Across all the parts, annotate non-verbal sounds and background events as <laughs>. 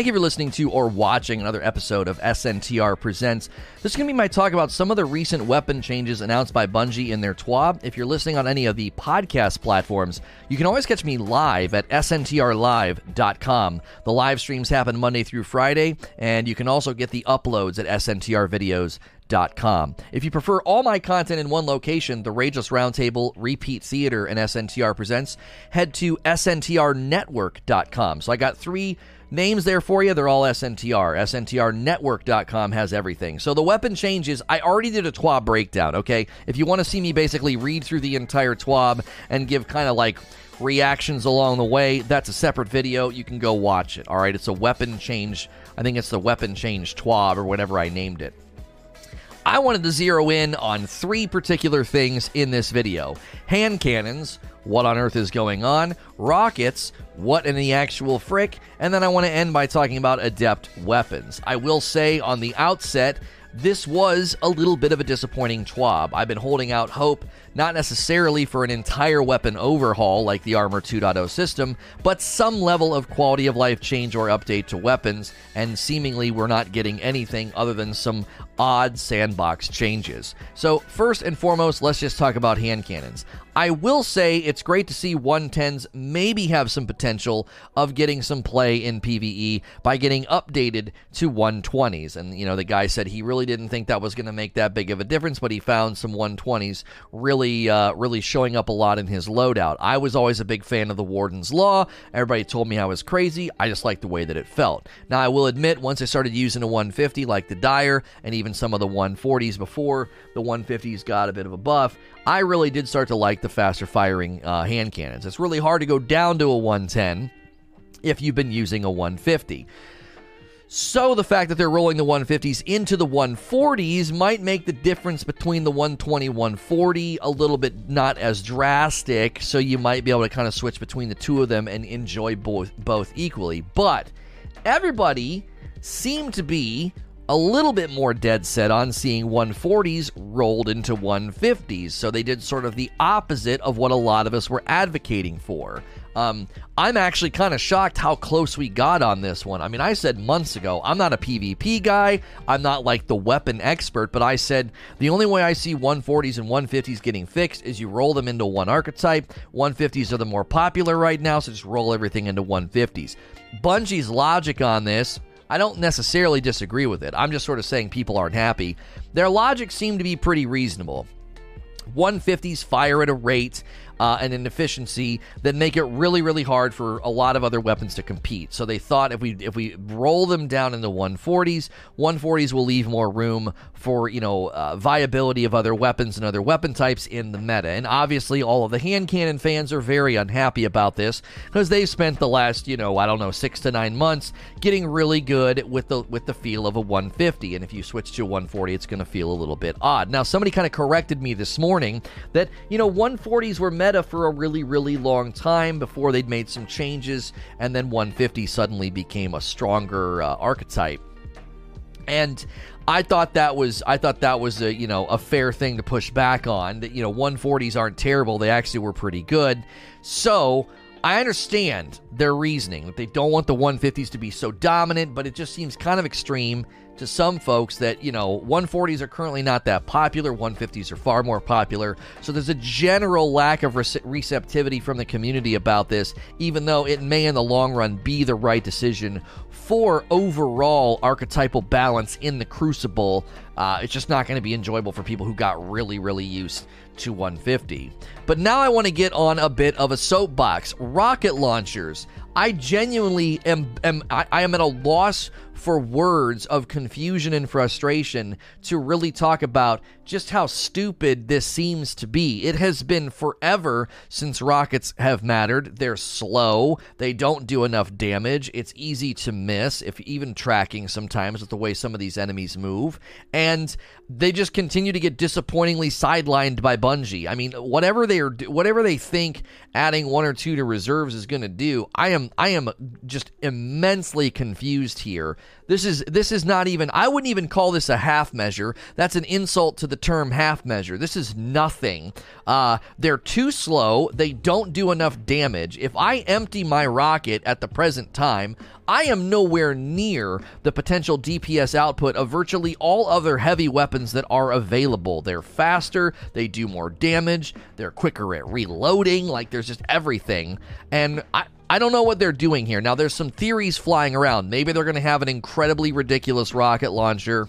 Thank you for listening to or watching another episode of SNTR Presents. This is going to be my talk about some of the recent weapon changes announced by Bungie in their TWAB. If you're listening on any of the podcast platforms, you can always catch me live at sntrlive.com. The live streams happen Monday through Friday, and you can also get the uploads at sntrvideos.com. If you prefer all my content in one location, the Rageless Roundtable, Repeat Theater, and SNTR Presents, head to sntrnetwork.com. So I got three Names there for you, they're all SNTR. SNTRnetwork.com has everything. So the weapon changes, I already did a TWAB breakdown, okay? If you want to see me basically read through the entire TWAB and give kind of like reactions along the way, that's a separate video. You can go watch it, all right? It's a weapon change. I think it's the weapon change TWAB or whatever I named it. I wanted to zero in on three particular things in this video hand cannons, what on earth is going on, rockets, what in the actual frick, and then I want to end by talking about adept weapons. I will say on the outset, this was a little bit of a disappointing TWAB. I've been holding out hope, not necessarily for an entire weapon overhaul like the Armor 2.0 system, but some level of quality of life change or update to weapons, and seemingly we're not getting anything other than some odd sandbox changes. So, first and foremost, let's just talk about hand cannons. I will say it's great to see 110s maybe have some potential of getting some play in PvE by getting updated to 120s. And, you know, the guy said he really didn't think that was going to make that big of a difference, but he found some 120s really, uh, really showing up a lot in his loadout. I was always a big fan of the Warden's Law. Everybody told me I was crazy. I just liked the way that it felt. Now, I will admit, once I started using a 150 like the Dire and even some of the 140s before the 150s got a bit of a buff, I really did start to like the faster firing uh, hand cannons. It's really hard to go down to a 110 if you've been using a 150. So the fact that they're rolling the 150s into the 140s might make the difference between the 120 140 a little bit not as drastic, so you might be able to kind of switch between the two of them and enjoy both both equally. But everybody seemed to be a little bit more dead set on seeing 140s rolled into 150s. So they did sort of the opposite of what a lot of us were advocating for. Um, I'm actually kind of shocked how close we got on this one. I mean, I said months ago, I'm not a PvP guy. I'm not like the weapon expert, but I said the only way I see 140s and 150s getting fixed is you roll them into one archetype. 150s are the more popular right now, so just roll everything into 150s. Bungie's logic on this I don't necessarily disagree with it. I'm just sort of saying people aren't happy. Their logic seemed to be pretty reasonable. 150s fire at a rate uh, and an efficiency that make it really, really hard for a lot of other weapons to compete. So they thought if we if we roll them down in the 140s, 140s will leave more room for you know uh, viability of other weapons and other weapon types in the meta. And obviously, all of the hand cannon fans are very unhappy about this because they've spent the last you know I don't know six to nine months getting really good with the with the feel of a 150. And if you switch to 140, it's going to feel a little bit odd. Now, somebody kind of corrected me this morning that you know 140s were meta for a really, really long time before they'd made some changes, and then 150 suddenly became a stronger uh, archetype. And I thought that was I thought that was a you know a fair thing to push back on. That you know 140s aren't terrible; they actually were pretty good. So I understand their reasoning that they don't want the 150s to be so dominant, but it just seems kind of extreme to some folks that, you know, 140s are currently not that popular, 150s are far more popular. So there's a general lack of receptivity from the community about this, even though it may in the long run be the right decision for overall archetypal balance in the Crucible. Uh, it's just not going to be enjoyable for people who got really, really used to 150. But now I want to get on a bit of a soapbox. Rocket launchers. I genuinely am, am I, I am at a loss for words of confusion and frustration to really talk about just how stupid this seems to be. It has been forever since rockets have mattered. They're slow, they don't do enough damage, it's easy to miss, if even tracking sometimes with the way some of these enemies move, and they just continue to get disappointingly sidelined by Bungie. I mean, whatever they are whatever they think adding one or two to reserves is going to do, I am I am just immensely confused here. This is this is not even I wouldn't even call this a half measure. That's an insult to the term half measure. This is nothing. Uh, they're too slow. They don't do enough damage. If I empty my rocket at the present time, I am nowhere near the potential DPS output of virtually all other heavy weapons that are available. They're faster, they do more damage, they're quicker at reloading, like there's just everything. And I, I don't know what they're doing here. Now, there's some theories flying around. Maybe they're going to have an incredibly ridiculous rocket launcher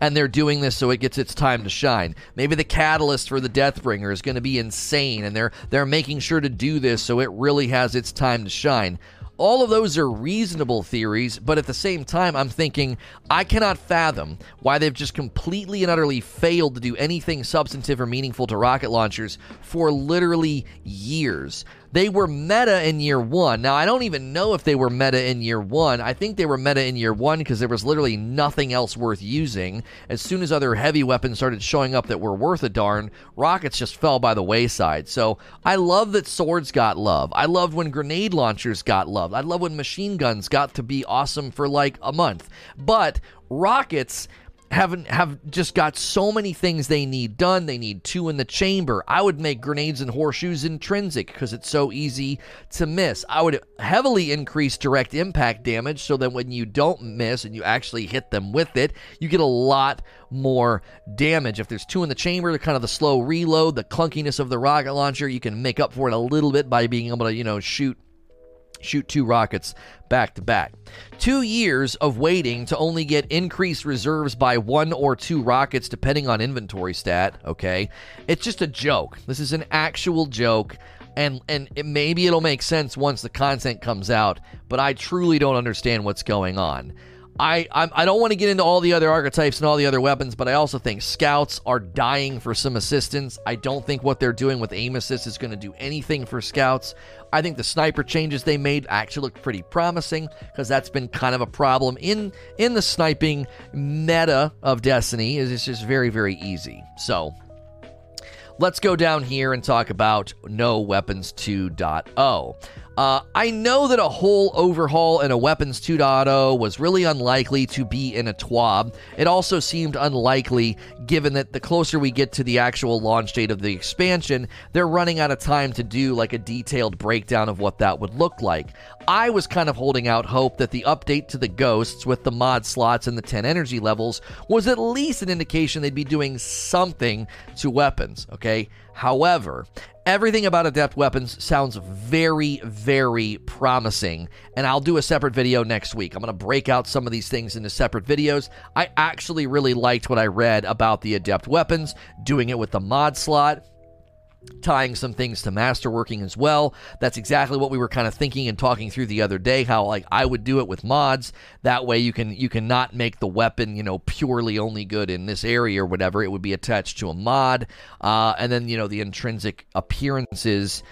and they're doing this so it gets its time to shine. Maybe the catalyst for the Deathbringer is going to be insane, and they're they're making sure to do this so it really has its time to shine. All of those are reasonable theories, but at the same time, I'm thinking I cannot fathom why they've just completely and utterly failed to do anything substantive or meaningful to rocket launchers for literally years. They were meta in year one. Now, I don't even know if they were meta in year one. I think they were meta in year one because there was literally nothing else worth using. As soon as other heavy weapons started showing up that were worth a darn, rockets just fell by the wayside. So I love that swords got love. I loved when grenade launchers got love. I love when machine guns got to be awesome for like a month. But rockets haven't have just got so many things they need done. They need two in the chamber. I would make grenades and horseshoes intrinsic because it's so easy to miss. I would heavily increase direct impact damage so that when you don't miss and you actually hit them with it, you get a lot more damage. If there's two in the chamber, kind of the slow reload, the clunkiness of the rocket launcher, you can make up for it a little bit by being able to, you know, shoot shoot two rockets back to back. Two years of waiting to only get increased reserves by one or two rockets, depending on inventory stat. Okay, it's just a joke. This is an actual joke. And, and it, maybe it'll make sense once the content comes out, but I truly don't understand what's going on. I I'm, I do not want to get into all the other archetypes and all the other weapons, but I also think scouts are dying for some assistance. I don't think what they're doing with aim assist is going to do anything for scouts. I think the sniper changes they made actually look pretty promising because that's been kind of a problem in in the sniping meta of Destiny. Is it's just very very easy. So let's go down here and talk about No Weapons 2.0. Uh, I know that a whole overhaul in a Weapons 2.0 was really unlikely to be in a TWAB. It also seemed unlikely given that the closer we get to the actual launch date of the expansion, they're running out of time to do like a detailed breakdown of what that would look like. I was kind of holding out hope that the update to the Ghosts with the mod slots and the 10 energy levels was at least an indication they'd be doing something to weapons, okay? However, everything about Adept Weapons sounds very, very promising, and I'll do a separate video next week. I'm going to break out some of these things into separate videos. I actually really liked what I read about the Adept Weapons, doing it with the mod slot tying some things to masterworking as well. That's exactly what we were kind of thinking and talking through the other day how like I would do it with mods. That way you can you can not make the weapon, you know, purely only good in this area or whatever. It would be attached to a mod. Uh, and then, you know, the intrinsic appearances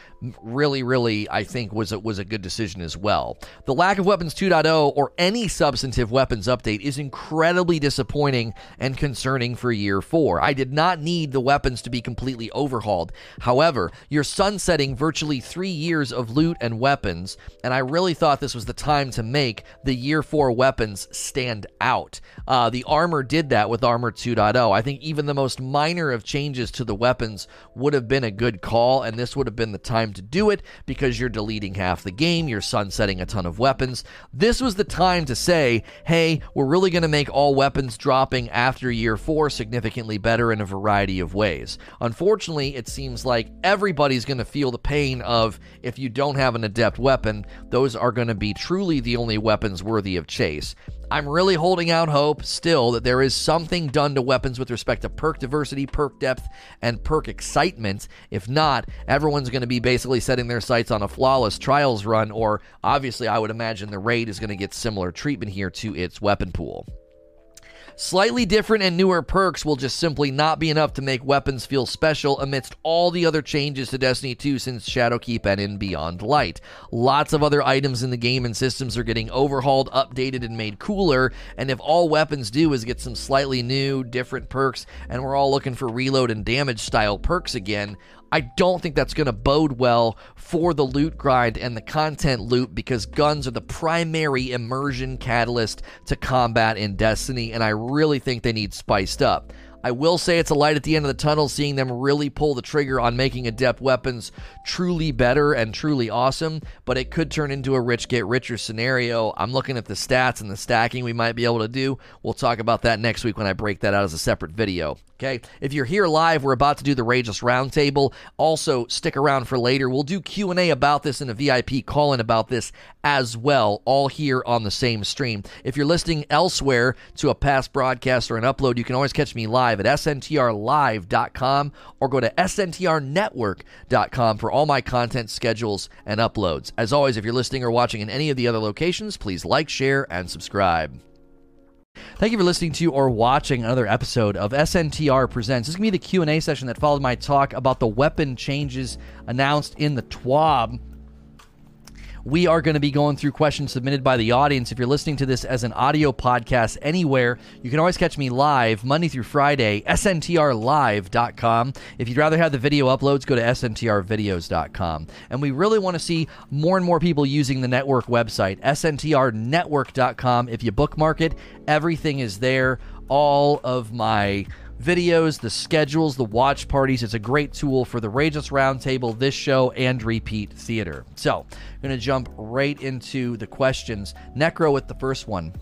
really, really, I think was a, was a good decision as well. The lack of Weapons 2.0 or any substantive weapons update is incredibly disappointing and concerning for Year 4. I did not need the weapons to be completely overhauled. However, you're sunsetting virtually three years of loot and weapons, and I really thought this was the time to make the Year 4 weapons stand out. Uh, the armor did that with Armor 2.0. I think even the most minor of changes to the weapons would have been a good call, and this would have been the time time to do it because you're deleting half the game, you're sunsetting a ton of weapons. This was the time to say, hey, we're really going to make all weapons dropping after year four significantly better in a variety of ways. Unfortunately, it seems like everybody's going to feel the pain of if you don't have an adept weapon, those are going to be truly the only weapons worthy of chase. I'm really holding out hope still that there is something done to weapons with respect to perk diversity, perk depth, and perk excitement. If not, everyone's going to be basically setting their sights on a flawless trials run, or obviously, I would imagine the raid is going to get similar treatment here to its weapon pool. Slightly different and newer perks will just simply not be enough to make weapons feel special amidst all the other changes to Destiny 2 since Shadowkeep and in Beyond Light. Lots of other items in the game and systems are getting overhauled, updated, and made cooler, and if all weapons do is get some slightly new, different perks, and we're all looking for reload and damage style perks again, I don't think that's going to bode well for the loot grind and the content loop because guns are the primary immersion catalyst to combat in Destiny, and I really think they need spiced up. I will say it's a light at the end of the tunnel, seeing them really pull the trigger on making adept weapons truly better and truly awesome, but it could turn into a rich get richer scenario. I'm looking at the stats and the stacking we might be able to do. We'll talk about that next week when I break that out as a separate video. Okay, if you're here live, we're about to do the Rageless Roundtable. Also, stick around for later. We'll do Q and A about this and a VIP call-in about this as well, all here on the same stream. If you're listening elsewhere to a past broadcast or an upload, you can always catch me live at sntrlive.com or go to sntrnetwork.com for all my content schedules and uploads. As always, if you're listening or watching in any of the other locations, please like, share, and subscribe. Thank you for listening to or watching another episode of SNTR Presents. This is going to be the Q&A session that followed my talk about the weapon changes announced in the TWAB we are going to be going through questions submitted by the audience. If you're listening to this as an audio podcast anywhere, you can always catch me live Monday through Friday, sntrlive.com. If you'd rather have the video uploads, go to sntrvideos.com. And we really want to see more and more people using the network website, sntrnetwork.com. If you bookmark it, everything is there. All of my videos, the schedules, the watch parties. It's a great tool for the Rageless Roundtable, this show, and Repeat Theater. So, I'm going to jump right into the questions. Necro with the first one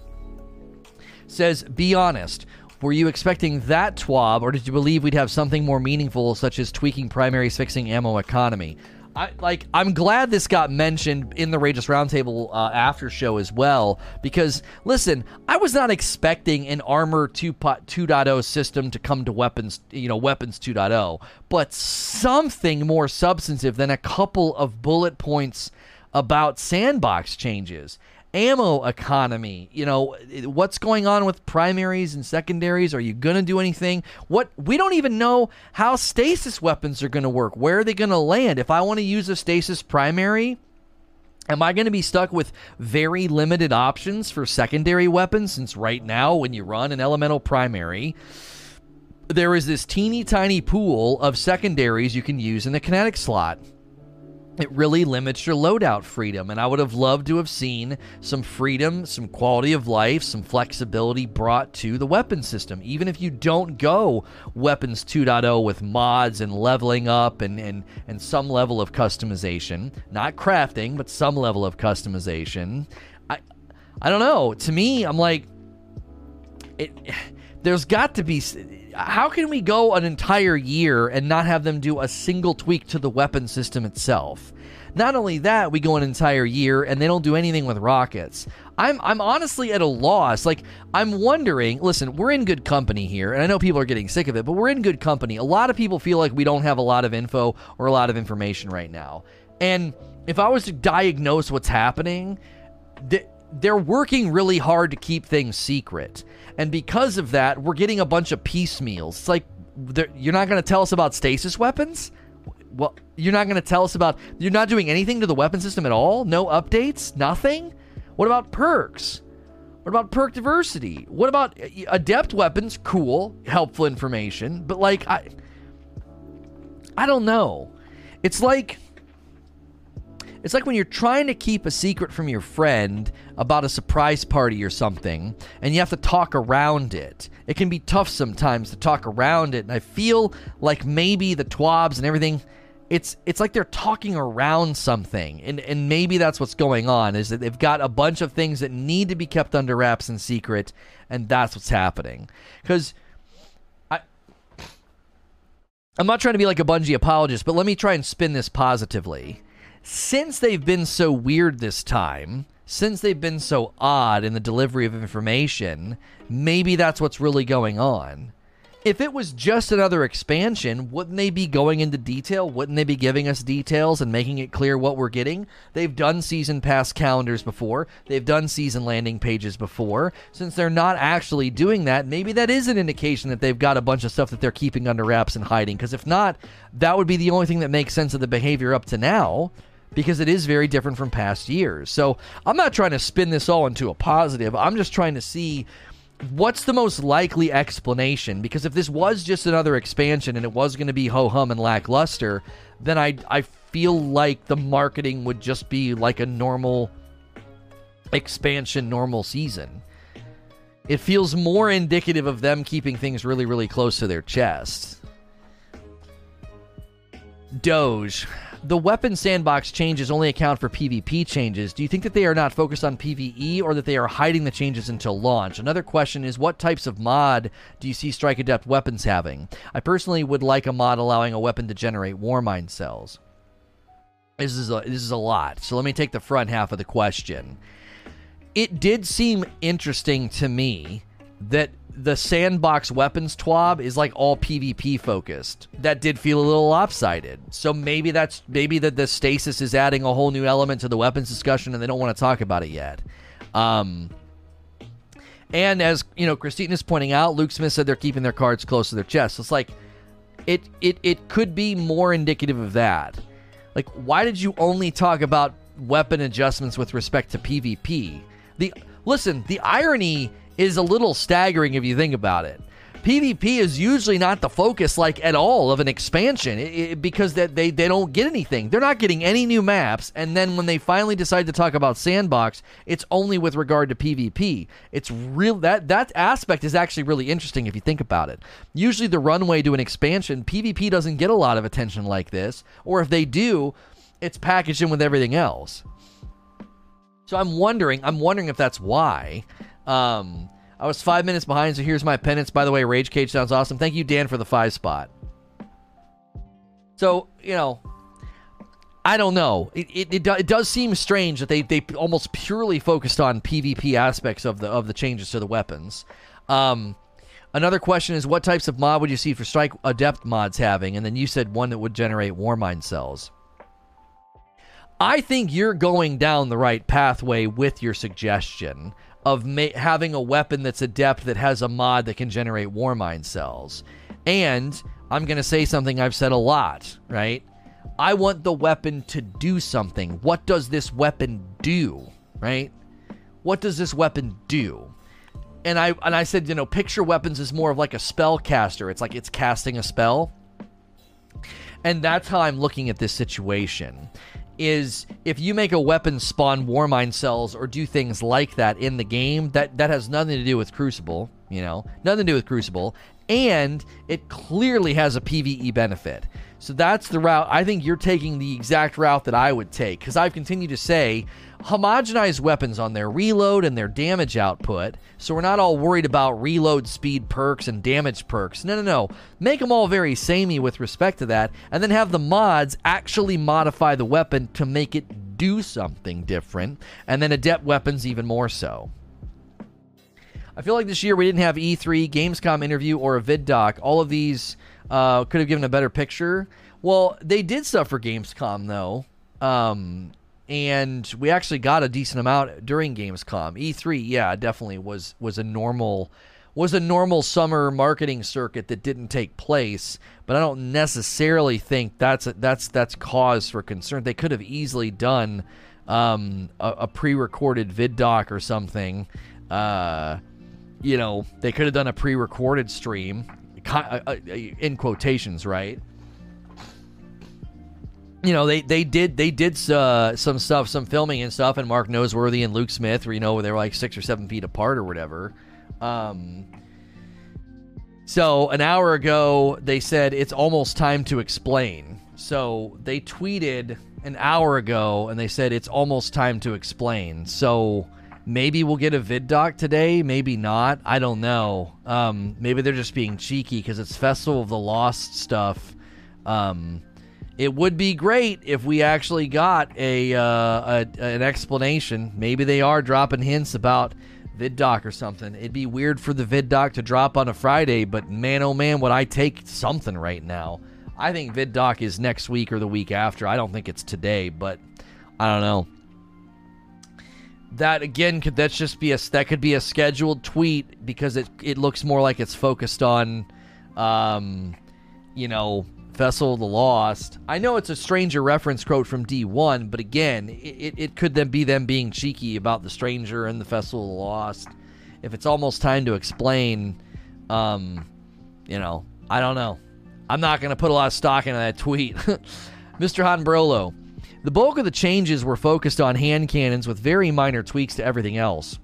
says, Be honest. Were you expecting that TWAB, or did you believe we'd have something more meaningful, such as tweaking primaries, fixing ammo economy? I like. I'm glad this got mentioned in the Rageless Roundtable uh, after show as well because listen, I was not expecting an Armor 2 2.0 system to come to weapons, you know, weapons 2.0, but something more substantive than a couple of bullet points about sandbox changes ammo economy. You know, what's going on with primaries and secondaries? Are you going to do anything? What we don't even know how stasis weapons are going to work. Where are they going to land? If I want to use a stasis primary, Am I going to be stuck with very limited options for secondary weapons? Since right now, when you run an elemental primary, there is this teeny tiny pool of secondaries you can use in the kinetic slot it really limits your loadout freedom. And I would have loved to have seen some freedom, some quality of life, some flexibility brought to the weapon system. Even if you don't go Weapons 2.0 with mods and leveling up and, and, and some level of customization, not crafting, but some level of customization. I, I don't know. To me, I'm like, it, <sighs> there's got to be how can we go an entire year and not have them do a single tweak to the weapon system itself? Not only that, we go an entire year and they don't do anything with rockets. I'm I'm honestly at a loss. Like I'm wondering, listen, we're in good company here, and I know people are getting sick of it, but we're in good company. A lot of people feel like we don't have a lot of info or a lot of information right now. And if I was to diagnose what's happening, they're working really hard to keep things secret. And because of that, we're getting a bunch of piecemeals. It's like you're not going to tell us about stasis weapons? Well, you're not going to tell us about. You're not doing anything to the weapon system at all? No updates? Nothing? What about perks? What about perk diversity? What about uh, adept weapons? Cool, helpful information. But like, I. I don't know. It's like it's like when you're trying to keep a secret from your friend about a surprise party or something, and you have to talk around it. It can be tough sometimes to talk around it, and I feel like maybe the twabs and everything it's it's like they're talking around something and and maybe that's what's going on is that they've got a bunch of things that need to be kept under wraps and secret and that's what's happening I I'm not trying to be like a Bungie apologist but let me try and spin this positively since they've been so weird this time, since they've been so odd in the delivery of information, maybe that's what's really going on. If it was just another expansion, wouldn't they be going into detail? Wouldn't they be giving us details and making it clear what we're getting? They've done season pass calendars before. They've done season landing pages before. Since they're not actually doing that, maybe that is an indication that they've got a bunch of stuff that they're keeping under wraps and hiding. Because if not, that would be the only thing that makes sense of the behavior up to now because it is very different from past years. So I'm not trying to spin this all into a positive. I'm just trying to see what's the most likely explanation because if this was just another expansion and it was going to be ho hum and lackluster, then I I feel like the marketing would just be like a normal expansion normal season. It feels more indicative of them keeping things really, really close to their chest. Doge. The weapon sandbox changes only account for PvP changes. Do you think that they are not focused on PvE or that they are hiding the changes until launch? Another question is what types of mod do you see Strike Adept weapons having? I personally would like a mod allowing a weapon to generate Warmind cells. This is a, this is a lot. So let me take the front half of the question. It did seem interesting to me that the sandbox weapons twab is like all PvP focused. That did feel a little lopsided. So maybe that's maybe that the stasis is adding a whole new element to the weapons discussion and they don't want to talk about it yet. Um and as you know, Christine is pointing out, Luke Smith said they're keeping their cards close to their chest. So it's like it it it could be more indicative of that. Like, why did you only talk about weapon adjustments with respect to PvP? The listen, the irony is a little staggering if you think about it. PvP is usually not the focus, like at all, of an expansion it, it, because that they, they don't get anything. They're not getting any new maps, and then when they finally decide to talk about sandbox, it's only with regard to PvP. It's real that that aspect is actually really interesting if you think about it. Usually, the runway to an expansion, PvP doesn't get a lot of attention like this, or if they do, it's packaged in with everything else. So I'm wondering, I'm wondering if that's why. Um, I was five minutes behind, so here's my penance. By the way, Rage Cage sounds awesome. Thank you, Dan, for the five spot. So, you know, I don't know. It, it, it, do, it, does seem strange that they, they almost purely focused on PvP aspects of the of the changes to the weapons. Um, another question is what types of mod would you see for Strike Adept mods having? And then you said one that would generate war Warmind cells. I think you're going down the right pathway with your suggestion of ma- having a weapon that's adept that has a mod that can generate Warmind cells. And I'm going to say something I've said a lot, right? I want the weapon to do something. What does this weapon do, right? What does this weapon do? And I and I said, you know, picture weapons is more of like a spell caster. It's like it's casting a spell. And that's how I'm looking at this situation is if you make a weapon spawn Warmind cells or do things like that in the game, that that has nothing to do with Crucible, you know, nothing to do with Crucible, and it clearly has a PVE benefit. So that's the route. I think you're taking the exact route that I would take because I've continued to say homogenize weapons on their reload and their damage output so we're not all worried about reload speed perks and damage perks. No, no, no. Make them all very samey with respect to that and then have the mods actually modify the weapon to make it do something different and then adept weapons even more so. I feel like this year we didn't have E3, Gamescom interview, or a vid doc. All of these uh, could have given a better picture. Well, they did stuff for Gamescom though, um, and we actually got a decent amount during Gamescom. E3, yeah, definitely was was a normal was a normal summer marketing circuit that didn't take place, but I don't necessarily think that's a, that's that's cause for concern. They could have easily done um, a, a, pre-recorded vid doc or something. Uh, you know, they could have done a pre-recorded stream in quotations, right? You know, they, they did they did uh, some stuff, some filming and stuff, and Mark Noseworthy and Luke Smith, where you know they were like six or seven feet apart or whatever. Um, so an hour ago, they said it's almost time to explain. So they tweeted an hour ago, and they said it's almost time to explain. So Maybe we'll get a vid doc today, maybe not. I don't know. Um, maybe they're just being cheeky because it's Festival of the Lost stuff. Um, it would be great if we actually got a, uh, a an explanation. Maybe they are dropping hints about vid doc or something. It'd be weird for the vid doc to drop on a Friday, but man, oh man, would I take something right now? I think vid doc is next week or the week after. I don't think it's today, but I don't know that again could that's just be a that could be a scheduled tweet because it it looks more like it's focused on um you know Festival of the Lost. I know it's a stranger reference quote from D1, but again, it, it could then be them being cheeky about the stranger and the Festival of the Lost. If it's almost time to explain, um, you know, I don't know. I'm not to put a lot of stock into that tweet. <laughs> Mr. Honbrolo, the bulk of the changes were focused on hand cannons with very minor tweaks to everything else.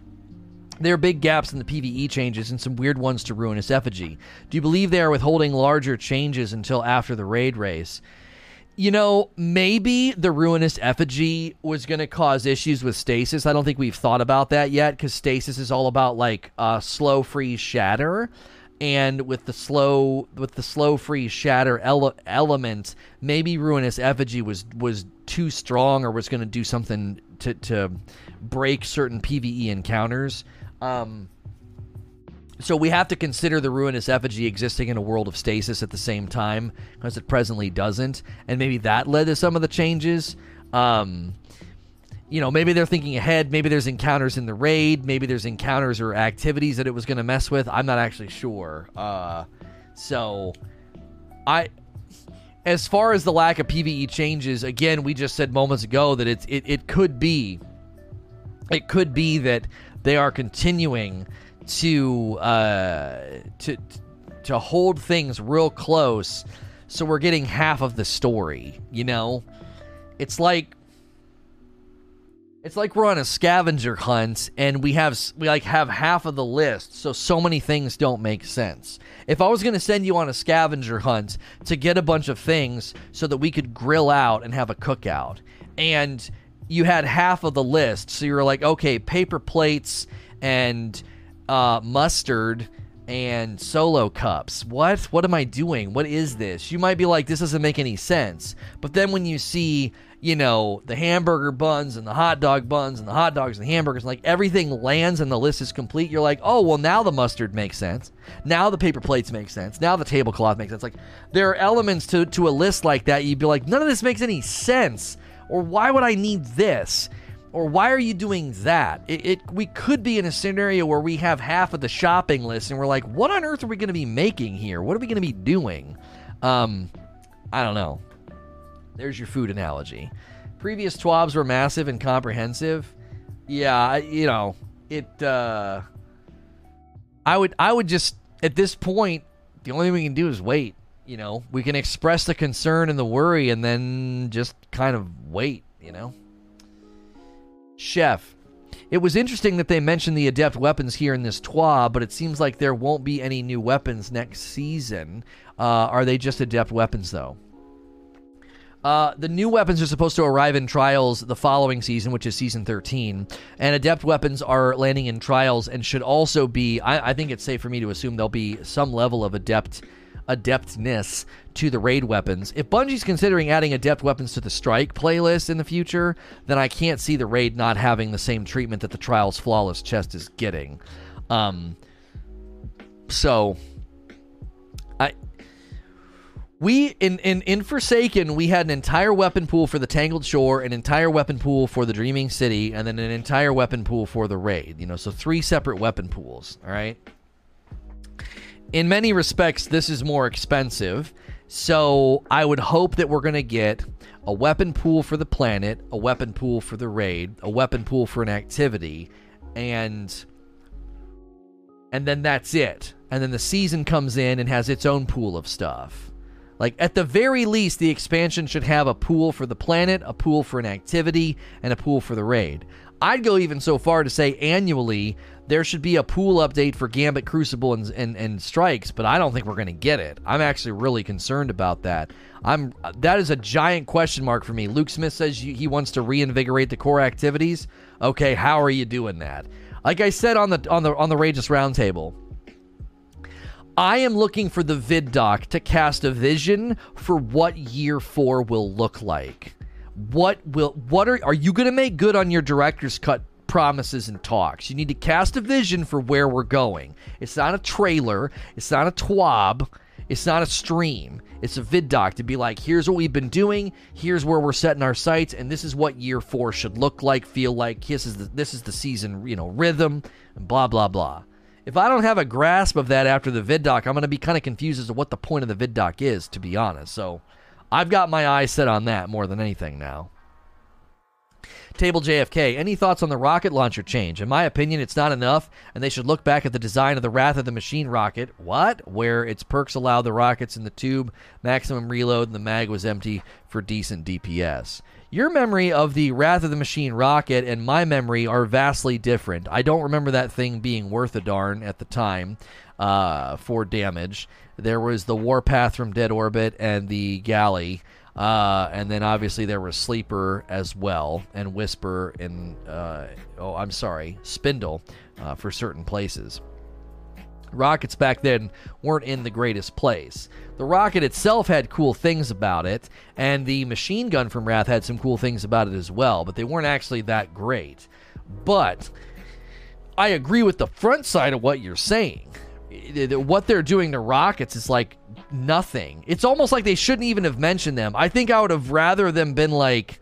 There are big gaps in the PvE changes and some weird ones to Ruinous Effigy. Do you believe they are withholding larger changes until after the raid race? You know, maybe the Ruinous Effigy was going to cause issues with stasis. I don't think we've thought about that yet because stasis is all about like uh, slow freeze shatter and with the slow with the slow freeze shatter ele- element, maybe ruinous effigy was was too strong or was going to do something to to break certain PVE encounters. Um, so we have to consider the ruinous effigy existing in a world of stasis at the same time because it presently doesn't, and maybe that led to some of the changes. Um, you know, maybe they're thinking ahead. Maybe there's encounters in the raid. Maybe there's encounters or activities that it was going to mess with. I'm not actually sure. Uh, so, I, as far as the lack of PVE changes, again, we just said moments ago that it's it, it could be, it could be that they are continuing to uh, to to hold things real close, so we're getting half of the story. You know, it's like it's like we're on a scavenger hunt and we have we like have half of the list, so so many things don't make sense. If I was going to send you on a scavenger hunt to get a bunch of things so that we could grill out and have a cookout, and you had half of the list, so you were like, okay, paper plates and uh, mustard and solo cups. What? What am I doing? What is this? You might be like, this doesn't make any sense. But then when you see you know, the hamburger buns and the hot dog buns and the hot dogs and the hamburgers, like everything lands and the list is complete, you're like, oh, well, now the mustard makes sense. Now the paper plates make sense. Now the tablecloth makes sense. Like, there are elements to, to a list like that. You'd be like, none of this makes any sense. Or why would I need this? Or why are you doing that? It, it we could be in a scenario where we have half of the shopping list and we're like, what on earth are we going to be making here? What are we going to be doing? Um, I don't know. There's your food analogy. Previous TWABs were massive and comprehensive. Yeah, you know, it uh I would I would just at this point the only thing we can do is wait, you know. We can express the concern and the worry and then just kind of wait, you know. Chef, it was interesting that they mentioned the adept weapons here in this TWAB, but it seems like there won't be any new weapons next season. Uh, are they just adept weapons, though? Uh, the new weapons are supposed to arrive in trials the following season, which is season 13. And adept weapons are landing in trials and should also be, I, I think it's safe for me to assume there'll be some level of adept adeptness to the raid weapons. If Bungie's considering adding adept weapons to the strike playlist in the future, then I can't see the raid not having the same treatment that the trials flawless chest is getting. Um, so we in, in in Forsaken we had an entire weapon pool for the Tangled Shore, an entire weapon pool for the Dreaming City, and then an entire weapon pool for the raid. You know, so three separate weapon pools. All right. In many respects, this is more expensive. So I would hope that we're going to get a weapon pool for the planet, a weapon pool for the raid, a weapon pool for an activity, and and then that's it. And then the season comes in and has its own pool of stuff. Like, at the very least, the expansion should have a pool for the planet, a pool for an activity, and a pool for the raid. I'd go even so far to say annually there should be a pool update for Gambit, Crucible, and, and, and Strikes, but I don't think we're going to get it. I'm actually really concerned about that. I'm that is a giant question mark for me. Luke Smith says he wants to reinvigorate the core activities. Okay, how are you doing that? Like I said on the on the on the Rageless Roundtable, I am looking for the vid doc to cast a vision for what year four will look like. What will what are are you going to make good on your director's cut promises and talks? You need to cast a vision for where we're going. It's not a trailer. It's not a twab. It's not a stream. It's a vid doc to be like, here's what we've been doing. Here's where we're setting our sights, and this is what year four should look like, feel like. This is the this is the season, you know, rhythm, and blah blah blah. If I don't have a grasp of that after the vid doc, I'm going to be kind of confused as to what the point of the vid doc is, to be honest. So I've got my eyes set on that more than anything now. Table JFK, any thoughts on the rocket launcher change? In my opinion, it's not enough, and they should look back at the design of the Wrath of the Machine rocket. What? Where its perks allow the rockets in the tube maximum reload and the mag was empty for decent DPS. Your memory of the Wrath of the Machine rocket and my memory are vastly different. I don't remember that thing being worth a darn at the time uh, for damage. There was the Warpath from Dead Orbit and the Galley. Uh, and then obviously there was Sleeper as well, and Whisper, and uh, oh, I'm sorry, Spindle uh, for certain places. Rockets back then weren't in the greatest place. The rocket itself had cool things about it, and the machine gun from Wrath had some cool things about it as well, but they weren't actually that great. But I agree with the front side of what you're saying. What they're doing to rockets is like nothing. It's almost like they shouldn't even have mentioned them. I think I would have rather them been like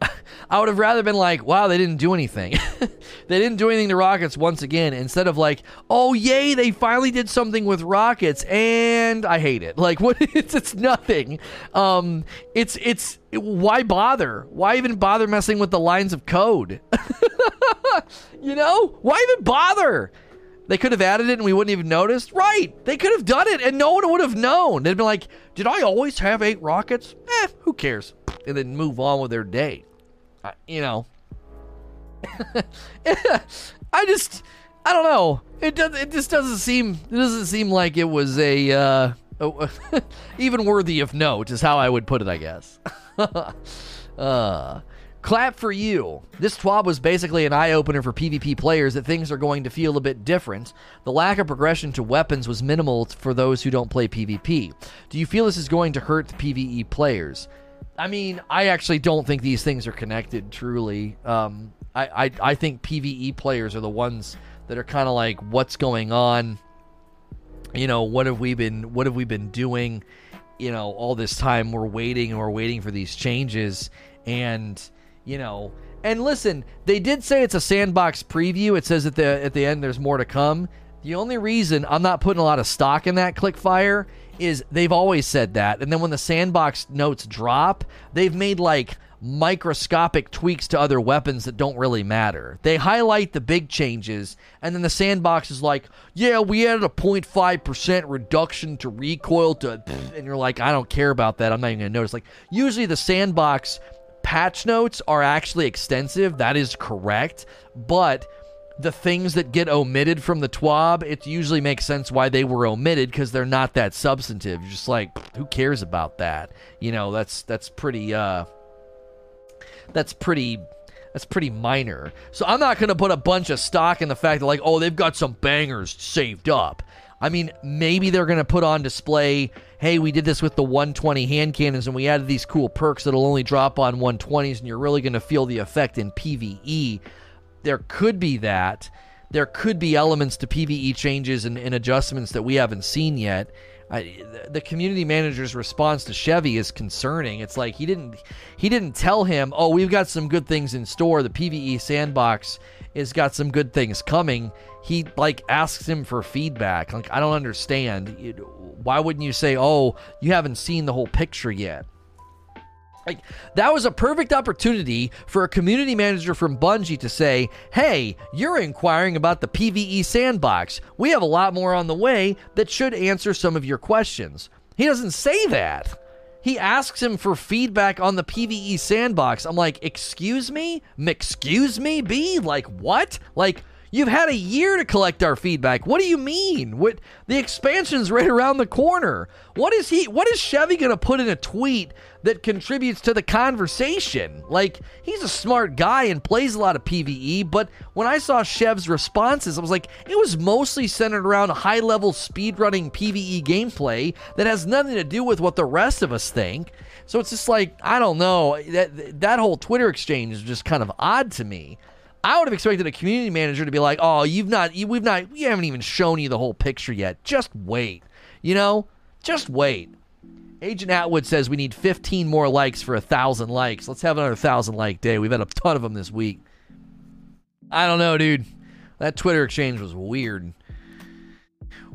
<laughs> I would have rather been like, wow, they didn't do anything. <laughs> they didn't do anything to Rockets once again, instead of like, oh, yay, they finally did something with Rockets, and I hate it. <laughs> Like, what? It's, it's nothing. Um, it's, it's, why bother? Why even bother messing with the lines of code? you know? Why even bother? They could have added it and we wouldn't even noticed. Right. They could have done it and no one would have known. They'd been like, did I always have eight rockets? Eh, who cares? And then move on with their day you know, <laughs> I just, I don't know. It does. It just doesn't seem. It doesn't seem like it was a, uh, <laughs> even worthy of note. Is how I would put it. I guess. <laughs> uh, clap for you. This TWAB was basically an eye opener for PvP players that things are going to feel a bit different. The lack of progression to weapons was minimal for those who don't play PvP. Do you feel this is going to hurt the PvE players? I mean, I actually don't think these things are connected. Truly, um, I, I I think PVE players are the ones that are kind of like, what's going on? You know, what have we been what have we been doing? You know, all this time we're waiting and we're waiting for these changes, and you know, and listen, they did say it's a sandbox preview. It says at the at the end there's more to come. The only reason I'm not putting a lot of stock in that clickfire is they've always said that. And then when the sandbox notes drop, they've made like microscopic tweaks to other weapons that don't really matter. They highlight the big changes, and then the sandbox is like, yeah, we added a 0.5% reduction to recoil to, and you're like, I don't care about that. I'm not even going to notice. Like, usually the sandbox patch notes are actually extensive. That is correct. But the things that get omitted from the TWAB, it usually makes sense why they were omitted because they're not that substantive. You're just like, who cares about that? You know, that's that's pretty uh that's pretty that's pretty minor. So I'm not gonna put a bunch of stock in the fact that like, oh, they've got some bangers saved up. I mean, maybe they're gonna put on display, hey, we did this with the 120 hand cannons and we added these cool perks that'll only drop on 120s and you're really gonna feel the effect in PvE there could be that. There could be elements to PVE changes and, and adjustments that we haven't seen yet. I, the community manager's response to Chevy is concerning. It's like he didn't he didn't tell him, "Oh, we've got some good things in store. The PVE sandbox has got some good things coming." He like asks him for feedback. Like I don't understand. Why wouldn't you say, "Oh, you haven't seen the whole picture yet"? Like that was a perfect opportunity for a community manager from Bungie to say, "Hey, you're inquiring about the PvE sandbox. We have a lot more on the way that should answer some of your questions." He doesn't say that. He asks him for feedback on the PvE sandbox. I'm like, "Excuse me? Excuse me, B? Like what? Like You've had a year to collect our feedback. What do you mean? What the expansion's right around the corner. What is he what is Chevy going to put in a tweet that contributes to the conversation? Like he's a smart guy and plays a lot of PvE, but when I saw Chev's responses, I was like it was mostly centered around high-level speedrunning PvE gameplay that has nothing to do with what the rest of us think. So it's just like I don't know. That that whole Twitter exchange is just kind of odd to me. I would have expected a community manager to be like, "Oh, you've not, you, we've not, we haven't even shown you the whole picture yet. Just wait, you know, just wait." Agent Atwood says we need 15 more likes for a thousand likes. Let's have another thousand like day. We've had a ton of them this week. I don't know, dude. That Twitter exchange was weird.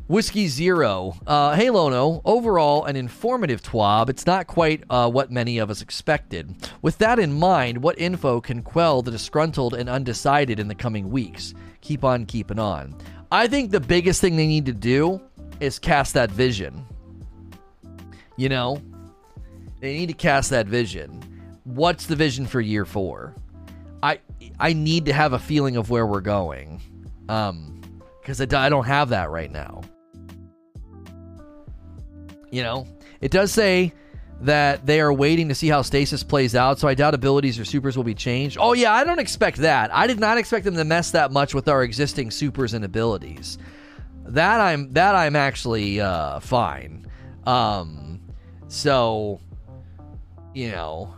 Whiskey Zero. Uh, hey, Lono. Overall, an informative TWAB. It's not quite uh, what many of us expected. With that in mind, what info can quell the disgruntled and undecided in the coming weeks? Keep on keeping on. I think the biggest thing they need to do is cast that vision. You know, They need to cast that vision. What's the vision for year four? I I need to have a feeling of where we're going, um, because I, I don't have that right now. You know, it does say that they are waiting to see how stasis plays out, so I doubt abilities or supers will be changed. Oh yeah, I don't expect that. I did not expect them to mess that much with our existing supers and abilities. That I'm that I'm actually uh, fine. Um, so you know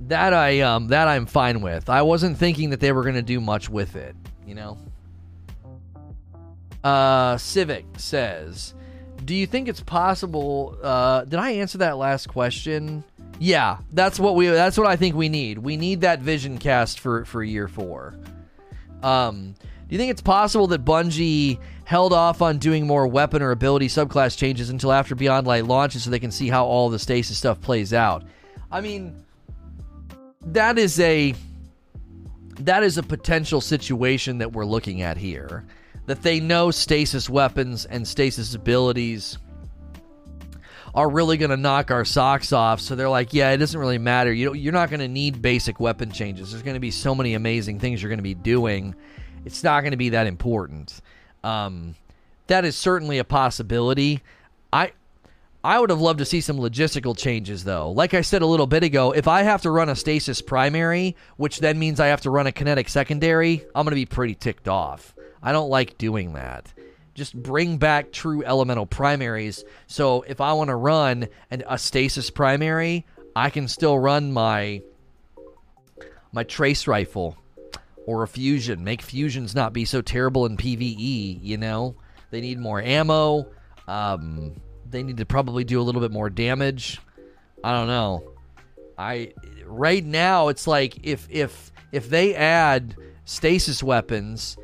that I um that I'm fine with. I wasn't thinking that they were to do much with it, you know. Uh Civic says, "Do you think it's possible uh did I answer that last question? Yeah, that's what we that's what I think we need. We need that vision cast for for year 4. Um do you think it's possible that Bungie held off on doing more weapon or ability subclass changes until after Beyond Light launches so they can see how all the stasis stuff plays out? I mean, that is a that is a potential situation that we're looking at here. That they know stasis weapons and stasis abilities are really going to knock our socks off. So they're like, yeah, it doesn't really matter. You you're not going to need basic weapon changes. There's going to be so many amazing things you're going to be doing. It's not going to be that important. Um, that is certainly a possibility. I I would have loved to see some logistical changes, though. Like I said a little bit ago, if I have to run a stasis primary, which then means I have to run a kinetic secondary, I'm going to be pretty ticked off. I don't like doing that. Just bring back true elemental primaries. So if I want to run an, a stasis primary, I can still run my my trace rifle or a fusion. Make fusions not be so terrible in PVE. You know, they need more ammo. Um, they need to probably do a little bit more damage. I don't know. I right now it's like if if if they add stasis weapons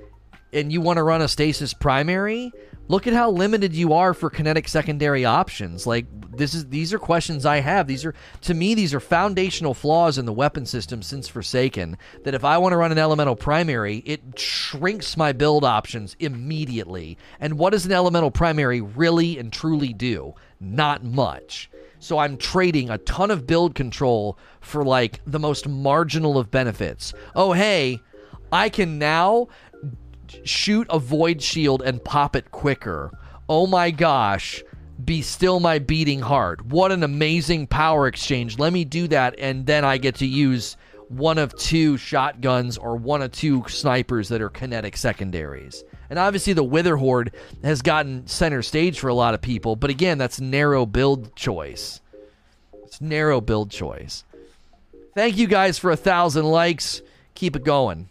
and you want to run a stasis primary, look at how limited you are for kinetic secondary options. Like this is these are questions I have. These are to me these are foundational flaws in the weapon system since Forsaken. That if I want to run an elemental primary, it shrinks my build options immediately. And what does an elemental primary really and truly do? Not much. So I'm trading a ton of build control for like the most marginal of benefits. Oh hey, I can now shoot a void shield and pop it quicker. Oh my gosh. Be still my beating heart. What an amazing power exchange. Let me do that, and then I get to use one of two shotguns or one of two snipers that are kinetic secondaries. And obviously, the Witherhoard has gotten center stage for a lot of people, but again, that's narrow build choice. It's narrow build choice. Thank you guys for a thousand likes. Keep it going.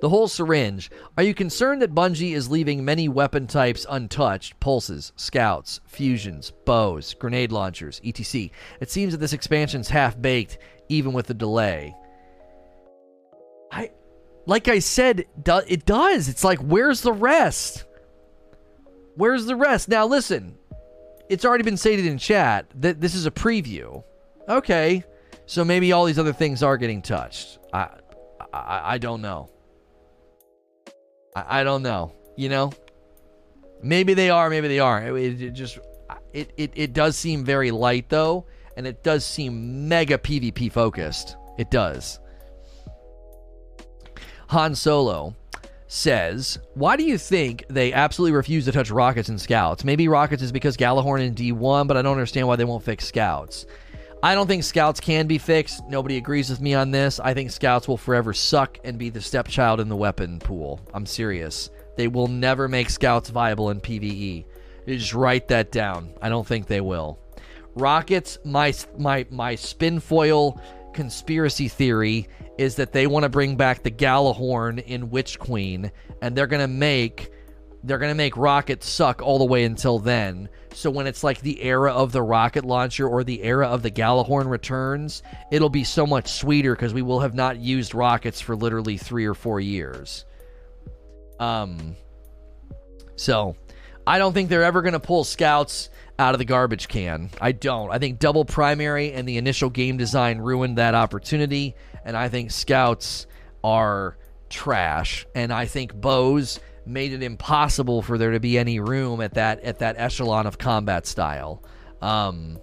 The whole syringe. Are you concerned that Bungie is leaving many weapon types untouched? Pulses, scouts, fusions, bows, grenade launchers, etc. It seems that this expansion's half baked, even with the delay. I, like I said, it does. It's like, where's the rest? Where's the rest? Now, listen, it's already been stated in chat that this is a preview. Okay, so maybe all these other things are getting touched. I, I, I don't know. I, I don't know. You know, maybe they are, maybe they aren't. It, it just it, it it does seem very light though, and it does seem mega PvP focused. It does. Han Solo says, Why do you think they absolutely refuse to touch rockets and scouts? Maybe rockets is because Gjallarhorn in D1, but I don't understand why they won't fix scouts. I don't think scouts can be fixed. Nobody agrees with me on this. I think scouts will forever suck and be the stepchild in the weapon pool. I'm serious. They will never make scouts viable in PvE. Just write that down. I don't think they will. Rockets, my my my spin foil conspiracy theory is that they want to bring back the Gjallarhorn in Witch Queen, and they're gonna make they're gonna make rockets suck all the way until then. So when it's like the era of the rocket launcher or the era of the Gjallarhorn returns, it'll be so much sweeter because we will have not used rockets for literally three or four years. Um, so I don't think they're ever gonna pull scouts out of the garbage can. I don't. I think double primary and the initial game design ruined that opportunity, and I think scouts are trash. And I think bows made it impossible for there to be any room at that at that echelon of combat style. Um,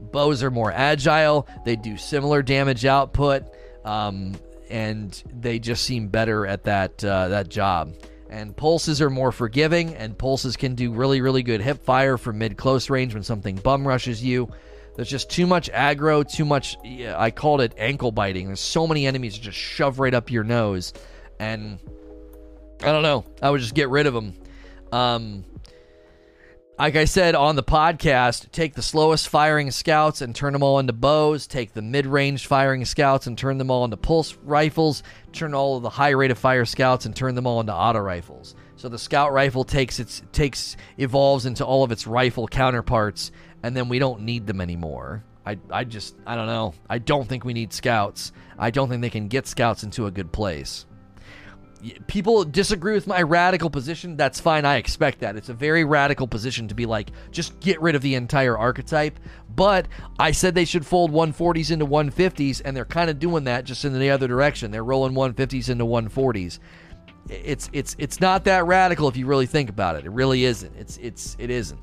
bows are more agile. They do similar damage output, um, and they just seem better at that uh, that job. And pulses are more forgiving, and pulses can do really, really good hip fire from mid close range when something bum rushes you. There's just too much aggro, too much. Yeah, I called it ankle biting. There's so many enemies that just shove right up your nose, and I don't know. I would just get rid of them. Um, like I said on the podcast, take the slowest firing scouts and turn them all into bows. Take the mid range firing scouts and turn them all into pulse rifles. Turn all of the high rate of fire scouts and turn them all into auto rifles. So the scout rifle takes its takes evolves into all of its rifle counterparts, and then we don't need them anymore. I, I just I don't know. I don't think we need scouts. I don't think they can get scouts into a good place people disagree with my radical position that's fine i expect that. It's a very radical position to be like just get rid of the entire archetype. But i said they should fold 140s into 150s and they're kind of doing that just in the other direction. They're rolling 150s into 140s it's it's it's not that radical if you really think about it. It really isn't. It's it's it isn't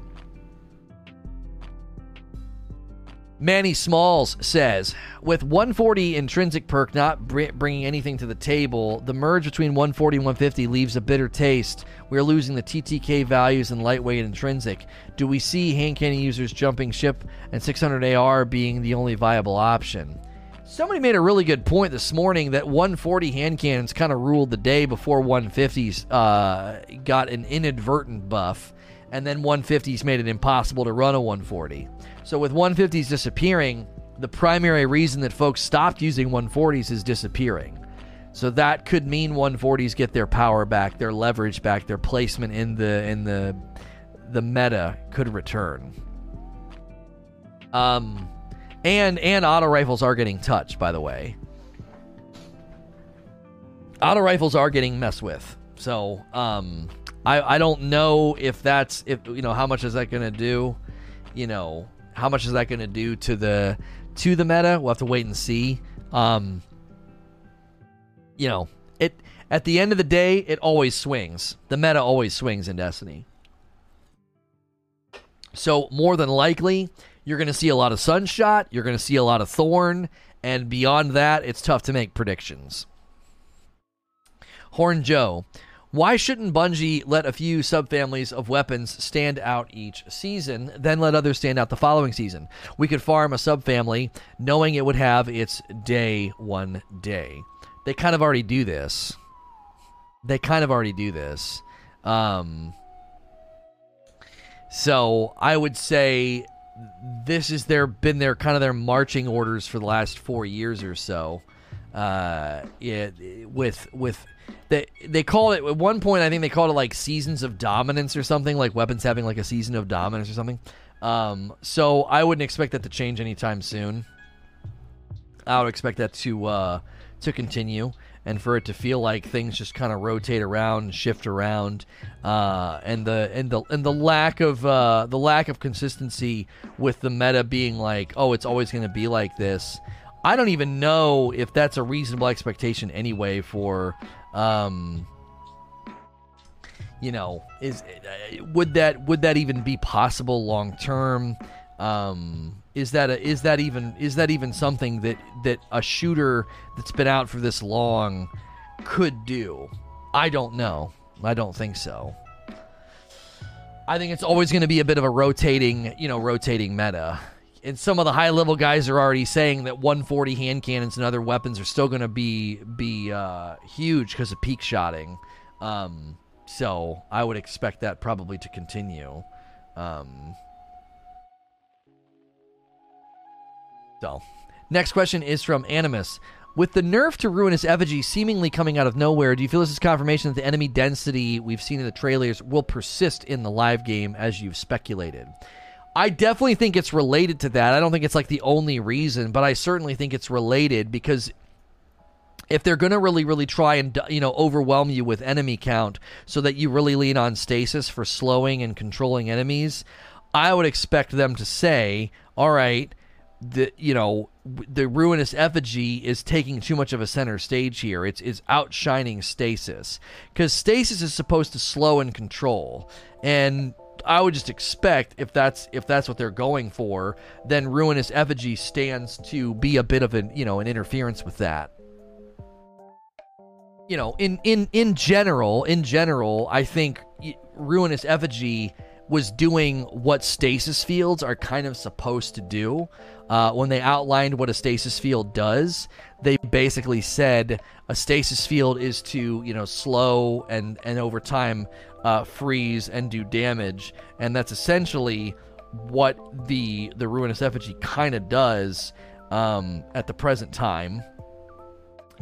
Manny Smalls says, with 140 intrinsic perk not br- bringing anything to the table, the merge between 140 and 150 leaves a bitter taste. We are losing the TTK values and lightweight intrinsic. Do we see hand cannon users jumping ship and 600 AR being the only viable option? Somebody made a really good point this morning that 140 hand cannons kind of ruled the day before 150s uh, got an inadvertent buff, and then 150s made it impossible to run a 140. So with 150s disappearing, the primary reason that folks stopped using 140s is disappearing. So that could mean 140s get their power back, their leverage back, their placement in the in the the meta could return. Um and and auto rifles are getting touched, by the way. Auto rifles are getting messed with. So, um I I don't know if that's if you know how much is that going to do, you know, how much is that going to do to the to the meta? We'll have to wait and see. Um, you know, it at the end of the day, it always swings. The meta always swings in Destiny. So more than likely, you're going to see a lot of Sunshot. You're going to see a lot of Thorn, and beyond that, it's tough to make predictions. Horn Joe, why shouldn't Bungie let a few subfamilies of weapons stand out each season, then let others stand out the following season? We could farm a subfamily knowing it would have its day one day. They kind of already do this. They kind of already do this. Um, so I would say this is their been their kind of their marching orders for the last four years or so. Uh, it, with with they they called it at one point. I think they called it like seasons of dominance or something, like weapons having like a season of dominance or something. Um, so I wouldn't expect that to change anytime soon. I would expect that to uh, to continue and for it to feel like things just kind of rotate around and shift around, uh, and the and the and the lack of uh, the lack of consistency with the meta being like, oh, it's always going to be like this. I don't even know if that's a reasonable expectation anyway for um, you know, is uh, would that would that even be possible long term? Um, is that a, is that even is that even something that that a shooter that's been out for this long could do? I don't know. I don't think so. I think it's always going to be a bit of a rotating, you know, rotating meta and some of the high level guys are already saying that 140 hand cannons and other weapons are still going to be be uh, huge because of peak shotting. Um, so I would expect that probably to continue. Um, so, next question is from Animus. With the nerf to Ruinous Effigy seemingly coming out of nowhere, do you feel this is confirmation that the enemy density we've seen in the trailers will persist in the live game as you've speculated? I definitely think it's related to that. I don't think it's like the only reason, but I certainly think it's related because if they're going to really really try and you know overwhelm you with enemy count so that you really lean on stasis for slowing and controlling enemies, I would expect them to say, "All right, the you know the ruinous effigy is taking too much of a center stage here. It's it's outshining stasis because stasis is supposed to slow and control, and I would just expect if that's if that's what they're going for, then ruinous effigy stands to be a bit of an you know an interference with that. You know, in in in general, in general, I think ruinous effigy was doing what stasis fields are kind of supposed to do. Uh, when they outlined what a stasis field does, they basically said a stasis field is to you know slow and and over time uh, freeze and do damage, and that's essentially what the the ruinous effigy kind of does um, at the present time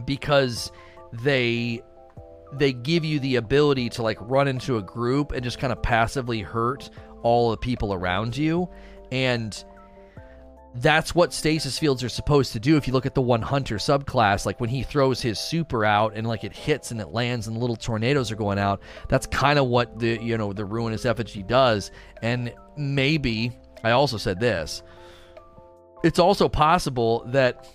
because they they give you the ability to like run into a group and just kind of passively hurt all the people around you. And that's what stasis fields are supposed to do. If you look at the one hunter subclass like when he throws his super out and like it hits and it lands and little tornadoes are going out that's kind of what the you know the ruinous effigy does. And maybe i also said this it's also possible that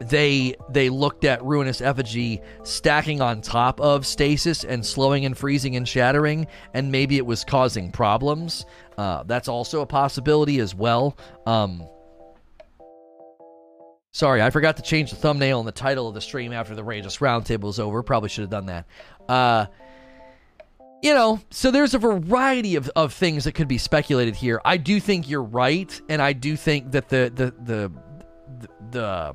they they looked at ruinous effigy stacking on top of stasis and slowing and freezing and shattering and maybe it was causing problems. Uh, that's also a possibility as well. Um, sorry i forgot to change the thumbnail and the title of the stream after the Rageless Roundtable is over. Probably should have done that. Uh, you know, so there's a variety of, of things that could be speculated here. I do think you're right, and I do think that the the the the, the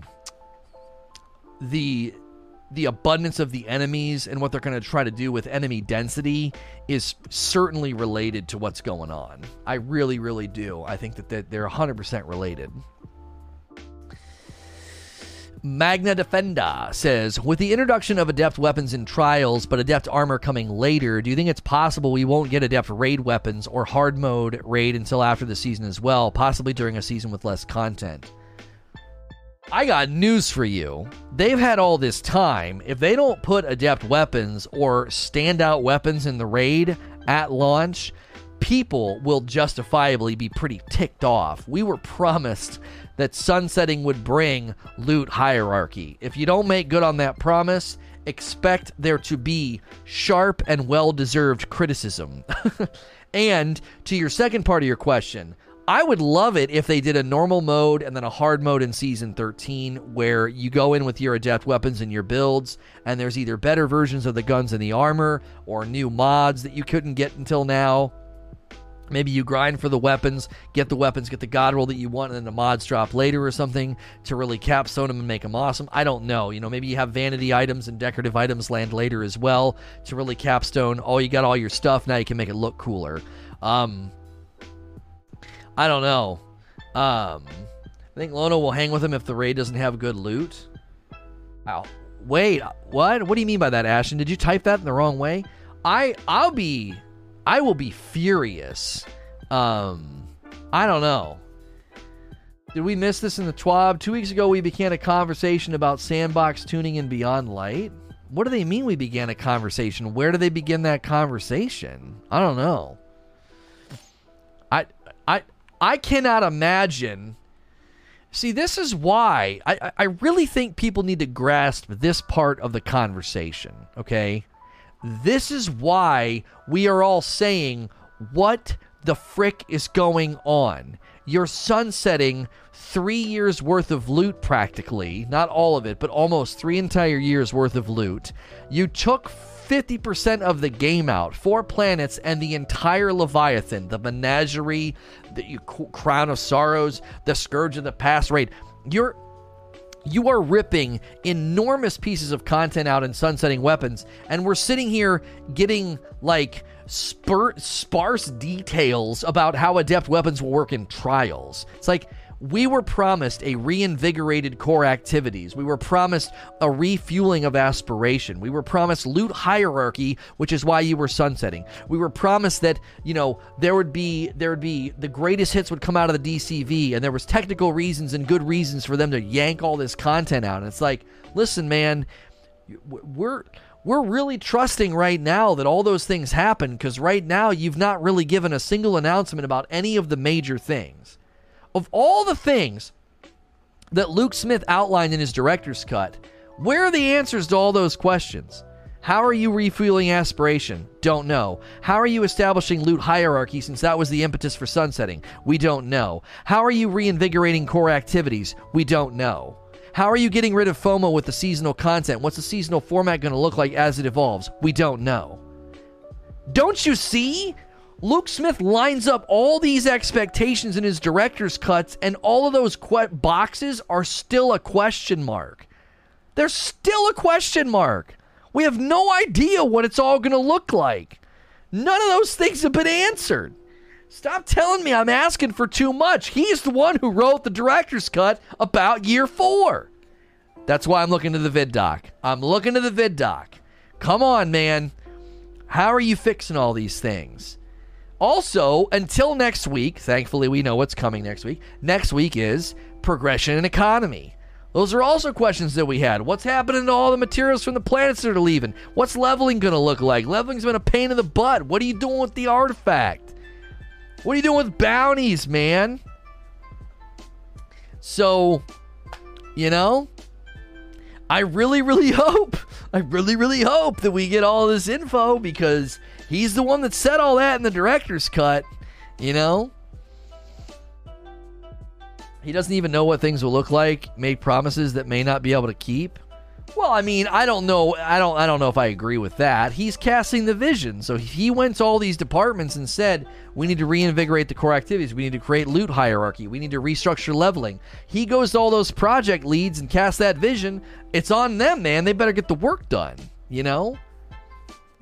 the the abundance of the enemies and what they're going to try to do with enemy density is certainly related to what's going on. I really, really do. I think that they're 100% related. Magna Defenda says, with the introduction of adept weapons in trials, but adept armor coming later, do you think it's possible we won't get adept raid weapons or hard mode raid until after the season as well, possibly during a season with less content? I got news for you. They've had all this time. If they don't put adept weapons or standout weapons in the raid at launch, people will justifiably be pretty ticked off. We were promised that sunsetting would bring loot hierarchy. If you don't make good on that promise, expect there to be sharp and well deserved criticism. <laughs> and to your second part of your question, I would love it if they did a normal mode and then a hard mode in season 13 where you go in with your adept weapons and your builds, and there's either better versions of the guns and the armor or new mods that you couldn't get until now. Maybe you grind for the weapons, get the weapons, get the god roll that you want, and then the mods drop later or something to really capstone them and make them awesome. I don't know. You know, maybe you have vanity items and decorative items land later as well to really capstone. Oh, you got all your stuff. Now you can make it look cooler. Um, I don't know. Um, I think Lono will hang with him if the raid doesn't have good loot. Wow. Wait, what? What do you mean by that, Ashton? Did you type that in the wrong way? I I'll be I will be furious. Um I don't know. Did we miss this in the TWAB? Two weeks ago we began a conversation about sandbox tuning in Beyond Light. What do they mean we began a conversation? Where do they begin that conversation? I don't know. I I I cannot imagine. See, this is why I, I really think people need to grasp this part of the conversation, okay? This is why we are all saying, what the frick is going on? You're sunsetting three years worth of loot practically, not all of it, but almost three entire years worth of loot. You took 50% of the game out, four planets, and the entire Leviathan, the Menagerie, the Crown of Sorrows, the Scourge of the Past raid. You're you are ripping enormous pieces of content out in sunsetting weapons, and we're sitting here getting like spur- sparse details about how adept weapons will work in trials. It's like we were promised a reinvigorated core activities. We were promised a refueling of aspiration. We were promised loot hierarchy, which is why you were sunsetting. We were promised that, you know, there would be there would be the greatest hits would come out of the DCV and there was technical reasons and good reasons for them to yank all this content out. And it's like, listen, man, we're we're really trusting right now that all those things happen because right now you've not really given a single announcement about any of the major things of all the things that Luke Smith outlined in his director's cut, where are the answers to all those questions? How are you refueling aspiration? Don't know. How are you establishing loot hierarchy since that was the impetus for sunsetting? We don't know. How are you reinvigorating core activities? We don't know. How are you getting rid of FOMO with the seasonal content? What's the seasonal format going to look like as it evolves? We don't know. Don't you see? Luke Smith lines up all these expectations in his director's cuts, and all of those que- boxes are still a question mark. They're still a question mark. We have no idea what it's all going to look like. None of those things have been answered. Stop telling me I'm asking for too much. He's the one who wrote the director's cut about year four. That's why I'm looking to the vid doc. I'm looking to the vid doc. Come on, man. How are you fixing all these things? Also, until next week, thankfully we know what's coming next week. Next week is progression and economy. Those are also questions that we had. What's happening to all the materials from the planets that are leaving? What's leveling going to look like? Leveling's been a pain in the butt. What are you doing with the artifact? What are you doing with bounties, man? So, you know, I really, really <laughs> hope, I really, really hope that we get all this info because he's the one that said all that in the director's cut, you know? He doesn't even know what things will look like, make promises that may not be able to keep. Well, I mean, I don't know. I don't. I don't know if I agree with that. He's casting the vision. So he went to all these departments and said, "We need to reinvigorate the core activities. We need to create loot hierarchy. We need to restructure leveling." He goes to all those project leads and casts that vision. It's on them, man. They better get the work done. You know,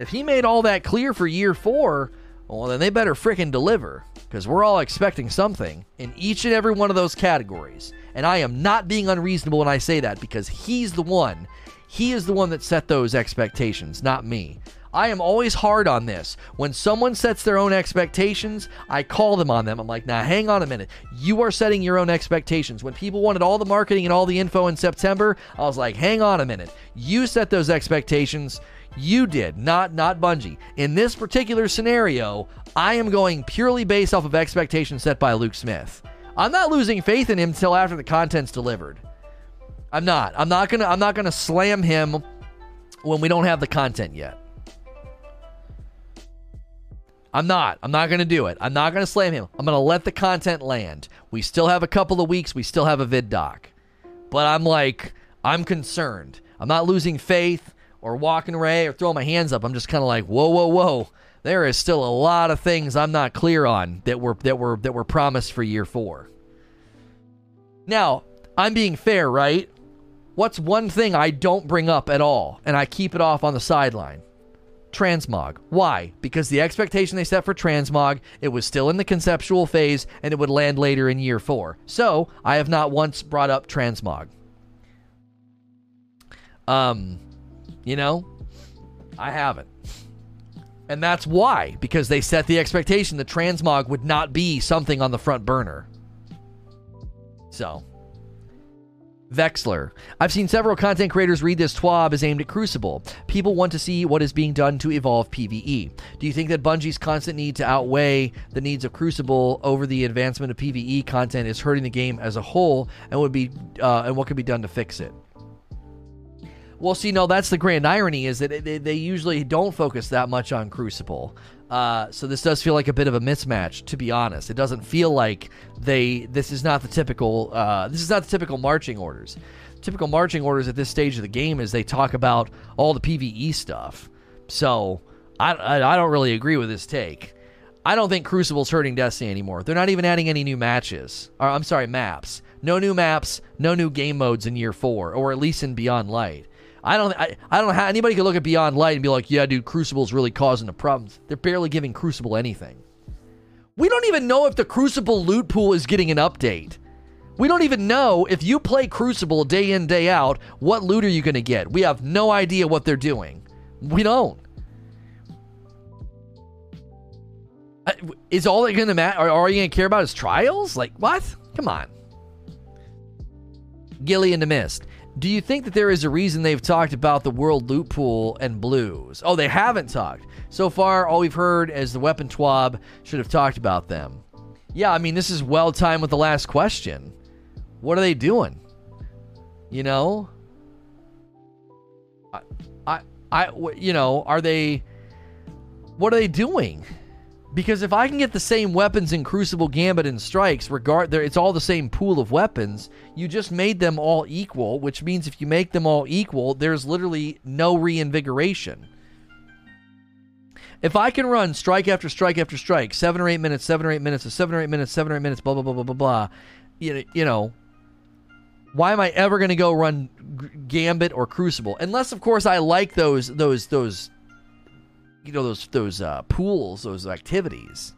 if he made all that clear for year four, well, then they better fricking deliver because we're all expecting something in each and every one of those categories. And I am not being unreasonable when I say that because he's the one. He is the one that set those expectations, not me. I am always hard on this. When someone sets their own expectations, I call them on them. I'm like, now hang on a minute. You are setting your own expectations. When people wanted all the marketing and all the info in September, I was like, hang on a minute. You set those expectations. You did, not not Bungie. In this particular scenario, I am going purely based off of expectations set by Luke Smith. I'm not losing faith in him until after the content's delivered. I'm not. I'm not gonna. I'm not gonna slam him when we don't have the content yet. I'm not. I'm not going to do it. I'm not going to slam him. I'm going to let the content land. We still have a couple of weeks. We still have a vid doc. But I'm like, I'm concerned. I'm not losing faith or walking away or throwing my hands up. I'm just kind of like, whoa, whoa, whoa. There is still a lot of things I'm not clear on that were that were that were promised for year four. Now, I'm being fair, right? What's one thing I don't bring up at all and I keep it off on the sideline? Transmog. Why? Because the expectation they set for Transmog, it was still in the conceptual phase and it would land later in year four. So I have not once brought up Transmog. Um, you know, I haven't. And that's why, because they set the expectation that Transmog would not be something on the front burner. So, Vexler. I've seen several content creators read this TWAB as aimed at Crucible. People want to see what is being done to evolve PvE. Do you think that Bungie's constant need to outweigh the needs of Crucible over the advancement of PvE content is hurting the game as a whole, and would be uh, and what could be done to fix it? Well, see, no, that's the grand irony is that they, they usually don't focus that much on Crucible. Uh, so this does feel like a bit of a mismatch, to be honest. It doesn't feel like they. This is not the typical. Uh, this is not the typical marching orders. Typical marching orders at this stage of the game is they talk about all the PVE stuff. So I, I, I don't really agree with this take. I don't think Crucible's hurting Destiny anymore. They're not even adding any new matches. Or I'm sorry, maps. No new maps, no new game modes in year four, or at least in Beyond Light. I don't. I, I don't know how anybody could look at Beyond Light and be like, "Yeah, dude, Crucible's really causing the problems." They're barely giving Crucible anything. We don't even know if the Crucible loot pool is getting an update. We don't even know if you play Crucible day in day out, what loot are you going to get? We have no idea what they're doing. We don't. Uh, is all that going to matter? Are, are you going to care about his trials? Like what? Come on. Gilly in the Mist. Do you think that there is a reason they've talked about the world loot pool and blues? Oh, they haven't talked. So far, all we've heard is the weapon twab should have talked about them. Yeah, I mean, this is well timed with the last question. What are they doing? You know? I, I, I, you know, are they, what are they doing? Because if I can get the same weapons in Crucible, Gambit, and Strikes, regard, it's all the same pool of weapons. You just made them all equal, which means if you make them all equal, there's literally no reinvigoration. If I can run strike after strike after strike, seven or eight minutes, seven or eight minutes, seven or eight minutes, seven or eight minutes, blah blah blah blah blah blah, you you know why am I ever going to go run Gambit or Crucible? Unless, of course, I like those those those you know those those uh, pools, those activities.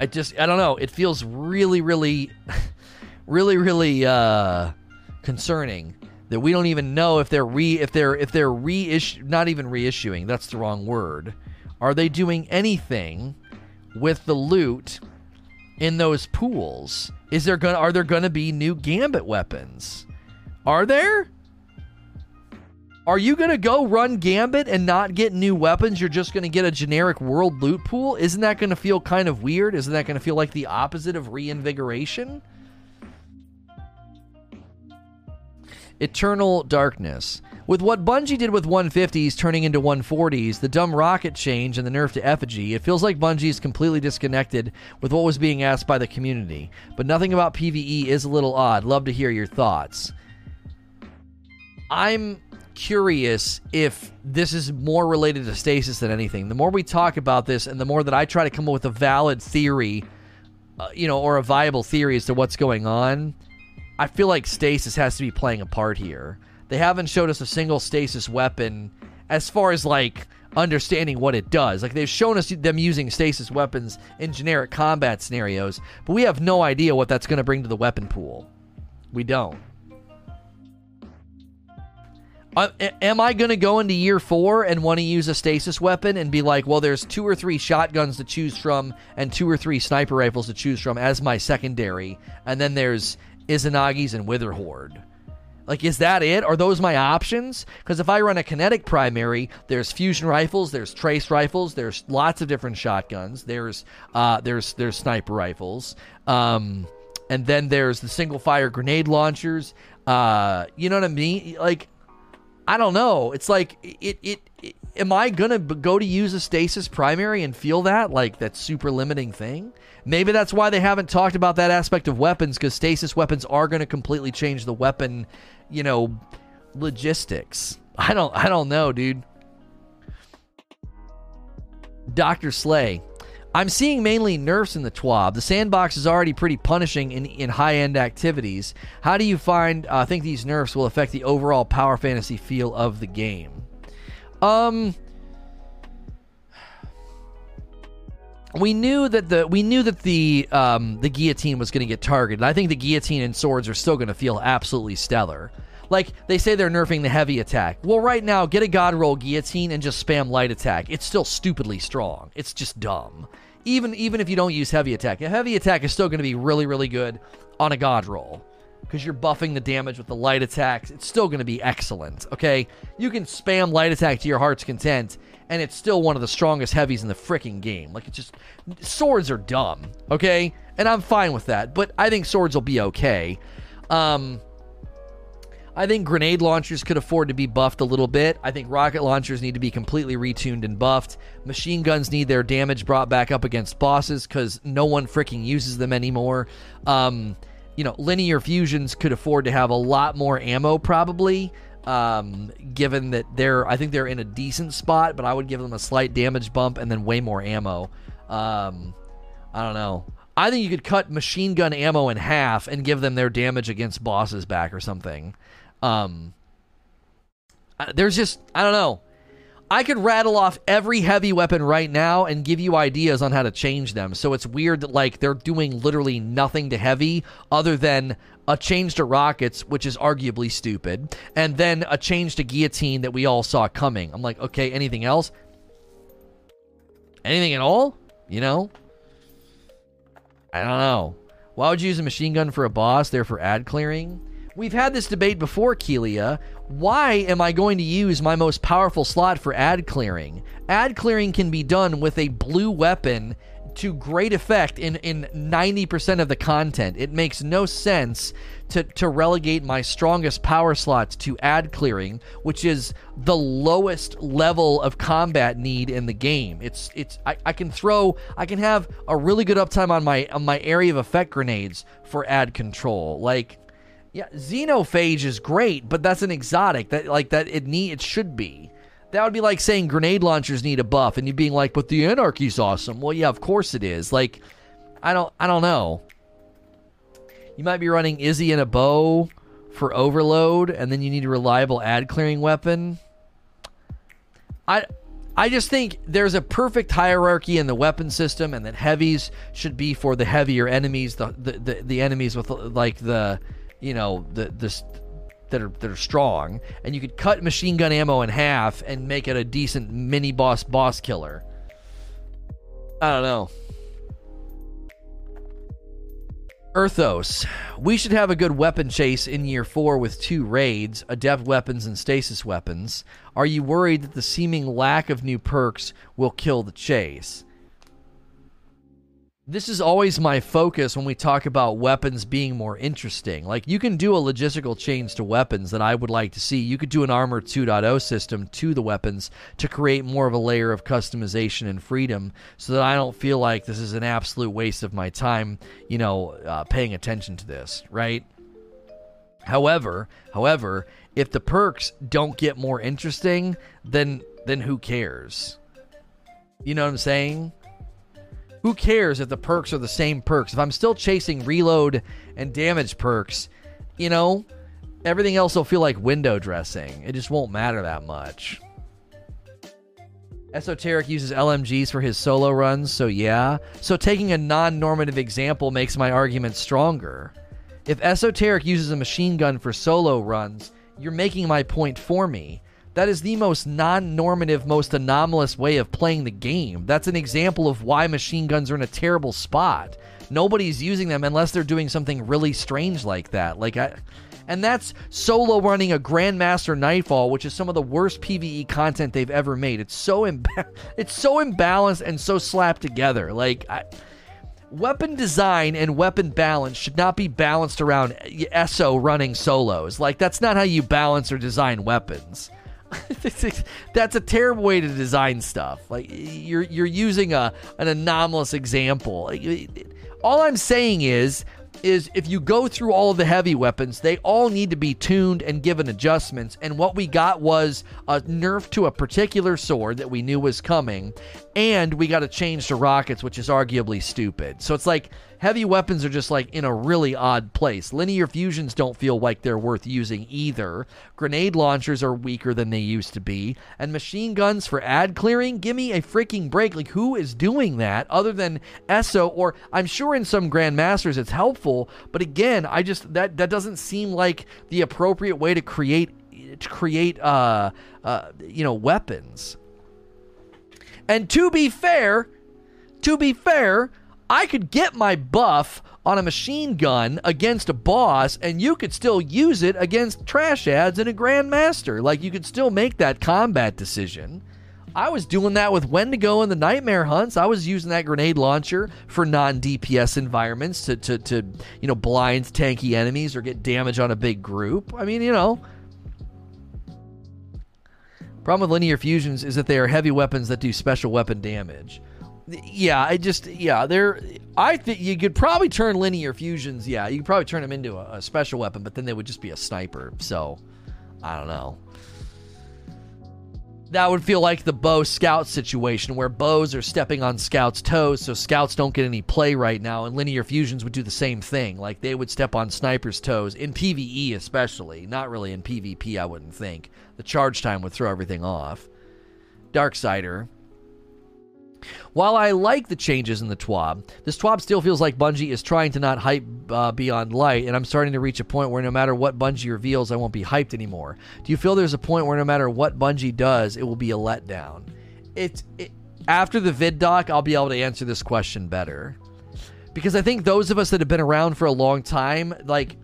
I just I don't know. It feels really, really, <laughs> really, really uh, concerning that we don't even know if they're re if they're if they're reissue not even reissuing. That's the wrong word. Are they doing anything with the loot in those pools? Is there gonna are there to be new gambit weapons? Are there? Are you going to go run Gambit and not get new weapons? You're just going to get a generic world loot pool? Isn't that going to feel kind of weird? Isn't that going to feel like the opposite of reinvigoration? Eternal Darkness. With what Bungie did with 150s turning into 140s, the dumb rocket change, and the nerf to effigy, it feels like Bungie is completely disconnected with what was being asked by the community. But nothing about PvE is a little odd. Love to hear your thoughts. I'm curious if this is more related to stasis than anything. The more we talk about this, and the more that I try to come up with a valid theory, uh, you know, or a viable theory as to what's going on, I feel like stasis has to be playing a part here. They haven't showed us a single stasis weapon as far as like understanding what it does. Like they've shown us them using stasis weapons in generic combat scenarios, but we have no idea what that's going to bring to the weapon pool. We don't. Uh, am I going to go into year four and want to use a stasis weapon and be like, well, there's two or three shotguns to choose from and two or three sniper rifles to choose from as my secondary, and then there's Izanagi's and Witherhoard? Like, is that it? Are those my options? Because if I run a kinetic primary, there's fusion rifles, there's trace rifles, there's lots of different shotguns, there's uh, there's there's sniper rifles, um, and then there's the single fire grenade launchers. Uh, you know what I mean? Like, I don't know. It's like it, it, it am I gonna go to use a stasis primary and feel that like that super limiting thing? Maybe that's why they haven't talked about that aspect of weapons because stasis weapons are going to completely change the weapon, you know, logistics. I don't I don't know, dude. Dr. Slay. I'm seeing mainly nerfs in the TWAB. The sandbox is already pretty punishing in, in high end activities. How do you find uh, think these nerfs will affect the overall power fantasy feel of the game? Um, we knew that the we knew that the um, the guillotine was going to get targeted. I think the guillotine and swords are still going to feel absolutely stellar. Like they say they're nerfing the heavy attack. Well, right now, get a god roll guillotine and just spam light attack. It's still stupidly strong. It's just dumb even even if you don't use heavy attack. A heavy attack is still going to be really really good on a god roll because you're buffing the damage with the light attacks. It's still going to be excellent. Okay, you can spam light attack to your heart's content, and it's still one of the strongest heavies in the freaking game. Like it's just swords are dumb. Okay, and I'm fine with that. But I think swords will be okay. Um, I think grenade launchers could afford to be buffed a little bit. I think rocket launchers need to be completely retuned and buffed. Machine guns need their damage brought back up against bosses because no one freaking uses them anymore. Um, you know, linear fusions could afford to have a lot more ammo, probably. Um, given that they're, I think they're in a decent spot, but I would give them a slight damage bump and then way more ammo. Um, I don't know. I think you could cut machine gun ammo in half and give them their damage against bosses back or something. Um, there's just I don't know. I could rattle off every heavy weapon right now and give you ideas on how to change them. So it's weird that like they're doing literally nothing to heavy other than a change to rockets, which is arguably stupid, and then a change to guillotine that we all saw coming. I'm like, okay, anything else? Anything at all? You know? I don't know. Why would you use a machine gun for a boss? There for ad clearing? We've had this debate before, Kelia. Why am I going to use my most powerful slot for ad clearing? Ad clearing can be done with a blue weapon to great effect in in 90% of the content. It makes no sense to to relegate my strongest power slots to ad clearing, which is the lowest level of combat need in the game. It's it's I, I can throw I can have a really good uptime on my on my area of effect grenades for ad control. Like yeah, Xenophage is great, but that's an exotic. That like that it need it should be. That would be like saying grenade launchers need a buff, and you being like, "But the anarchy's awesome." Well, yeah, of course it is. Like, I don't, I don't know. You might be running Izzy and a bow for overload, and then you need a reliable ad clearing weapon. I, I just think there's a perfect hierarchy in the weapon system, and that heavies should be for the heavier enemies, the the, the, the enemies with like the, you know, the the that are that are strong, and you could cut machine gun ammo in half and make it a decent mini boss boss killer. I don't know. Earthos. We should have a good weapon chase in year four with two raids, adept weapons and stasis weapons. Are you worried that the seeming lack of new perks will kill the chase? This is always my focus when we talk about weapons being more interesting. Like, you can do a logistical change to weapons that I would like to see. You could do an Armor 2.0 system to the weapons to create more of a layer of customization and freedom so that I don't feel like this is an absolute waste of my time, you know, uh, paying attention to this, right? However, however, if the perks don't get more interesting, then then who cares? You know what I'm saying? Who cares if the perks are the same perks? If I'm still chasing reload and damage perks, you know, everything else will feel like window dressing. It just won't matter that much. Esoteric uses LMGs for his solo runs, so yeah. So taking a non normative example makes my argument stronger. If Esoteric uses a machine gun for solo runs, you're making my point for me. That is the most non normative, most anomalous way of playing the game. That's an example of why machine guns are in a terrible spot. Nobody's using them unless they're doing something really strange like that. Like I. And that's solo running a Grandmaster Nightfall, which is some of the worst PVE content they've ever made. It's so imba- <laughs> it's so imbalanced and so slapped together. Like I, weapon design and weapon balance should not be balanced around eh, ESO running solos. Like that's not how you balance or design weapons. <laughs> that's a terrible way to design stuff. Like you're you're using a an anomalous example. All I'm saying is is if you go through all of the heavy weapons, they all need to be tuned and given adjustments. And what we got was a nerf to a particular sword that we knew was coming, and we got a change to rockets, which is arguably stupid. So it's like heavy weapons are just like in a really odd place. Linear fusions don't feel like they're worth using either. Grenade launchers are weaker than they used to be, and machine guns for ad clearing, give me a freaking break. Like who is doing that other than ESO or I'm sure in some grandmasters it's helpful, but again, I just that that doesn't seem like the appropriate way to create to create uh, uh you know weapons. And to be fair, to be fair, I could get my buff on a machine gun against a boss, and you could still use it against trash ads in a Grandmaster. Like, you could still make that combat decision. I was doing that with Wendigo in the Nightmare Hunts. I was using that grenade launcher for non DPS environments to, to, to, you know, blind tanky enemies or get damage on a big group. I mean, you know, Problem with linear fusions is that they are heavy weapons that do special weapon damage. Yeah, I just yeah, they're. I think you could probably turn linear fusions. Yeah, you could probably turn them into a, a special weapon, but then they would just be a sniper. So, I don't know that would feel like the bow scout situation where bows are stepping on scouts' toes, so scouts don't get any play right now. And linear fusions would do the same thing. Like they would step on snipers' toes, in PvE especially. Not really in PvP, I wouldn't think. The charge time would throw everything off. Darksider, while I like the changes in the TWAB, this TWAB still feels like Bungie is trying to not hype uh, beyond light, and I'm starting to reach a point where no matter what Bungie reveals, I won't be hyped anymore. Do you feel there's a point where no matter what Bungie does, it will be a letdown? It's it, after the vid doc, I'll be able to answer this question better. Because I think those of us that have been around for a long time, like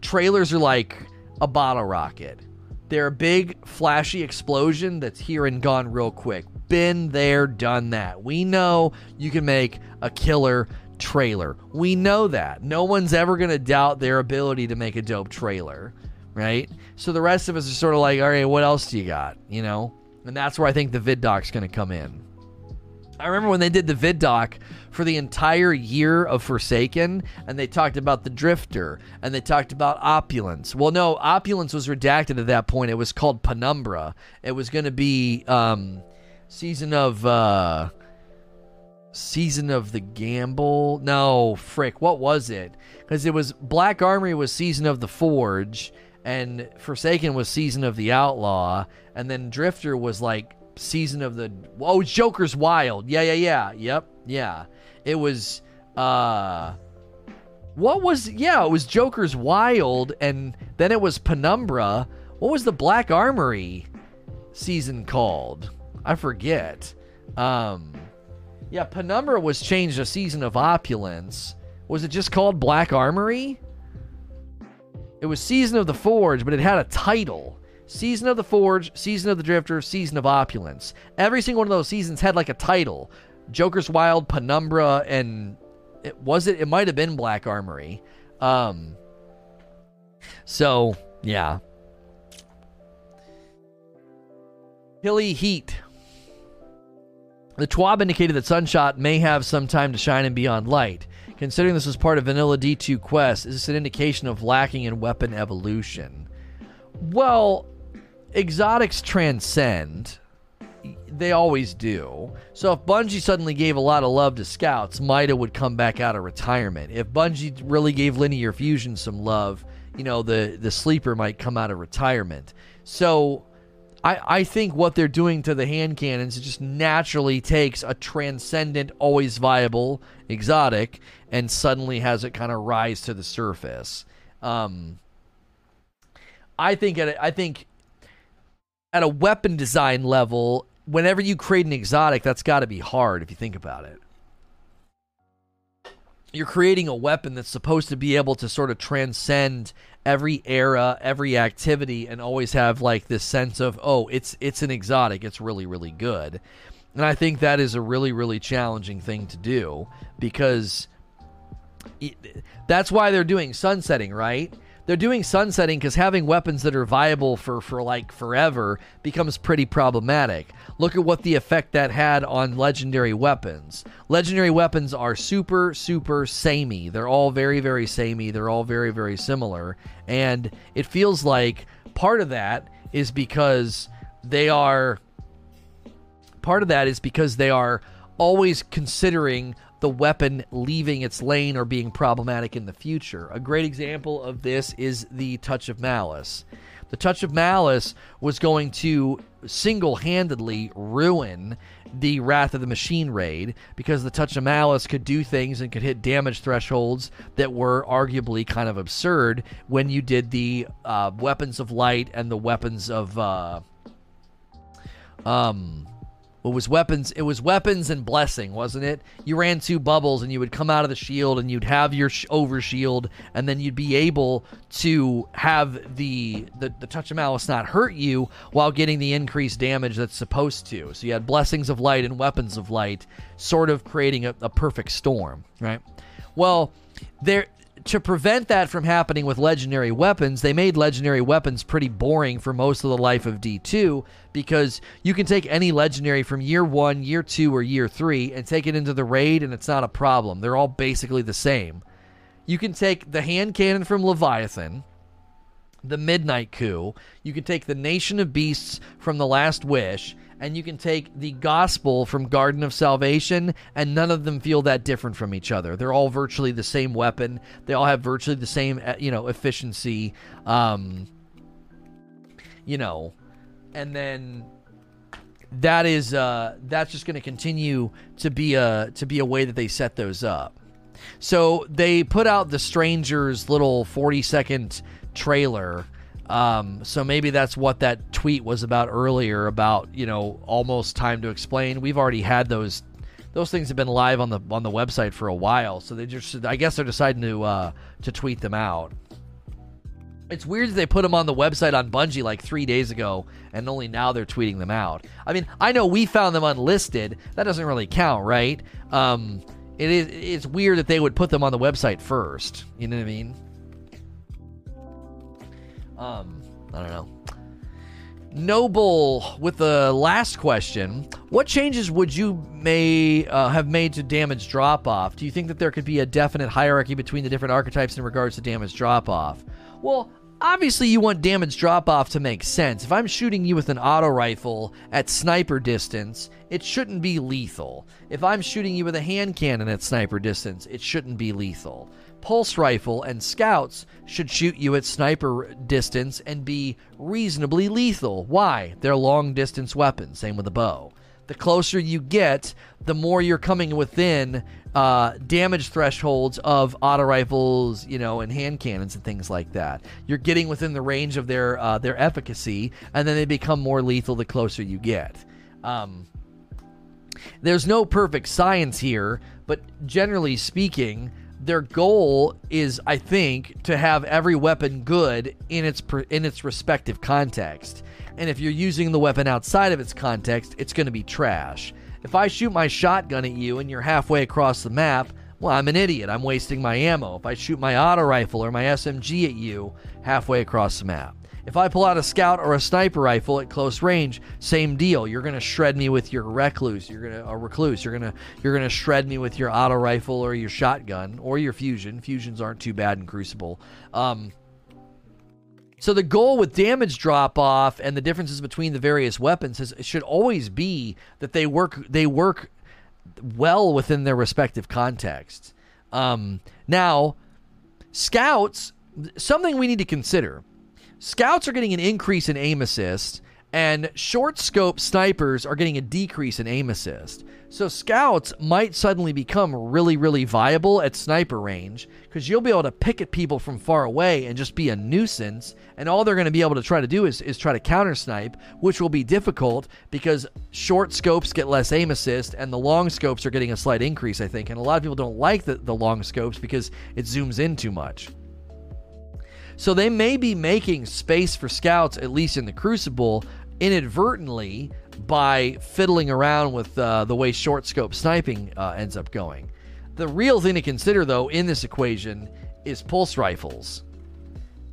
trailers are like a bottle rocket. They're a big, flashy explosion that's here and gone real quick been there, done that. We know you can make a killer trailer. We know that. No one's ever going to doubt their ability to make a dope trailer, right? So the rest of us are sort of like, all right, what else do you got? You know? And that's where I think the vid doc's going to come in. I remember when they did the vid doc for the entire year of Forsaken, and they talked about the Drifter, and they talked about Opulence. Well, no, Opulence was redacted at that point. It was called Penumbra. It was going to be um, season of uh, season of the Gamble. No, frick, what was it? Because it was Black Armory was season of the Forge, and Forsaken was season of the Outlaw, and then Drifter was like season of the oh Joker's Wild. Yeah, yeah, yeah. Yep, yeah. It was uh what was yeah, it was Joker's Wild and then it was Penumbra. What was the Black Armory season called? I forget. Um yeah, Penumbra was changed to Season of Opulence. Was it just called Black Armory? It was Season of the Forge, but it had a title. Season of the Forge, Season of the Drifter, Season of Opulence. Every single one of those seasons had like a title. Joker's Wild, Penumbra, and it was it. It might have been Black Armory. Um. So yeah. Hilly Heat. The TWAB indicated that Sunshot may have some time to shine and be on Light. Considering this was part of Vanilla D2 Quest, is this an indication of lacking in weapon evolution? Well, exotics transcend. They always do. So if Bungie suddenly gave a lot of love to scouts, Mida would come back out of retirement. If Bungie really gave Linear Fusion some love, you know, the the sleeper might come out of retirement. So I, I think what they're doing to the hand cannons just naturally takes a transcendent, always viable exotic and suddenly has it kind of rise to the surface. Um, I think at a, I think at a weapon design level, whenever you create an exotic, that's got to be hard if you think about it. You're creating a weapon that's supposed to be able to sort of transcend every era, every activity, and always have like this sense of, oh, it's it's an exotic. It's really really good, and I think that is a really really challenging thing to do because it, that's why they're doing sunsetting, right? They're doing sunsetting because having weapons that are viable for, for like forever becomes pretty problematic. Look at what the effect that had on legendary weapons. Legendary weapons are super, super samey. They're all very, very samey. They're all very, very similar. And it feels like part of that is because they are. Part of that is because they are always considering the weapon leaving its lane or being problematic in the future. A great example of this is the Touch of Malice. The Touch of Malice was going to single handedly ruin the Wrath of the Machine raid because the Touch of Malice could do things and could hit damage thresholds that were arguably kind of absurd when you did the uh, Weapons of Light and the Weapons of. Uh, um, it was weapons. It was weapons and blessing, wasn't it? You ran two bubbles, and you would come out of the shield, and you'd have your sh- over shield, and then you'd be able to have the, the the touch of malice not hurt you while getting the increased damage that's supposed to. So you had blessings of light and weapons of light, sort of creating a, a perfect storm, right? Well, there to prevent that from happening with legendary weapons, they made legendary weapons pretty boring for most of the life of D2 because you can take any legendary from year 1, year 2, or year 3 and take it into the raid and it's not a problem. They're all basically the same. You can take the hand cannon from Leviathan, the Midnight Coup, you can take the Nation of Beasts from The Last Wish, and you can take the gospel from Garden of Salvation, and none of them feel that different from each other. They're all virtually the same weapon. They all have virtually the same, uh, you know, efficiency. Um, you know, and then that is uh, that's just going to continue to be a to be a way that they set those up. So they put out the Strangers little forty second trailer um, so maybe that's what that tweet was about earlier about you know almost time to explain. We've already had those those things have been live on the on the website for a while, so they just I guess they're deciding to uh, to tweet them out. It's weird that they put them on the website on Bungie like three days ago, and only now they're tweeting them out. I mean, I know we found them unlisted. That doesn't really count, right? Um, it is. It's weird that they would put them on the website first. You know what I mean? Um, I don't know. Noble with the last question. What changes would you may uh, have made to damage drop off? Do you think that there could be a definite hierarchy between the different archetypes in regards to damage drop off? Well, obviously you want damage drop off to make sense. If I'm shooting you with an auto rifle at sniper distance, it shouldn't be lethal. If I'm shooting you with a hand cannon at sniper distance, it shouldn't be lethal pulse rifle and scouts should shoot you at sniper distance and be reasonably lethal. Why? They're long distance weapons, same with a bow. The closer you get, the more you're coming within uh, damage thresholds of auto rifles, you know, and hand cannons and things like that. You're getting within the range of their uh, their efficacy, and then they become more lethal the closer you get. Um, there's no perfect science here, but generally speaking, their goal is, I think, to have every weapon good in its in its respective context. And if you're using the weapon outside of its context, it's going to be trash. If I shoot my shotgun at you and you're halfway across the map, well, I'm an idiot. I'm wasting my ammo. If I shoot my auto rifle or my SMG at you halfway across the map, if I pull out a scout or a sniper rifle at close range, same deal. You're gonna shred me with your recluse. You're gonna a recluse. You're gonna you're gonna shred me with your auto rifle or your shotgun or your fusion. Fusions aren't too bad in Crucible. Um, so the goal with damage drop off and the differences between the various weapons is, should always be that they work they work well within their respective contexts. Um, now, scouts something we need to consider Scouts are getting an increase in aim assist, and short scope snipers are getting a decrease in aim assist. So scouts might suddenly become really, really viable at sniper range because you'll be able to pick at people from far away and just be a nuisance. And all they're going to be able to try to do is, is try to counter snipe, which will be difficult because short scopes get less aim assist and the long scopes are getting a slight increase, I think. And a lot of people don't like the, the long scopes because it zooms in too much. So they may be making space for scouts, at least in the Crucible, inadvertently by fiddling around with uh, the way short scope sniping uh, ends up going. The real thing to consider, though, in this equation is pulse rifles.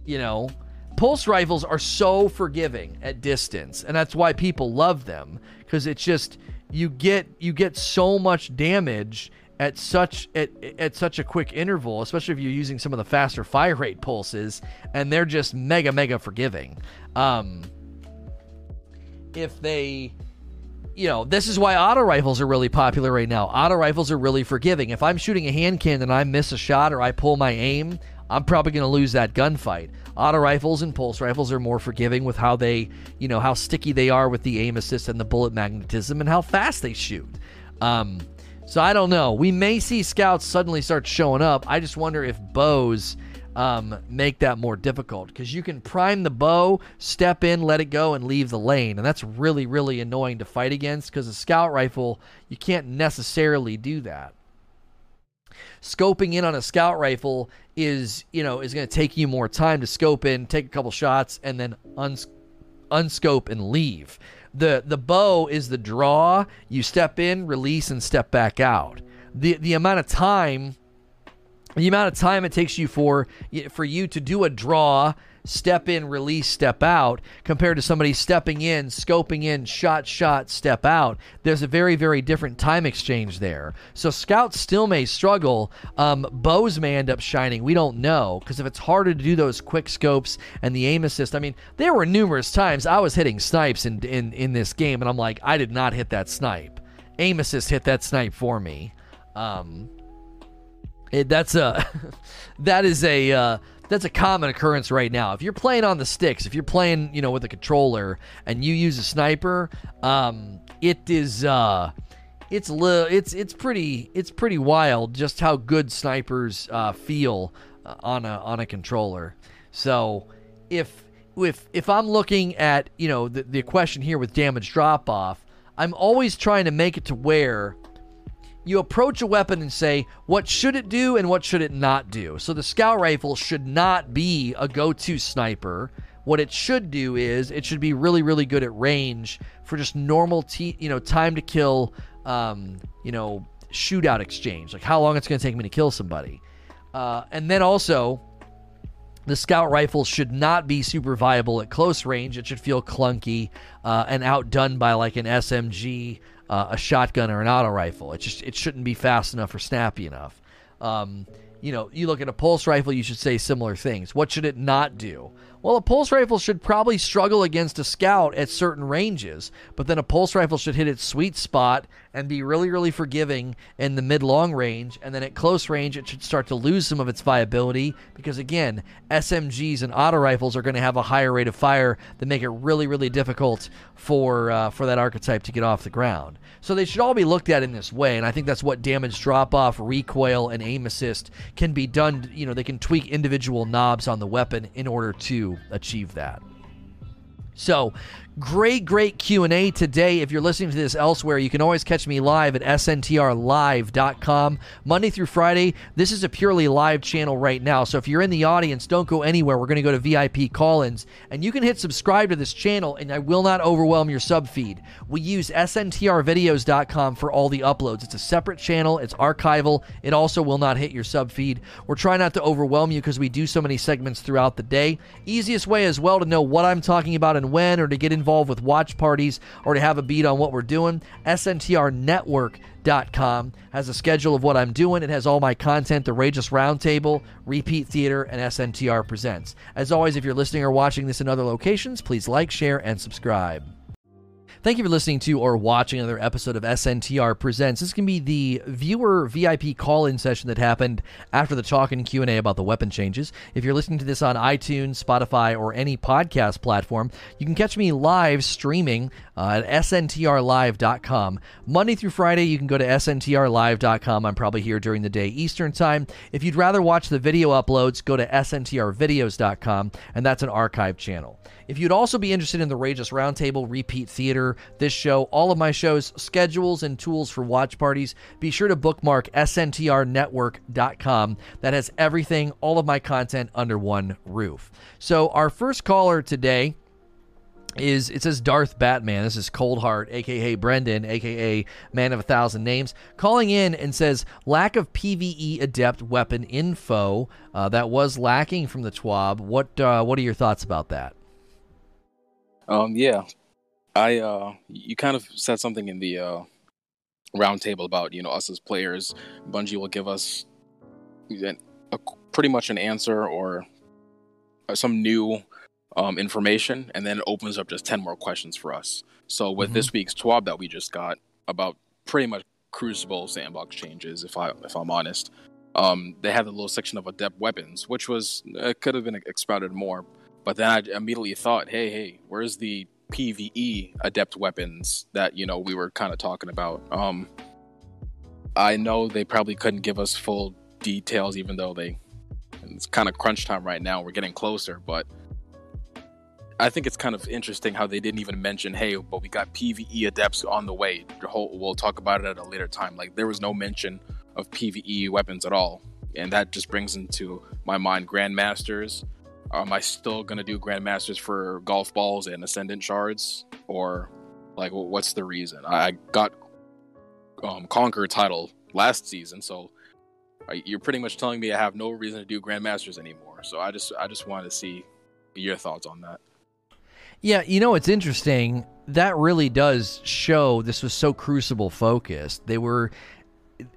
You know, pulse rifles are so forgiving at distance, and that's why people love them because it's just you get you get so much damage at such at, at such a quick interval, especially if you're using some of the faster fire rate pulses, and they're just mega mega forgiving. Um, if they you know, this is why auto rifles are really popular right now. Auto rifles are really forgiving. If I'm shooting a hand cannon and I miss a shot or I pull my aim, I'm probably going to lose that gunfight. Auto rifles and pulse rifles are more forgiving with how they, you know, how sticky they are with the aim assist and the bullet magnetism and how fast they shoot. Um, so I don't know. We may see scouts suddenly start showing up. I just wonder if bows um, make that more difficult because you can prime the bow, step in, let it go, and leave the lane. And that's really, really annoying to fight against because a scout rifle, you can't necessarily do that. Scoping in on a scout rifle is, you know, is going to take you more time to scope in, take a couple shots, and then uns- unscope and leave the the bow is the draw. You step in, release, and step back out. The the amount of time, the amount of time it takes you for for you to do a draw step in, release, step out, compared to somebody stepping in, scoping in, shot, shot, step out. There's a very, very different time exchange there. So scouts still may struggle. Um, bows may end up shining. We don't know because if it's harder to do those quick scopes and the aim assist, I mean, there were numerous times I was hitting snipes in in in this game, and I'm like, I did not hit that snipe. Aim assist hit that snipe for me. Um, it, that's a <laughs> that is a uh, that's a common occurrence right now. If you're playing on the sticks, if you're playing, you know, with a controller and you use a sniper, um, it is uh, it's li- it's it's pretty it's pretty wild just how good snipers uh, feel uh, on a on a controller. So if if if I'm looking at you know the the question here with damage drop off, I'm always trying to make it to where you approach a weapon and say, what should it do and what should it not do? So the scout rifle should not be a go to sniper. What it should do is it should be really, really good at range for just normal, t- you know, time to kill, um, you know, shootout exchange, like how long it's going to take me to kill somebody. Uh, and then also, the scout rifle should not be super viable at close range. It should feel clunky uh, and outdone by like an SMG, uh, a shotgun, or an auto rifle. It just it shouldn't be fast enough or snappy enough. Um, you know, you look at a pulse rifle, you should say similar things. What should it not do? Well, a pulse rifle should probably struggle against a scout at certain ranges, but then a pulse rifle should hit its sweet spot and be really, really forgiving in the mid long range. And then at close range, it should start to lose some of its viability because, again, SMGs and auto rifles are going to have a higher rate of fire that make it really, really difficult for, uh, for that archetype to get off the ground. So they should all be looked at in this way. And I think that's what damage drop off, recoil, and aim assist can be done. You know, they can tweak individual knobs on the weapon in order to achieve that. So, great, great Q&A today. If you're listening to this elsewhere, you can always catch me live at sntrlive.com. Monday through Friday, this is a purely live channel right now. So if you're in the audience, don't go anywhere. We're going to go to VIP call-ins, and you can hit subscribe to this channel, and I will not overwhelm your sub feed. We use sntrvideos.com for all the uploads. It's a separate channel. It's archival. It also will not hit your sub feed. We're trying not to overwhelm you because we do so many segments throughout the day. Easiest way as well to know what I'm talking about and when, or to get involved with watch parties, or to have a beat on what we're doing, SNTRnetwork.com has a schedule of what I'm doing. It has all my content, the Rageless Roundtable, Repeat Theater, and SNTR Presents. As always, if you're listening or watching this in other locations, please like, share, and subscribe. Thank you for listening to or watching another episode of SNTR Presents. This can be the viewer VIP call-in session that happened after the talk and Q&A about the weapon changes. If you're listening to this on iTunes, Spotify, or any podcast platform, you can catch me live streaming uh, at sntrlive.com. Monday through Friday, you can go to sntrlive.com. I'm probably here during the day Eastern Time. If you'd rather watch the video uploads, go to sntrvideos.com, and that's an archive channel. If you'd also be interested in the Rageless Roundtable, Repeat Theater, this show, all of my shows, schedules, and tools for watch parties, be sure to bookmark sntrnetwork.com. That has everything, all of my content under one roof. So, our first caller today is it says Darth Batman. This is Coldheart, aka Brendan, aka Man of a Thousand Names, calling in and says lack of PVE adept weapon info uh, that was lacking from the TWAB. What uh, what are your thoughts about that? Um, yeah, I uh, you kind of said something in the uh, roundtable about you know us as players. Bungie will give us a, pretty much an answer or uh, some new um, information, and then it opens up just ten more questions for us. So with mm-hmm. this week's TWAB that we just got about pretty much Crucible sandbox changes, if I if I'm honest, um, they had a little section of adept weapons, which was uh, could have been expounded more. But then I immediately thought, hey, hey, where's the PVE adept weapons that you know we were kind of talking about? Um, I know they probably couldn't give us full details, even though they it's kind of crunch time right now. We're getting closer, but I think it's kind of interesting how they didn't even mention, hey, but we got PVE adepts on the way. We'll talk about it at a later time. Like there was no mention of PVE weapons at all, and that just brings into my mind Grandmasters am I still gonna do grandmasters for golf balls and ascendant shards, or like what's the reason? I got um, conquer title last season, so you're pretty much telling me I have no reason to do grandmasters anymore. So I just I just wanted to see your thoughts on that. Yeah, you know it's interesting. That really does show this was so Crucible focused. They were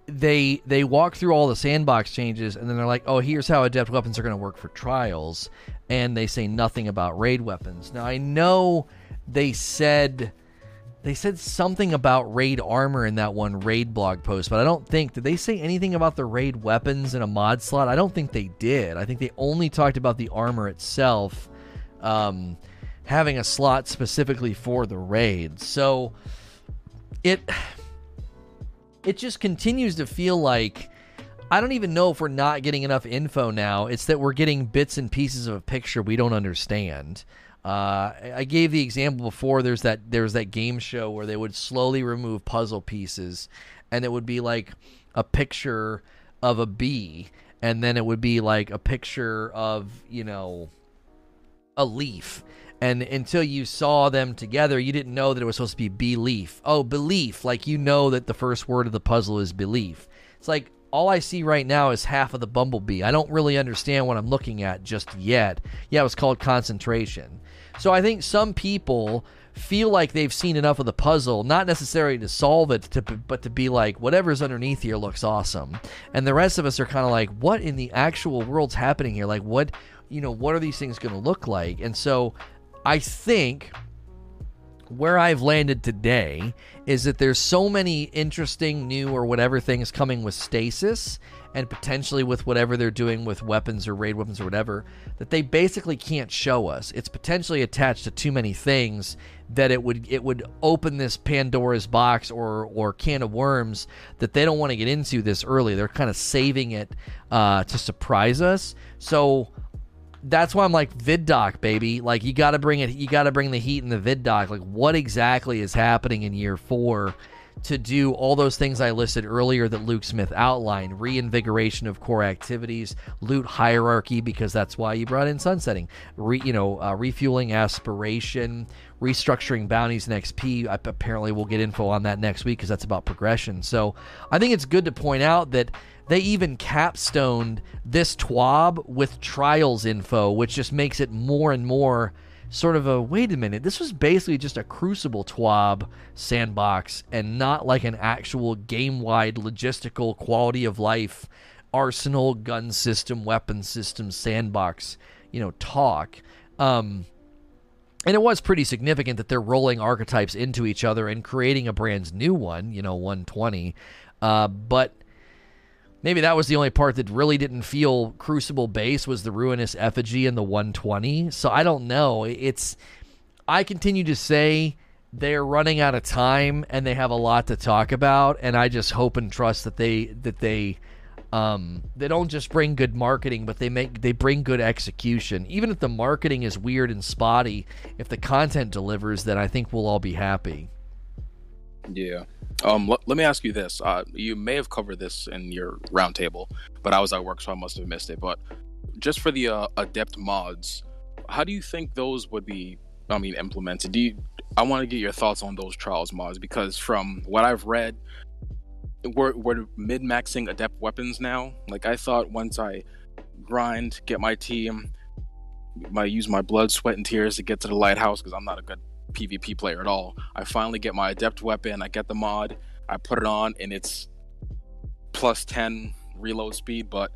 they they walk through all the sandbox changes and then they're like, "Oh, here's how adept weapons are going to work for trials." And they say nothing about raid weapons. Now, I know they said they said something about raid armor in that one raid blog post, but I don't think did they say anything about the raid weapons in a mod slot? I don't think they did. I think they only talked about the armor itself um, having a slot specifically for the raid. So it it just continues to feel like I don't even know if we're not getting enough info now. It's that we're getting bits and pieces of a picture we don't understand. Uh, I gave the example before. There's that there's that game show where they would slowly remove puzzle pieces, and it would be like a picture of a bee, and then it would be like a picture of you know a leaf. And until you saw them together, you didn't know that it was supposed to be belief. Oh, belief. Like you know that the first word of the puzzle is belief. It's like all I see right now is half of the bumblebee. I don't really understand what I'm looking at just yet. Yeah, it was called concentration. So I think some people feel like they've seen enough of the puzzle, not necessarily to solve it, to, but to be like, whatever's underneath here looks awesome. And the rest of us are kind of like, what in the actual world's happening here? Like, what, you know, what are these things going to look like? And so I think where I've landed today is that there's so many interesting new or whatever things coming with stasis and potentially with whatever they're doing with weapons or raid weapons or whatever that they basically can't show us. It's potentially attached to too many things that it would it would open this Pandora's box or or can of worms that they don't want to get into this early. They're kind of saving it uh, to surprise us. So that's why I'm like VidDoc, baby. Like you got to bring it. You got to bring the heat in the VidDoc. Like what exactly is happening in year four? To do all those things I listed earlier that Luke Smith outlined reinvigoration of core activities, loot hierarchy, because that's why you brought in sunsetting, Re, you know, uh, refueling aspiration, restructuring bounties and XP. I, apparently, we'll get info on that next week because that's about progression. So I think it's good to point out that they even capstoned this TWAB with trials info, which just makes it more and more sort of a wait a minute, this was basically just a Crucible TWAB sandbox and not like an actual game wide logistical quality of life arsenal, gun system, weapon system sandbox, you know, talk. Um, and it was pretty significant that they're rolling archetypes into each other and creating a brand new one, you know, 120. Uh, but maybe that was the only part that really didn't feel Crucible base was the ruinous effigy and the 120. So I don't know. It's I continue to say they're running out of time and they have a lot to talk about and I just hope and trust that they that they um, they don't just bring good marketing, but they make they bring good execution. Even if the marketing is weird and spotty, if the content delivers, then I think we'll all be happy. Yeah. Um, let, let me ask you this. Uh, you may have covered this in your roundtable, but I was at work, so I must have missed it. But just for the uh, adept mods, how do you think those would be? I mean, implemented. Do you? I want to get your thoughts on those trials mods because from what I've read, we're we're min maxing adept weapons now. Like I thought, once I grind, get my team, I use my blood, sweat, and tears to get to the lighthouse because I'm not a good PvP player at all. I finally get my adept weapon, I get the mod, I put it on, and it's plus 10 reload speed, but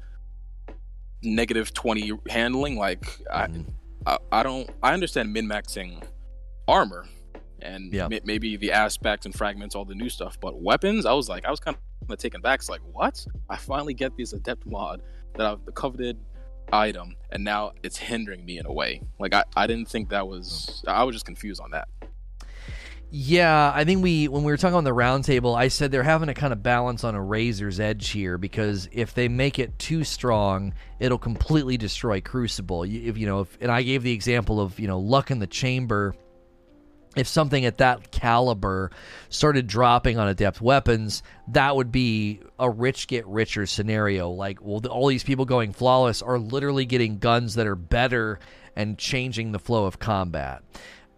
negative 20 handling. Like, mm-hmm. I, I, I, don't, I understand min maxing armor and yeah. m- maybe the aspects and fragments, all the new stuff, but weapons, I was like, I was kind of taken back. It's like, what? I finally get this adept mod that I've coveted item and now it's hindering me in a way. Like i, I didn't think that was i was just confused on that. Yeah i think we when we were talking on the roundtable i said they're having to kind of balance on a razor's edge here because if they make it too strong it'll completely destroy crucible. If you know if, and i gave the example of you know luck in the chamber if something at that caliber started dropping on adept weapons, that would be a rich get richer scenario. Like, well, the, all these people going flawless are literally getting guns that are better and changing the flow of combat.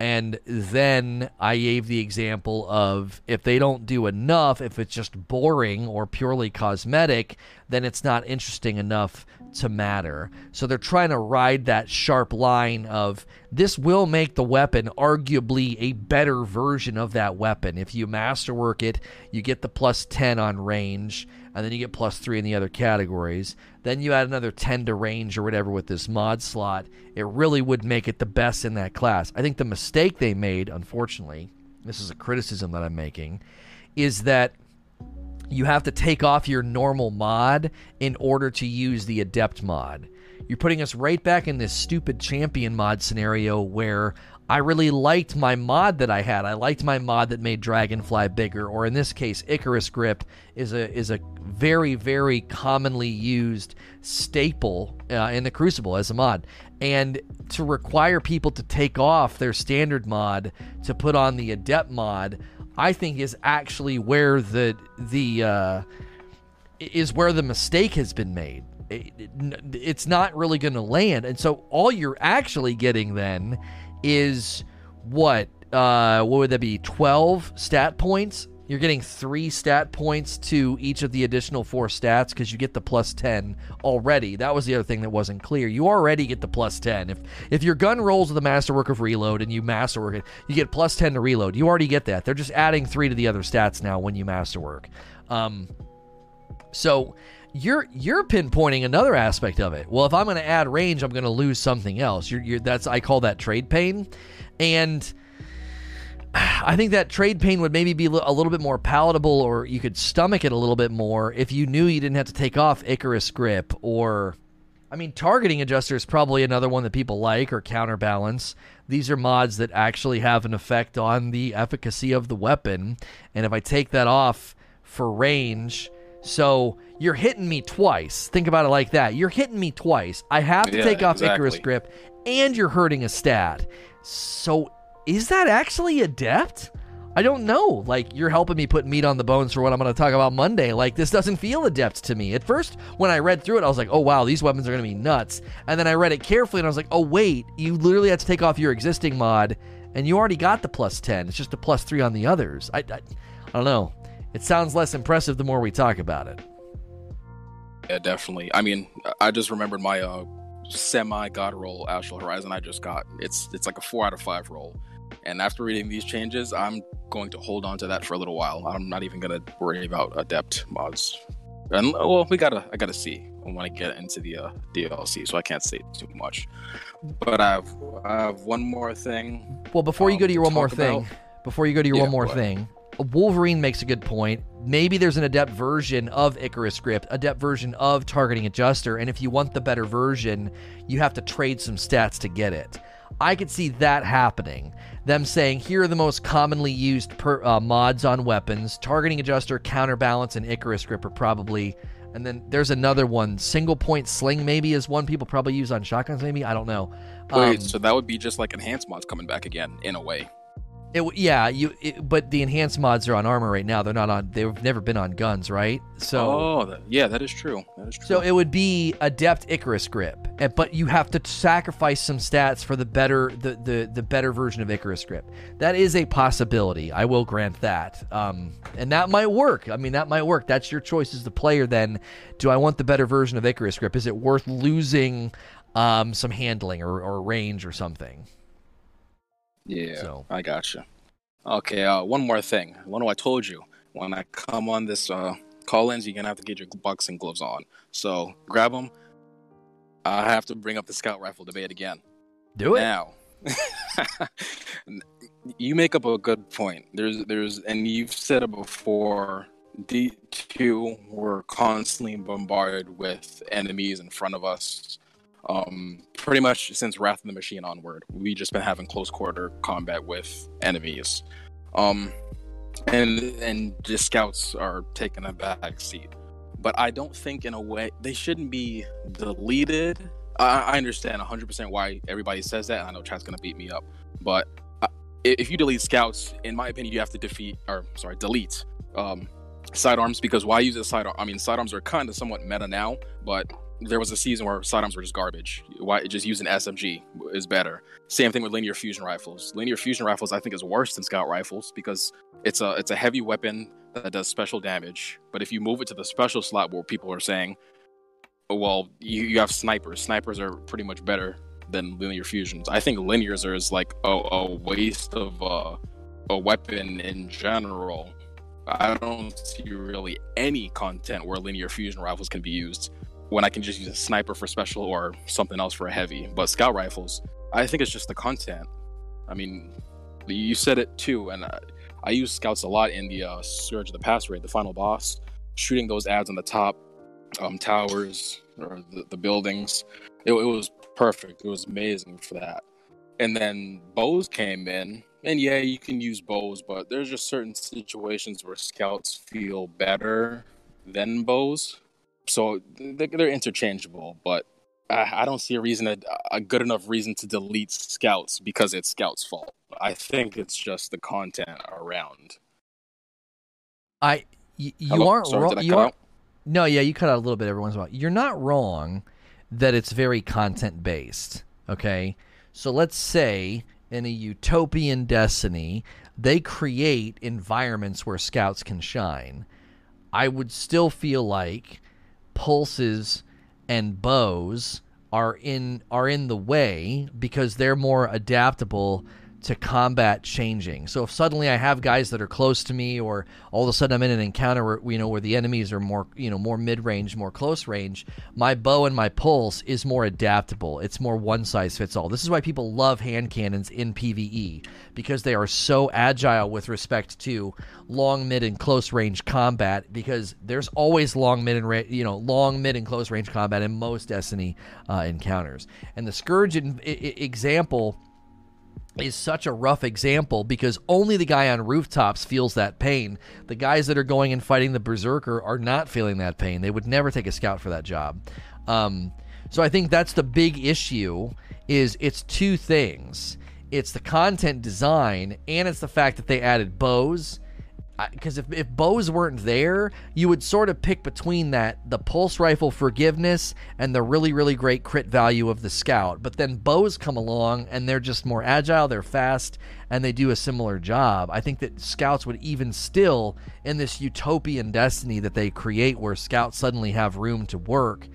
And then I gave the example of if they don't do enough, if it's just boring or purely cosmetic, then it's not interesting enough to matter. So they're trying to ride that sharp line of this will make the weapon arguably a better version of that weapon. If you masterwork it, you get the plus 10 on range, and then you get plus 3 in the other categories. Then you add another 10 to range or whatever with this mod slot. It really would make it the best in that class. I think the mistake they made, unfortunately, this is a criticism that I'm making, is that you have to take off your normal mod in order to use the adept mod. You're putting us right back in this stupid champion mod scenario where I really liked my mod that I had. I liked my mod that made Dragonfly bigger, or in this case, Icarus Grip is a is a very very commonly used staple uh, in the Crucible as a mod. And to require people to take off their standard mod to put on the Adept mod, I think is actually where the the uh, is where the mistake has been made. It, it, it's not really going to land, and so all you're actually getting then is what uh, what would that be? Twelve stat points you're getting three stat points to each of the additional four stats because you get the plus 10 already. That was the other thing that wasn't clear. You already get the plus 10. If if your gun rolls with a masterwork of reload and you masterwork it, you get plus 10 to reload. You already get that. They're just adding three to the other stats now when you masterwork. Um, so you're you're pinpointing another aspect of it. Well, if I'm going to add range, I'm going to lose something else. You're, you're, that's I call that trade pain, and I think that trade pain would maybe be a little bit more palatable, or you could stomach it a little bit more if you knew you didn't have to take off Icarus grip. Or, I mean, targeting adjuster is probably another one that people like, or counterbalance. These are mods that actually have an effect on the efficacy of the weapon. And if I take that off for range, so you're hitting me twice. Think about it like that. You're hitting me twice. I have to Yeah, take off exactly. Icarus grip, and you're hurting a stat. So is that actually adept? I don't know. Like you're helping me put meat on the bones for what I'm going to talk about Monday. Like this doesn't feel adept to me. At first, when I read through it, I was like, "Oh wow, these weapons are going to be nuts." And then I read it carefully, and I was like, "Oh wait, you literally had to take off your existing mod, and you already got the plus ten. It's just a plus three on the others." I, I, I don't know. It sounds less impressive the more we talk about it. Yeah, definitely. I mean, I just remembered my uh, semi god roll Astral Horizon I just got. It's it's like a four out of five roll. And after reading these changes, I'm going to hold on to that for a little while. I'm not even gonna worry about adept mods. And well, we gotta I gotta see I when I get into the uh, DLC, so I can't say too much. But I have I have one more thing. Well, before you um, go to your one more talk thing, about. before you go to your Yeah, one more thing, Wolverine makes a good point. Maybe there's an adept version of Icarus grip, adept version of targeting adjuster, and if you want the better version, you have to trade some stats to get it. I could see that happening. Them saying, here are the most commonly used per, uh, mods on weapons. Targeting adjuster, counterbalance, and Icarus grip are probably. And then there's another one. Single point sling, maybe, is one people probably use on shotguns, maybe? I don't know. Wait, Um, so that would be just like enhanced mods coming back again in a way. It, yeah, you. It, but the enhanced mods are on armor right now. They're not on. They've never been on guns, right? So, oh, that, yeah, that is true. That is true. so it would be adept Icarus grip, and- but you have to sacrifice some stats for the better, the the the better version of Icarus grip. That is a possibility. I will grant that, um, and that might work. I mean, that might work. That's your choice as the player. Then, do I want the better version of Icarus grip? Is it worth losing um, some handling or, or range or something? Yeah, So- I gotcha. Okay, uh, one more thing. One I told you when I come on this uh, call-ins, you're gonna have to get your boxing gloves on. So grab them. I have to bring up the scout rifle debate again. Do it. Now, <laughs> you make up a good point. There's, there's, and you've said it before. D two, we're constantly bombarded with enemies in front of us. Um, pretty much since Wrath of the Machine onward, we just been having close quarter combat with enemies. Um, and and the scouts are taking a back seat. But I don't think, in a way, they shouldn't be deleted. I, I understand 100% why everybody says that. I know chat's gonna beat me up, but uh, i- if you delete scouts, in my opinion, you have to defeat or sorry, delete um, sidearms because why use a sidearm? I mean, sidearms are kind of somewhat meta now, but there was a season where sidearms were just garbage. Why just using SMG is better. Same thing with linear fusion rifles. Linear fusion rifles, I think, is worse than scout rifles because it's a it's a heavy weapon that does special damage. But if you move it to the special slot where people are saying, well, you, you have snipers. Snipers are pretty much better than linear fusions. I think linears are is like a, a waste of uh, a weapon in general. I don't see really any content where linear fusion rifles can be used when I can just use a sniper for special or something else for a heavy. But scout rifles, I think it's just the content. I mean, you said it too, and I, I use scouts a lot in the uh, Scourge of the Past raid, the final boss, shooting those ads on the top um, towers or the, the buildings. It, it was perfect. It was amazing for that. And then bows came in, and yeah, you can use bows, but there's just certain situations where scouts feel better than bows. So they- they're interchangeable, but I I don't see a reason, a, good enough reason to delete scouts because it's scouts' fault. I think it's just the content around. I y- you aren't Sorry, wrong. not out? No, yeah, you cut out a little bit every once in a while. You're not wrong that it's very content based. Okay, so let's say in a utopian destiny, they create environments where scouts can shine. I would still feel like pulses and bows are in are in the way because they're more adaptable to combat changing. So if suddenly I have guys that are close to me or all of a sudden I'm in an encounter where you know where the enemies are more, you know, more mid-range, more close range, my bow and my pulse is more adaptable. It's more one size fits all. This is why people love hand cannons in PvE because they are so agile with respect to long, mid and close range combat because there's always long, mid and ra- you know, long, mid and close range combat in most Destiny uh, encounters. And the Scourge in- I- example is such a rough example because only the guy on rooftops feels that pain. The guys that are going and fighting the berserker are not feeling that pain. They would never take a scout for that job. Um, so I think that's the big issue. Is it's two things. It's the content design and it's the fact that they added bows because if, if bows weren't there, you would sort of pick between that the pulse rifle forgiveness and the really really great crit value of the scout. But then bows come along and they're just more agile, they're fast, and they do a similar job. I think that scouts would even still in this utopian destiny that they create where scouts suddenly have room to work.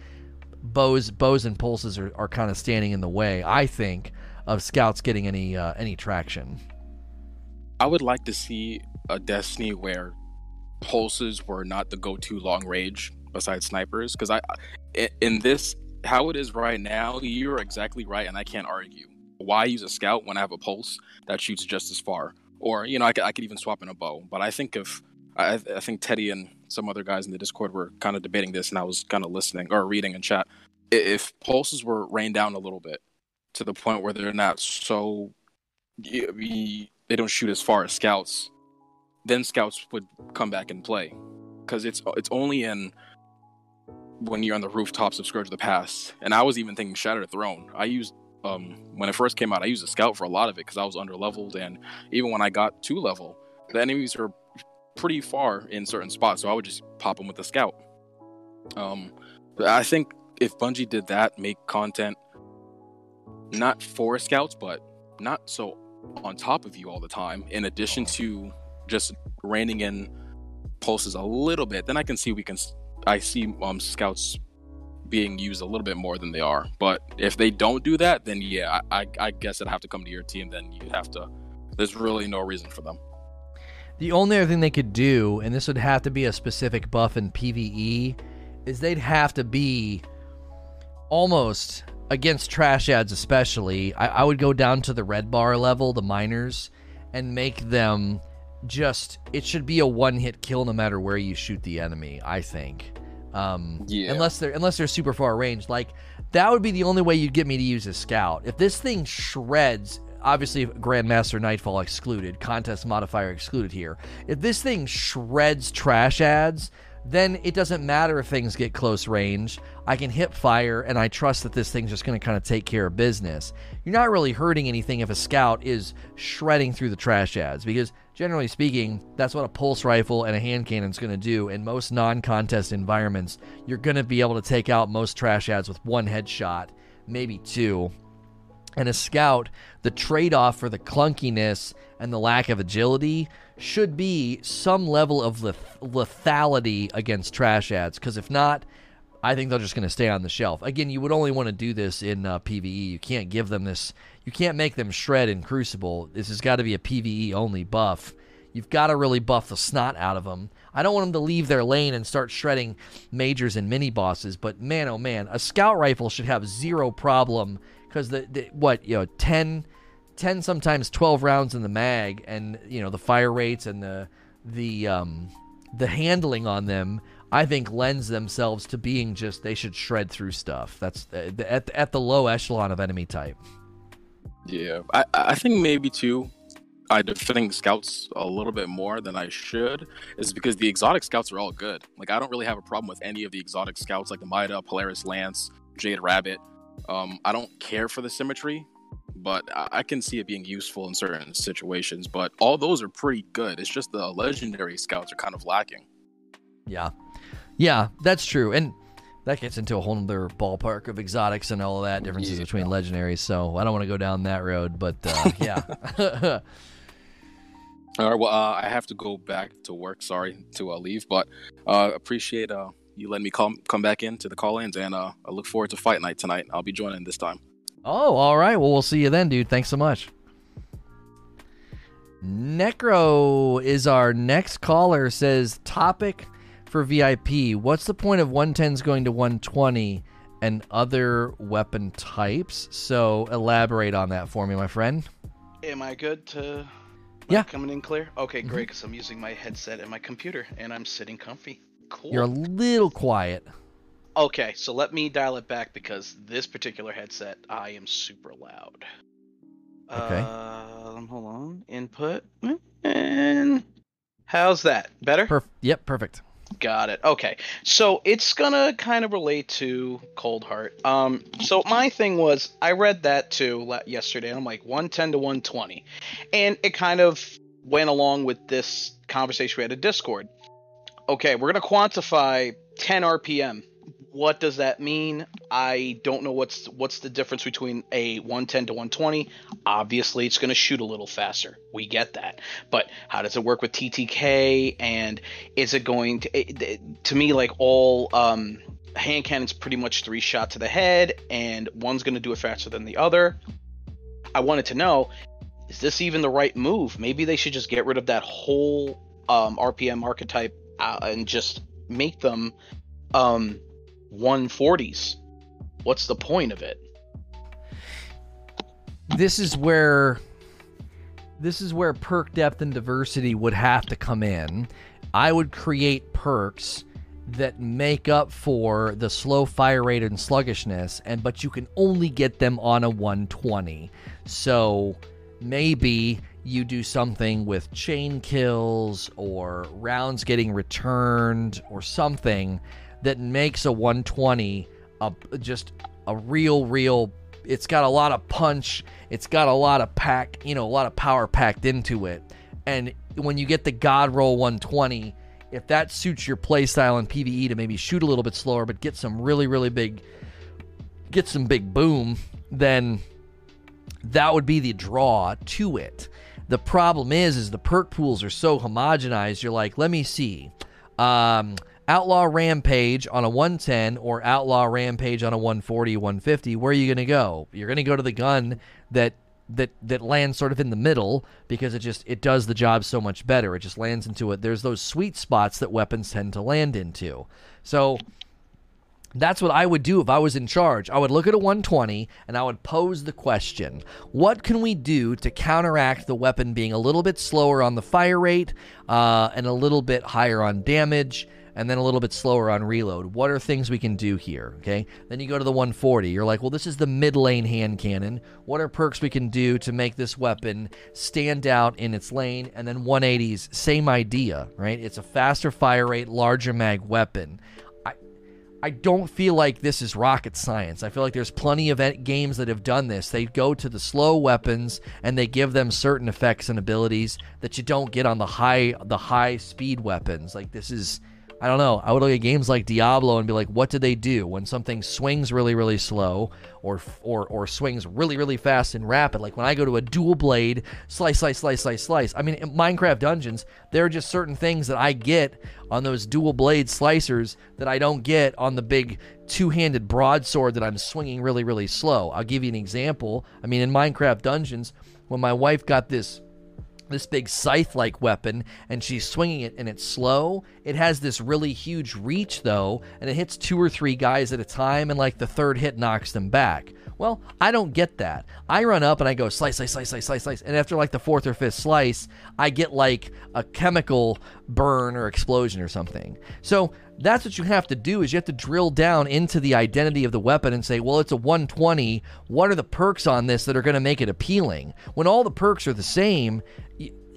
Bows, bows, and pulses are, are kind of standing in the way. I think of scouts getting any uh, any traction. I would like to see a Destiny where pulses were not the go-to long range besides snipers. Because I, in this, how it is right now, you're exactly right, and I can't argue. Why use a scout when I have a pulse that shoots just as far? Or you know, I could, I could even swap in a bow. But I think if I, I think Teddy and some other guys in the Discord were kind of debating this, and I was kind of listening or reading in chat. If pulses were rained down a little bit to the point where they're not so they don't shoot as far as scouts, then scouts would come back and play because it's it's only in when you're on the rooftops of Scourge of the Past. And I was even thinking Shattered Throne. I used um when it first came out, I used a scout for a lot of it because I was under leveled, and even when I got to level, the enemies were pretty far in certain spots, so I would just pop them with the scout. Um, I think if Bungie did that, make content not for scouts, but not so on top of you all the time, in addition to just reining in pulses a little bit, then I can see we can. I see um scouts being used a little bit more than they are. But if they don't do that, then yeah, I I, I guess it'd have to come to your team. Then you'd have to. There's really no reason for them. The only other thing they could do, and this would have to be a specific buff in PvE, is they'd have to be almost against trash ads, especially. I, I would go down to the red bar level, the minors, and make them just. It should be a one hit kill no matter where you shoot the enemy, I think. Um, Yeah. Unless they're unless they're super far range, like that would be the only way you'd get me to use a scout. If this thing shreds, obviously Grandmaster Nightfall excluded, contest modifier excluded here. If this thing shreds trash ads, then it doesn't matter if things get close range. I can hip fire, and I trust that this thing's just going to kind of take care of business. You're not really hurting anything if a scout is shredding through the trash ads, because generally speaking, that's what a pulse rifle and a hand cannon's going to do. In most non contest environments, you're going to be able to take out most trash ads with one headshot, maybe two. And a scout, the trade off for the clunkiness and the lack of agility should be some level of leth- lethality against trash ads. Because if not, I think they're just going to stay on the shelf. Again, you would only want to do this in uh, PVE. You can't give them this, you can't make them shred in Crucible. This has got to be a PVE only buff. You've got to really buff the snot out of them. I don't want them to leave their lane and start shredding majors and mini bosses, but man, oh man, a scout rifle should have zero problem because the, the what you know 10, 10 sometimes 12 rounds in the mag and you know the fire rates and the the um the handling on them i think lends themselves to being just they should shred through stuff that's uh, at, at the low echelon of enemy type Yeah, I I think maybe too. I defending scouts a little bit more than I should is because the exotic scouts are all good. Like I don't really have a problem with any of the exotic scouts like the Mida, Polaris Lance, Jade Rabbit. Um, I don't care for the symmetry, but I, can see it being useful in certain situations. But all those are pretty good. It's just the legendary scouts are kind of lacking. Yeah. Yeah, that's true. And that gets into a whole other ballpark of exotics and all that differences Yeah. between legendaries. So I don't want to go down that road, but uh, <laughs> yeah. <laughs> All right, well, uh, I have to go back to work. Sorry to uh, leave, but uh, appreciate uh, you letting me come come back in to the call-ins, and uh, I look forward to fight night tonight. I'll be joining this time. Oh, all right. Well, we'll see you then, dude. Thanks so much. Necro is our next caller. Says topic for VIP. What's the point of 110s going to 120 and other weapon types? So elaborate on that for me, my friend. Am I good to? Yeah. Coming in clear. Okay, mm-hmm. great. Because I'm using my headset and my computer, and I'm sitting comfy. Cool. You're a little quiet. Okay, so let me dial it back because this particular headset, I am super loud. Okay. Um, hold on. Input. And how's that? Better? Perf- yep, perfect. Got it. Okay. So it's gonna kind of relate to Cold Heart. Um, so my thing was I read that too yesterday, and I'm like 110 to 120, and it kind of went along with this conversation we had at Discord. Okay, we're gonna quantify 10 RPM. What does that mean? I don't know what's what's the difference between a 110 to 120. Obviously, it's going to shoot a little faster. We get that. But how does it work with TTK and is it going to it, to me like all um hand cannons pretty much three shot to the head and one's going to do it faster than the other. I wanted to know is this even the right move? Maybe they should just get rid of that whole um RPM archetype uh, and just make them um 140s. What's the point of it? this is where this is where perk depth and diversity would have to come in. I would create perks that make up for the slow fire rate and sluggishness and but you can only get them on a 120. So maybe you do something with chain kills or rounds getting returned or something that makes a 120 a, just a real real it's got a lot of punch it's got a lot of pack you know a lot of power packed into it and when you get the god roll 120 if that suits your playstyle in pve to maybe shoot a little bit slower but get some really really big get some big boom then that would be the draw to it. The problem is, is the perk pools are so homogenized. You're like, let me see, um, Outlaw Rampage on a 110 or Outlaw Rampage on a 140, 150. Where are you going to go? You're going to go to the gun that that that lands sort of in the middle because it just it does the job so much better. It just lands into it. There's those sweet spots that weapons tend to land into. So that's what I would do if I was in charge. I would look at a 120 and I would pose the question What can we do to counteract the weapon being a little bit slower on the fire rate uh, and a little bit higher on damage? And then a little bit slower on reload. What are things we can do here? Okay. Then you go to the 140. You're like, well, this is the mid lane hand cannon. What are perks we can do to make this weapon stand out in its lane? And then 180s, same idea, right? It's a faster fire rate, larger mag weapon. I, I don't feel like this is rocket science. I feel like there's plenty of games that have done this. They go to the slow weapons and they give them certain effects and abilities that you don't get on the high the high speed weapons. Like this is I don't know. I would look at games like Diablo and be like, what do they do when something swings really, really slow, or or or swings really, really fast and rapid? Like when I go to a dual blade, slice, slice, slice, slice, slice. I mean, in Minecraft Dungeons, there are just certain things that I get on those dual blade slicers that I don't get on the big two-handed broadsword that I'm swinging really, really slow. I'll give you an example. I mean, in Minecraft Dungeons, when my wife got this this big scythe like weapon and she's swinging it and it's slow. It has this really huge reach though, and it hits two or three guys at a time, and like the third hit knocks them back. Well, I don't get that. I run up and I go slice, slice, slice, slice, slice, slice, and after like the fourth or fifth slice, I get like a chemical burn or explosion or something. So that's what you have to do is you have to drill down into the identity of the weapon and say, well, it's a 120. What are the perks on this that are going to make it appealing? When all the perks are the same,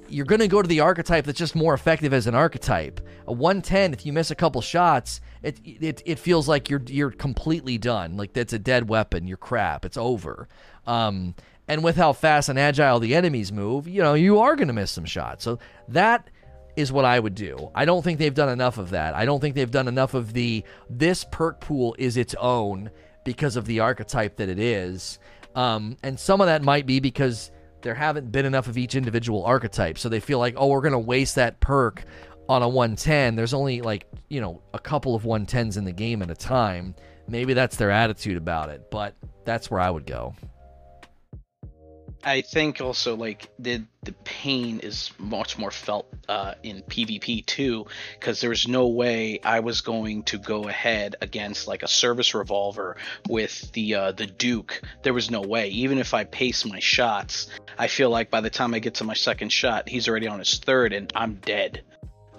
you're going to go to the archetype that's just more effective as an archetype. A 110, if you miss a couple shots, it it, it feels like you're you're completely done. Like that's a dead weapon. You're crap. It's over. Um, And with how fast and agile the enemies move, you know, you are going to miss some shots. So that is what I would do. I don't think they've done enough of that. I don't think they've done enough of the this perk pool is its own because of the archetype that it is. Um, and some of that might be because there haven't been enough of each individual archetype. So they feel like, oh, we're going to waste that perk on a 110. There's only like, you know, a couple of 110s in the game at a time. Maybe that's their attitude about it, but that's where I would go. I think also like the the pain is much more felt uh, in PvP too, because there's no way I was going to go ahead against like a service revolver with the uh, the Duke. There was no way. Even if I pace my shots, I feel like by the time I get to my second shot, he's already on his third, and I'm dead.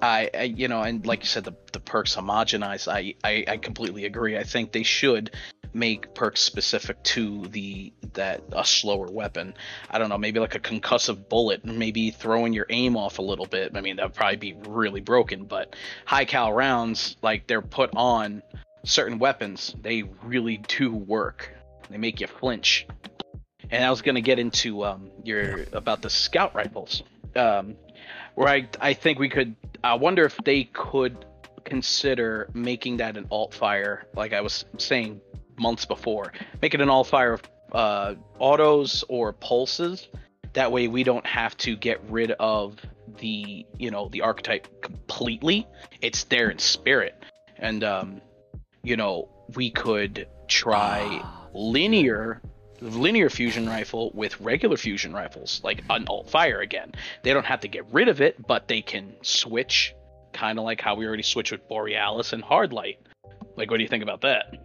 I, I, you know, and like you said, the, the perks homogenize. I, I, I completely agree. I think they should make perks specific to the that a slower weapon. I don't know, maybe like a concussive bullet, maybe throwing your aim off a little bit. I mean, that would probably be really broken. But high cal rounds, like they're put on certain weapons, they really do work. They make you flinch. And I was gonna get into um, your about the scout rifles. Um, where I, I think we could I wonder if they could consider making that an alt fire like I was saying months before. Make it an alt fire of uh, autos or pulses. That way we don't have to get rid of the you know the archetype completely. It's there in spirit. And um you know we could try linear linear fusion rifle with regular fusion rifles, like an alt fire again. They don't have to get rid of it, but they can switch, kind of like how we already switched with Borealis and Hardlight. Like, what do you think about that?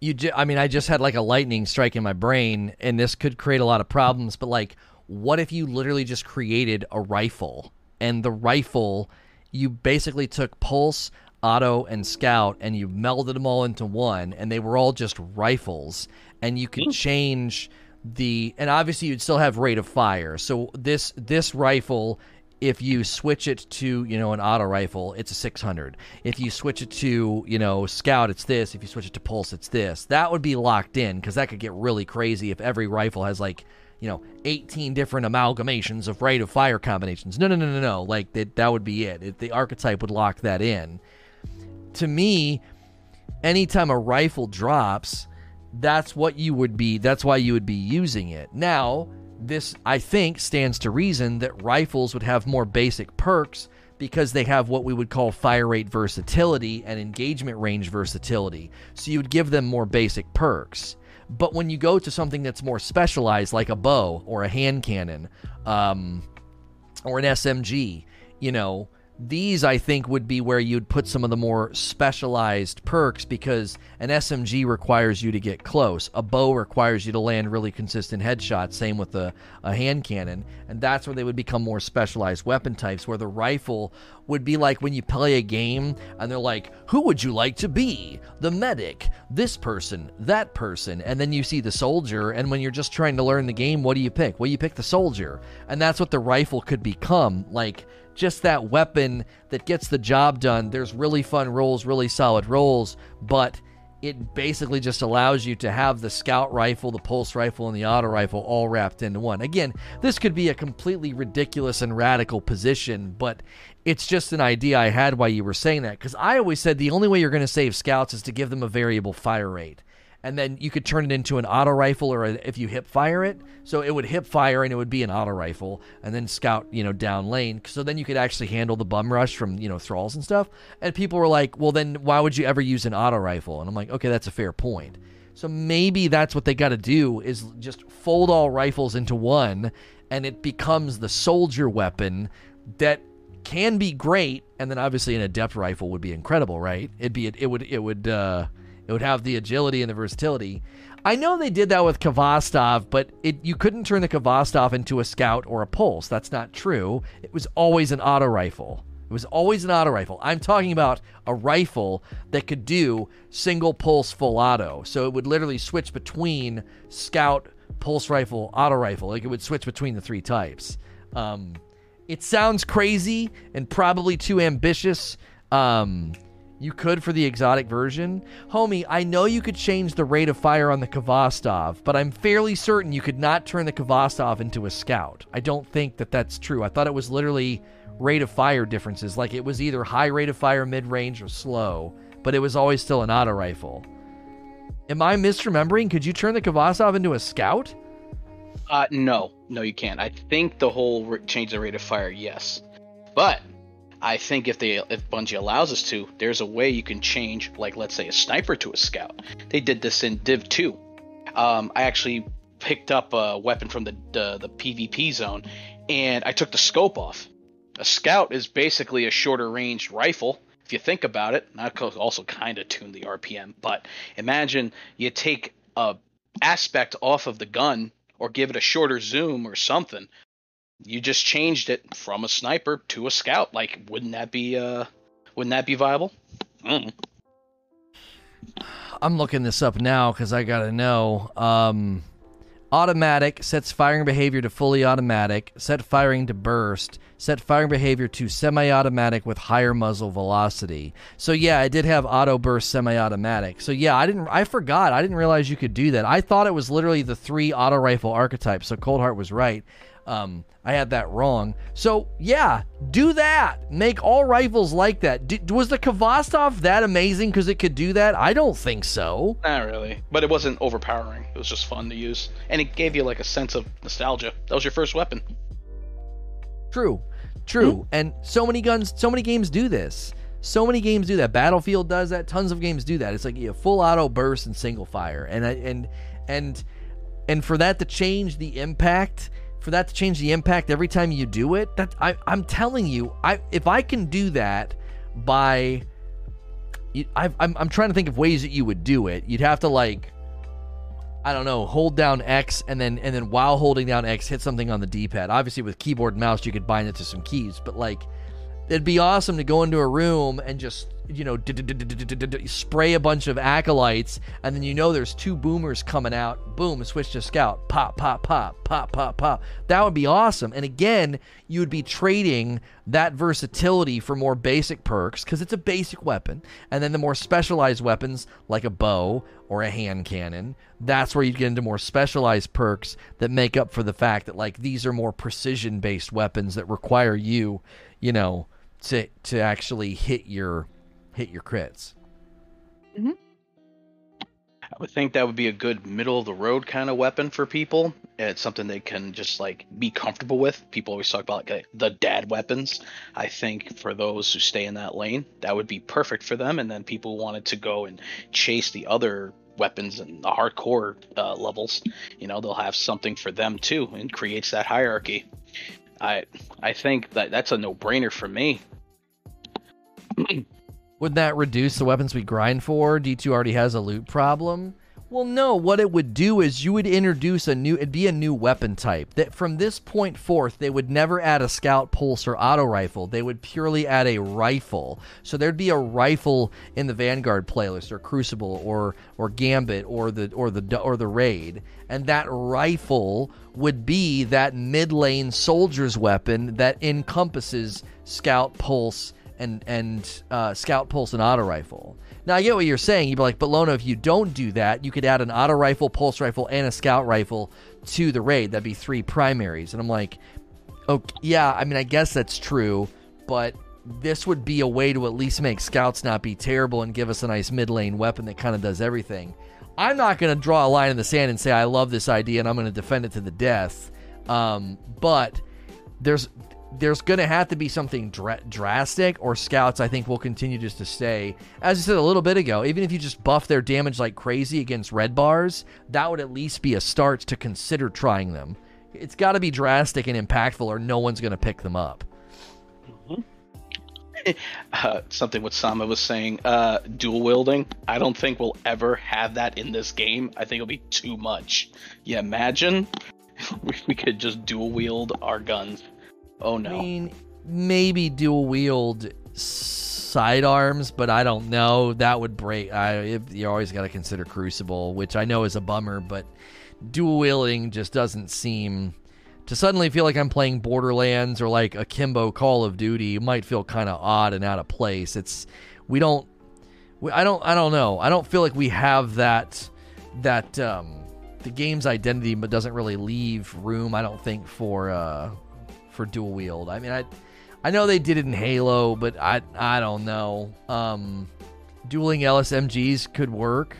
You, ju- I mean, I just had like a lightning strike in my brain, and this could create a lot of problems. But like, what if you literally just created a rifle, and the rifle, you basically took pulse, auto, and scout, and you melded them all into one, and they were all just rifles and you could hmm. change the and obviously you'd still have rate of fire. So this this rifle if you switch it to you know an auto rifle it's a 600 if you switch it to you know scout it's this. If you switch it to pulse it's this. That would be locked in because that could get really crazy if every rifle has like you know 18 different amalgamations of rate of fire combinations. No no no no no. Like that, that would be it. it the archetype would lock that in. To me anytime a rifle drops that's what you would be that's why you would be using it. Now this i think stands to reason that rifles would have more basic perks because they have what we would call fire rate versatility and engagement range versatility. So you would give them more basic perks. But when you go to something that's more specialized like a bow or a hand cannon um, or an smg you know these, I think, would be where you'd put some of the more specialized perks because an SMG requires you to get close. A bow requires you to land really consistent headshots, same with a, a hand cannon. And that's where they would become more specialized weapon types, where the rifle would be like when you play a game and they're like, who would you like to be? The medic, this person, that person. And then you see the soldier, and when you're just trying to learn the game, what do you pick? Well, you pick the soldier. And that's what the rifle could become. Like, just that weapon that gets the job done. There's really fun rolls, really solid rolls, but it basically just allows you to have the scout rifle, the pulse rifle, and the auto rifle all wrapped into one. Again, this could be a completely ridiculous and radical position, but it's just an idea I had while you were saying that. Because I always said the only way you're going to save scouts is to give them a variable fire rate and then you could turn it into an auto rifle or a, if you hip fire it. So it would hip fire and it would be an auto rifle and then scout you know down lane. So then you could actually handle the bum rush from you know thralls and stuff. And people were like well then why would you ever use an auto rifle? And i'm like okay that's a fair point. So maybe that's what they got to do is just fold all rifles into one and it becomes the soldier weapon that can be great. And then obviously an adept rifle would be incredible right? It'd be it would it would uh it would have the agility and the versatility. I know they did that with Khvostov, but it, you couldn't turn the Khvostov into a scout or a pulse. That's not true. It was always an auto rifle. It was always an auto rifle. I'm talking about a rifle that could do single pulse full auto. So it would literally switch between scout, pulse rifle, auto rifle. Like it would switch between the three types. Um, it sounds crazy and probably too ambitious. Um, You could for the exotic version. Homie, I know you could change the rate of fire on the Khvostov, but I'm fairly certain you could not turn the Khvostov into a scout. I don't think that that's true. I thought it was literally rate of fire differences. Like it was either high rate of fire, mid range, or slow, but it was always still an auto rifle. Am I misremembering? Could you turn the Khvostov into a scout? Uh, no, no, you can't. I think the whole change the rate of fire, yes, but I think if they if Bungie allows us to, there's a way you can change, like let's say a sniper to a scout. They did this in Div Two. Um, I actually picked up a weapon from the, the the PvP zone, and I took the scope off. A scout is basically a shorter range rifle. If you think about it, I also kind of tune the RPM, but imagine you take a aspect off of the gun or give it a shorter zoom or something you just changed it from a sniper to a scout. Like, wouldn't that be uh, wouldn't that be viable? Mm. I'm looking this up now because I gotta know. Um, automatic sets firing behavior to fully automatic. Set firing to burst. Set firing behavior to semi-automatic with higher muzzle velocity. So yeah, I did have auto burst semi-automatic. So yeah, I didn't. I forgot. I didn't realize you could do that. I thought it was literally the three auto rifle archetypes. So Coldheart was right. Um, I had that wrong. So yeah, do that. Make all rifles like that. D- was the Khvostov that amazing because it could do that? I don't think so. Not really, but it wasn't overpowering. It was just fun to use, and it gave you like a sense of nostalgia. That was your first weapon. True, true. Mm-hmm. And so many guns, so many games do this. So many games do that. Battlefield does that. Tons of games do that. It's like you know, full auto burst and single fire, and and and and for that to change the impact for that to change the impact every time you do it that I, i'm telling you i if i can do that by i I'm, I'm trying to think of ways that you would do it. You'd have to like i don't know hold down x and then and then while holding down x hit something on the d-pad obviously with keyboard mouse you could bind it to some keys but like it'd be awesome to go into a room and just you know spray a bunch of acolytes and then you know there's two boomers coming out. Boom switch to scout. Pop pop pop pop pop pop. That would be awesome. And again you would be trading that versatility for more basic perks because it's a basic weapon. And then the more specialized weapons like a bow or a hand cannon that's where you get into more specialized perks that make up for the fact that like these are more precision based weapons that require you you know to to actually hit your hit your crits. Mm-hmm. I would think that would be a good middle of the road kind of weapon for people. It's something they can just like be comfortable with. People always talk about like the dad weapons. I think for those who stay in that lane, that would be perfect for them. And then people wanted to go and chase the other weapons and the hardcore uh, levels. You know, they'll have something for them too, and creates that hierarchy. I I think that that's a no brainer for me. Would that reduce the weapons we grind for? D2 already has a loot problem. Well, no. What it would do is you would introduce a new. It'd be a new weapon type that from this point forth they would never add a scout, pulse, or auto rifle. They would purely add a rifle. So there'd be a rifle in the Vanguard playlist, or Crucible, or or Gambit, or the or the or the raid, and that rifle would be that mid lane soldier's weapon that encompasses scout, pulse, and and uh, scout pulse and auto rifle. Now I get what you're saying. You'd be like, but Lona, if you don't do that, you could add an auto rifle, pulse rifle, and a scout rifle to the raid. That'd be three primaries. And I'm like, okay, yeah. I mean, I guess that's true, but this would be a way to at least make scouts not be terrible and give us a nice mid lane weapon that kind of does everything. I'm not going to draw a line in the sand and say I love this idea and I'm going to defend it to the death. Um, but there's there's going to have to be something dr- drastic, or scouts, I think, will continue just to stay. As I said a little bit ago, even if you just buff their damage like crazy against red bars, that would at least be a start to consider trying them. It's got to be drastic and impactful, or no one's going to pick them up. Mm-hmm. <laughs> Uh, something what Sama was saying, uh, dual wielding. I don't think we'll ever have that in this game. I think it'll be too much. Yeah, imagine <laughs> we could just dual wield our guns Oh no. I mean, maybe dual wield sidearms, but I don't know. That would break. I you always got to consider Crucible, which I know is a bummer, but dual wielding just doesn't seem to suddenly feel like I'm playing Borderlands or like a Kimbo Call of Duty. It might feel kind of odd and out of place. It's we don't we, I don't I don't know. I don't feel like we have that that um, the game's identity but doesn't really leave room. I don't think for uh, for dual wield. I mean, I I know they did it in Halo, but I I don't know. Um, dueling LSMGs could work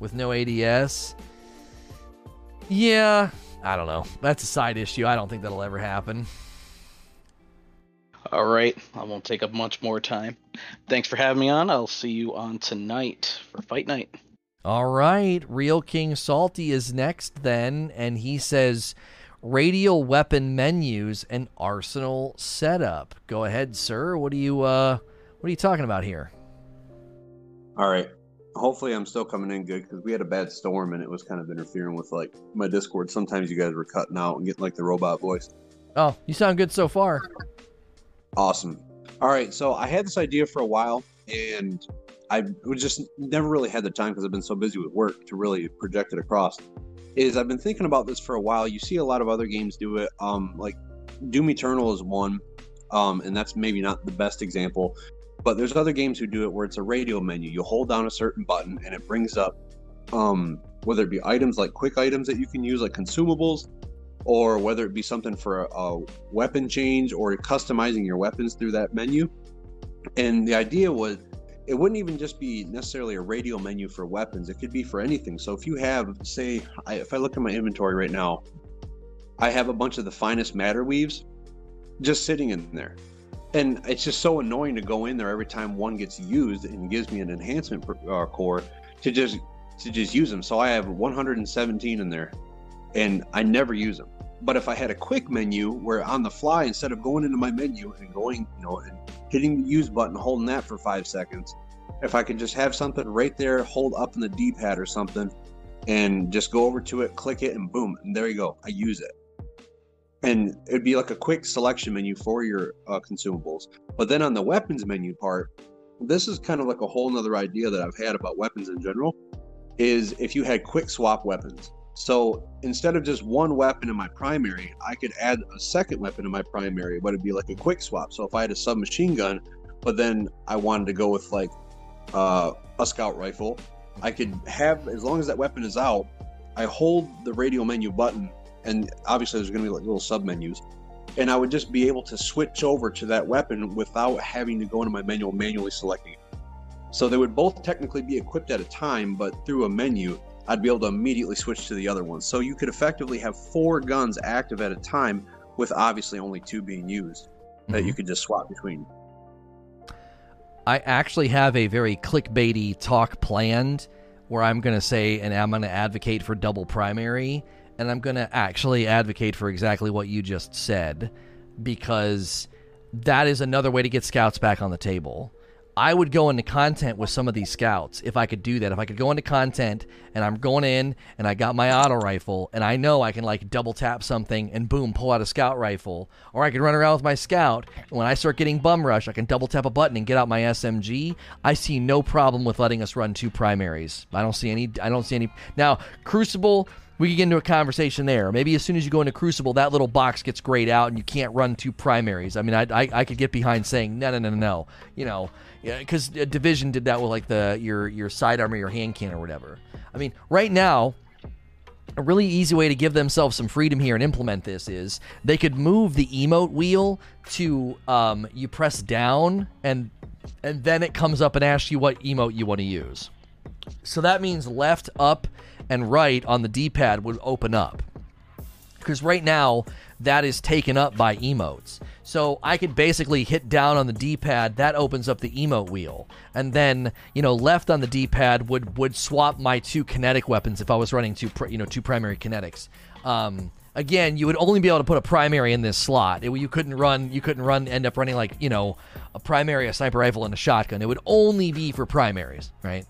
with no ADS. Yeah, I don't know. That's a side issue. I don't think that'll ever happen. All right, I won't take up much more time. Thanks for having me on. I'll see you on tonight for fight night. All right, Real King Salty is next then, and he says radial weapon menus and arsenal setup. Go ahead, sir. What are you uh what are you talking about here? All right. Hopefully, I'm still coming in good because we had a bad storm and it was kind of interfering with like my Discord. Sometimes you guys were cutting out and getting like the robot voice. Oh, you sound good so far. Awesome. All right. So I had this idea for a while and I was just never really had the time because I've been so busy with work to really project it across. Is I've been thinking about this for a while. You see a lot of other games do it. Um, like Doom Eternal is one, um, and that's maybe not the best example. But there's other games who do it where it's a radial menu. You hold down a certain button and it brings up um, whether it be items like quick items that you can use, like consumables, or whether it be something for a, a weapon change or customizing your weapons through that menu. And the idea was it wouldn't even just be necessarily a radial menu for weapons. It could be for anything. So if you have, say, I, if I look at my inventory right now, I have a bunch of the finest matter weaves just sitting in there. And it's just so annoying to go in there every time one gets used and gives me an enhancement uh, core to just to just use them. So I have 117 in there, and I never use them. But if I had a quick menu where on the fly, instead of going into my menu and going, you know, and hitting the use button, holding that for five seconds, if I could just have something right there, hold up in the D pad or something, and just go over to it, click it, and boom, and there you go. I use it. And it'd be like a quick selection menu for your uh, consumables. But then on the weapons menu part, this is kind of like a whole nother idea that I've had about weapons in general. Is if you had quick swap weapons. So instead of just one weapon in my primary, I could add a second weapon in my primary, but it'd be like a quick swap. So if I had a submachine gun, but then I wanted to go with like uh, a scout rifle, I could have as long as that weapon is out, I hold the radial menu button, and obviously there's going to be like little sub menus, and I would just be able to switch over to that weapon without having to go into my menu manually selecting it. So they would both technically be equipped at a time, but through a menu, I'd be able to immediately switch to the other one. So you could effectively have four guns active at a time with obviously only two being used that Mhm. you could just swap between. I actually have a very clickbaity talk planned where I'm going to say and I'm going to advocate for double primary and I'm going to actually advocate for exactly what you just said because that is another way to get scouts back on the table. I would go into content with some of these scouts if I could do that. If I could go into content and I'm going in and I got my auto rifle and I know I can like double tap something and boom, pull out a scout rifle. Or I could run around with my scout and when I start getting bum rush, I can double tap a button and get out my SMG. I see no problem with letting us run two primaries. I don't see any I don't see any now Crucible we could get into a conversation there. Maybe as soon as you go into Crucible, that little box gets grayed out and you can't run two primaries. I mean, I, I, I could get behind saying no, no, no, no. You know, because Division did that with like the your your sidearm or your hand cannon or whatever. I mean, right now, a really easy way to give themselves some freedom here and implement this is they could move the emote wheel to um, you press down and and then it comes up and asks you what emote you want to use. So that means left, up, and right on the D-pad would open up. Because right now that is taken up by emotes. So I could basically hit down on the D-pad, that opens up the emote wheel. And then, you know, left on the D-pad would would swap my two kinetic weapons if I was running two you know, two primary kinetics. Um Again, you would only be able to put a primary in this slot. It, you couldn't run. You couldn't run. End up running like you know, a primary, a sniper rifle, and a shotgun. It would only be for primaries, right?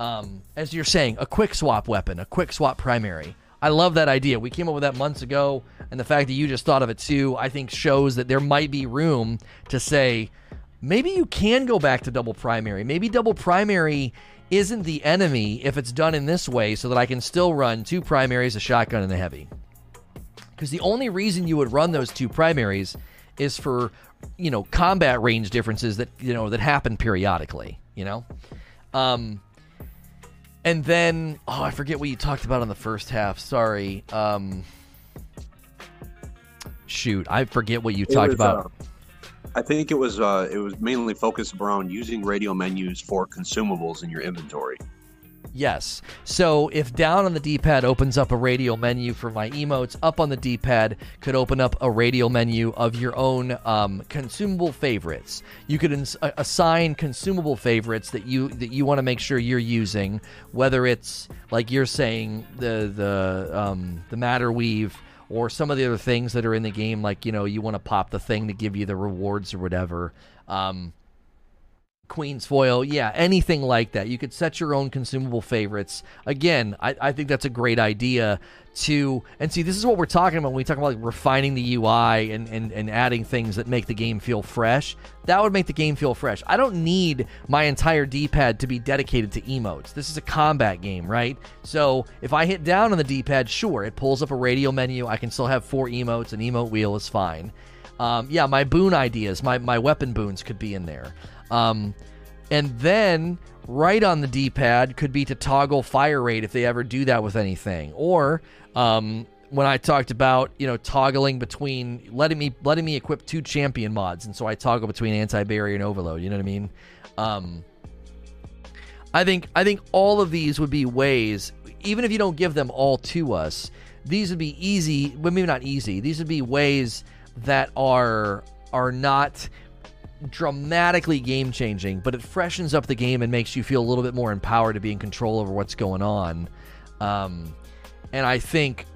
Um, as you're saying, a quick swap weapon, a quick swap primary. I love that idea. We came up with that months ago, and the fact that you just thought of it too, I think shows that there might be room to say, maybe you can go back to double primary. Maybe double primary isn't the enemy if it's done in this way, so that I can still run two primaries, a shotgun, and a heavy. Because the only reason you would run those two primaries is for, you know, combat range differences that you know that happen periodically. You know. Um, and then, oh, I forget what you talked about on the first half. Sorry. Um, shoot, I forget what you It talked was, about. uh, I think it was uh, it was mainly focused around using radial menus for consumables in your inventory. Yes. So if down on the D-pad opens up a radial menu for my emotes, up on the D-pad could open up a radial menu of your own um, consumable favorites. You could ins- assign consumable favorites that you that you want to make sure you're using, whether it's like you're saying the the um, the matter weave or some of the other things that are in the game, like you know you want to pop the thing to give you the rewards or whatever. Um, Queen's foil, yeah, anything like that. You could set your own consumable favorites. Again, I, I think that's a great idea to and see this is what we're talking about when we talk about like refining the UI and, and, and adding things that make the game feel fresh. That would make the game feel fresh. I don't need my entire D-pad to be dedicated to emotes. This is a combat game, right? So if I hit down on the D-pad, sure, it pulls up a radial menu. I can still have four emotes, an emote wheel is fine. Um, yeah, my boon ideas, my, my weapon boons could be in there. Um, and then right on the D-pad could be to toggle fire rate if they ever do that with anything. Or um, when I talked about you know toggling between letting me letting me equip two champion mods, and so I toggle between anti-barrier and overload. You know what I mean? Um, I think I think all of these would be ways, even if you don't give them all to us, these would be easy. Well, maybe not easy. These would be ways that are are not dramatically game changing, but it freshens up the game and makes you feel a little bit more empowered to be in control over what's going on. Um, and I think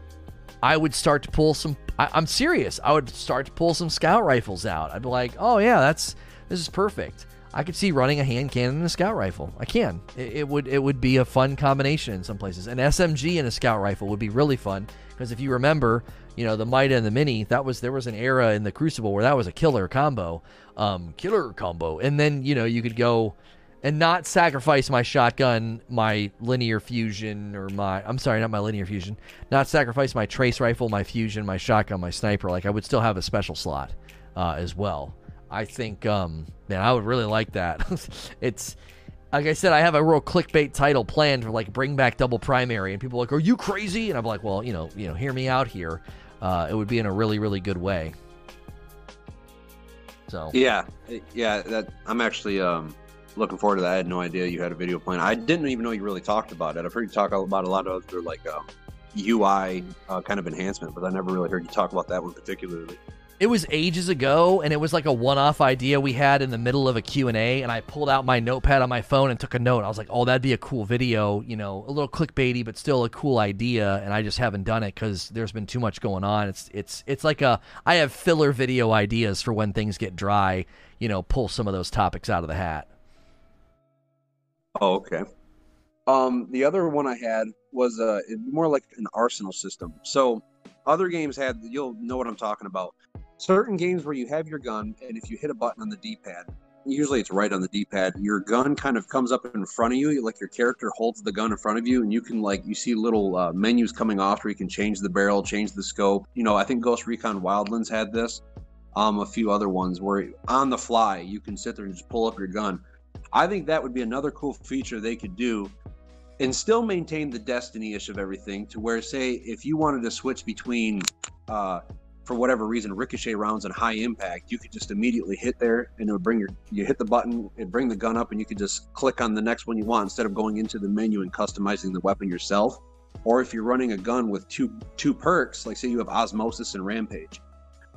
I would start to pull some. I, I'm serious. I would start to pull some scout rifles out. I'd be like, oh yeah, that's this is perfect. I could see running a hand cannon and a scout rifle. I can. It, it would it would be a fun combination in some places. An SMG and a scout rifle would be really fun because if you remember, you know the Mida and the Mini, that was there was an era in the Crucible where that was a killer combo, um, killer combo, and then you know you could go and not sacrifice my shotgun, my linear fusion, or my I'm sorry, not my linear fusion, not sacrifice my trace rifle, my fusion, my shotgun, my sniper. Like I would still have a special slot uh, as well. I think, um, man, I would really like that. <laughs> it's like I said, I have a real clickbait title planned for like bring back double primary, and people are like, "Are you crazy?" And I'm like, "Well, you know, you know, hear me out here. Uh, it would be in a really, really good way." So Yeah, yeah. That I'm actually um, looking forward to that. I had no idea you had a video plan. I didn't even know you really talked about it. I've heard you talk about a lot of other like um, UI uh, kind of enhancement, but I never really heard you talk about that one particularly. It was ages ago, and it was like a one-off idea we had in the middle of a Q and A, and I pulled out my notepad on my phone and took a note. I was like, "Oh, that'd be a cool video, you know, a little clickbaity, but still a cool idea." And I just haven't done it because there's been too much going on. It's it's it's like a I have filler video ideas for when things get dry. You know, pull some of those topics out of the hat. Oh, okay. Um, the other one I had was uh, more like an arsenal system. So other games had you'll know what I'm talking about. Certain games where you have your gun, and if you hit a button on the D-pad, usually it's right on the D-pad, your gun kind of comes up in front of you, like your character holds the gun in front of you, and you can like you see little uh, menus coming off where you can change the barrel, change the scope. You know, I think Ghost Recon Wildlands had this. Um, a few other ones where on the fly you can sit there and just pull up your gun. I think that would be another cool feature they could do and still maintain the destiny ish of everything to where say if you wanted to switch between uh for whatever reason ricochet rounds and high impact you could just immediately hit there and it would bring your you hit the button it bring the gun up and you could just click on the next one you want instead of going into the menu and customizing the weapon yourself. Or if you're running a gun with two two perks like say you have osmosis and rampage.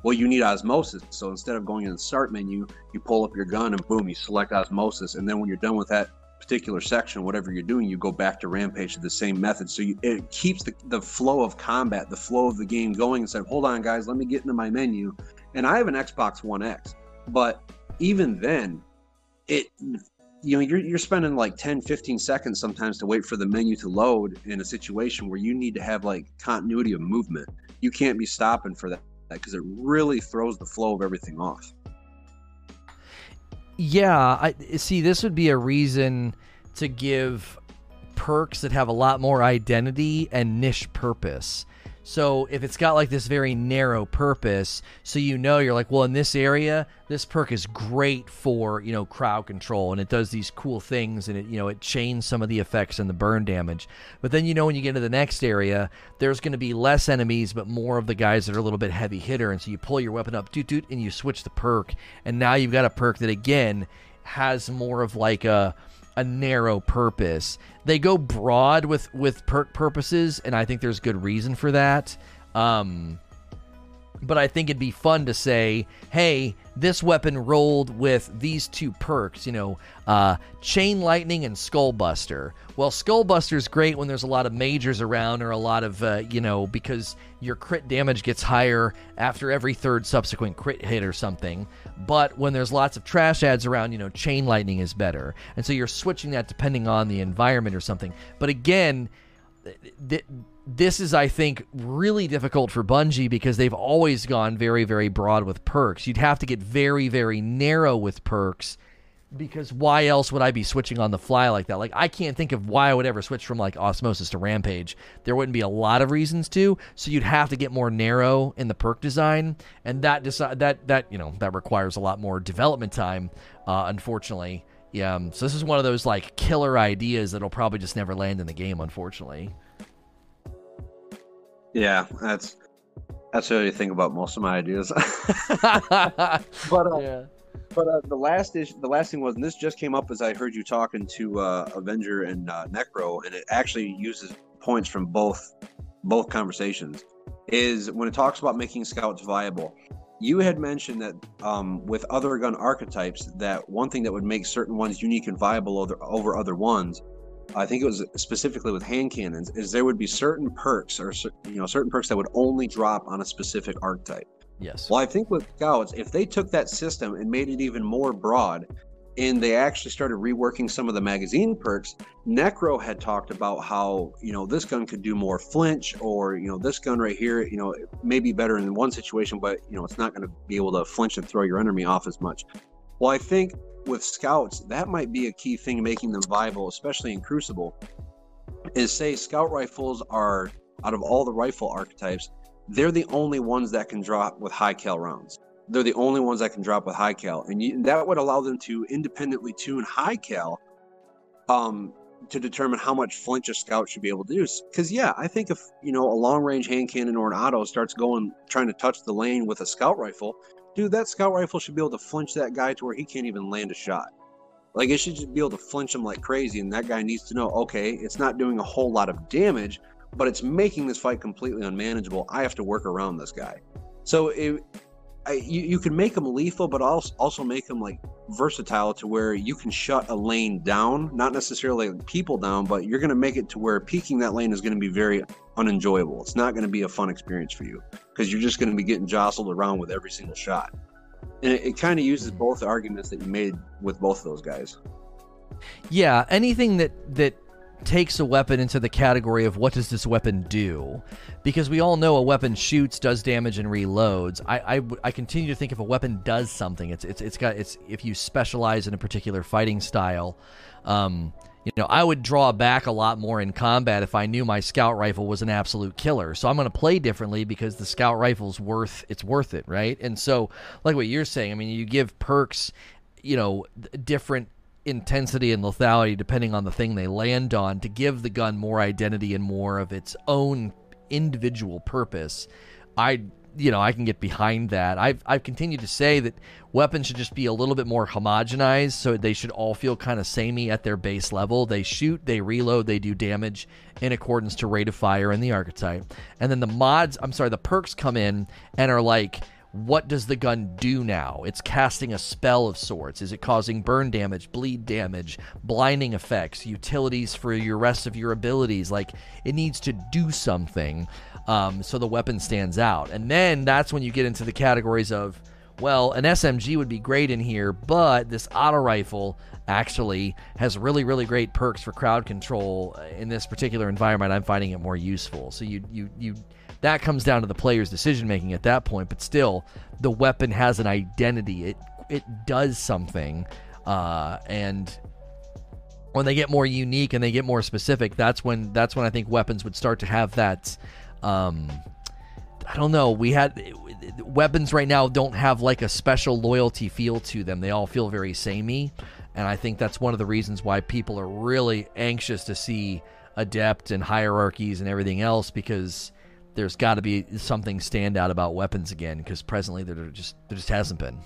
Well you need osmosis so instead of going in the start menu you pull up your gun and boom you select osmosis. And then when you're done with that particular section, whatever you're doing, you go back to Rampage to the same method. So you, it keeps the, the flow of combat, the flow of the game going instead of, hold on, guys, let me get into my menu. And I have an Xbox One X, but even then, it, you know, you're, you're spending like 10, 15 seconds sometimes to wait for the menu to load in a situation where you need to have like continuity of movement. You can't be stopping for that because it really throws the flow of everything off. Yeah, I see. This would be a reason to give perks that have a lot more identity and niche purpose. So if it's got like this very narrow purpose, so you know you're like, well, in this area, this perk is great for you know crowd control, and it does these cool things, and it you know it chains some of the effects and the burn damage. But then you know when you get to the next area, there's going to be less enemies, but more of the guys that are a little bit heavy hitter, and so you pull your weapon up, doot doot, and you switch the perk, and now you've got a perk that again has more of like a a narrow purpose. They go broad with with perk purposes, and I think there's good reason for that. Um, but I think it'd be fun to say, hey, this weapon rolled with these two perks, you know, uh, Chain Lightning and Skullbuster. Well, Skullbuster's great when there's a lot of majors around or a lot of, uh, you know, because your crit damage gets higher after every third subsequent crit hit or something. But when there's lots of trash ads around, you know, Chain Lightning is better. And so you're switching that depending on the environment or something. But again, th- this is, I think, really difficult for Bungie because they've always gone very, very broad with perks. You'd have to get very, very narrow with perks because why else would I be switching on the fly like that? Like, I can't think of why I would ever switch from like Osmosis to Rampage. There wouldn't be a lot of reasons to, so you'd have to get more narrow in the perk design, and that decide that that you know that requires a lot more development time, uh, unfortunately. Yeah, um, so this is one of those like killer ideas that'll probably just never land in the game, unfortunately. Yeah, that's that's what I think about most of my ideas. <laughs> but uh, yeah. but uh, the last issue, the last thing was, and this just came up as I heard you talking to uh, Avenger and uh, Necro, and it actually uses points from both both conversations. Is when it talks about making scouts viable. You had mentioned that um, with other gun archetypes, that one thing that would make certain ones unique and viable over, over other ones I think it was specifically with hand cannons, is there would be certain perks or you know certain perks that would only drop on a specific archetype. Yes. Well, I think with scouts, if they took that system and made it even more broad, and they actually started reworking some of the magazine perks, Necro had talked about how you know this gun could do more flinch, or you know this gun right here, you know, may be better in one situation, but you know it's not going to be able to flinch and throw your enemy off as much. Well, I think with scouts, that might be a key thing making them viable, especially in Crucible. Is say scout rifles are out of all the rifle archetypes, they're the only ones that can drop with high cal rounds. They're the only ones that can drop with high cal, and you, that would allow them to independently tune high cal um, to determine how much flinch a scout should be able to do. Because yeah, I think if you know a long range hand cannon or an auto starts going trying to touch the lane with a scout rifle, dude, that scout rifle should be able to flinch that guy to where he can't even land a shot. Like it should just be able to flinch him like crazy, and that guy needs to know, okay, it's not doing a whole lot of damage, but it's making this fight completely unmanageable. I have to work around this guy. So it, I, you, you can make them lethal, but also also make them like versatile to where you can shut a lane down, not necessarily people down, but you're going to make it to where peeking that lane is going to be very unenjoyable. It's not going to be a fun experience for you because you're just going to be getting jostled around with every single shot. And it, it kind of uses mm-hmm. both arguments that you made with both of those guys. Yeah, anything that that takes a weapon into the category of what does this weapon do? Because we all know a weapon shoots does damage and reloads. I, I, I continue to think if a weapon does something it's it's, it's got it's if you specialize in a particular fighting style um, you know i would draw back a lot more in combat if i knew my scout rifle was an absolute killer. So i'm going to play differently because the scout rifle's worth it's worth it right? And so like what you're saying i mean you give perks you know different intensity and lethality depending on the thing they land on to give the gun more identity and more of its own individual purpose. I you know, I can get behind that. I've I've continued to say that weapons should just be a little bit more homogenized so they should all feel kind of samey at their base level. They shoot, they reload, they do damage in accordance to rate of fire and the archetype. And then the mods, I'm sorry, the perks come in and are like what does the gun do now? It's casting a spell of sorts. Is it causing burn damage, bleed damage, blinding effects, utilities for your rest of your abilities? Like it needs to do something um, so the weapon stands out. And then that's when you get into the categories of, well, an SMG would be great in here, but this auto rifle actually has really, really great perks for crowd control in this particular environment. I'm finding it more useful. So you you you that comes down to the player's decision making at that point. But still, the weapon has an identity. It it does something, uh, and when they get more unique and they get more specific, that's when that's when I think weapons would start to have that. Um, I don't know. We had weapons right now don't have like a special loyalty feel to them. They all feel very samey, and I think that's one of the reasons why people are really anxious to see adept and hierarchies and everything else because there's got to be something stand out about weapons again because presently there just there just hasn't been.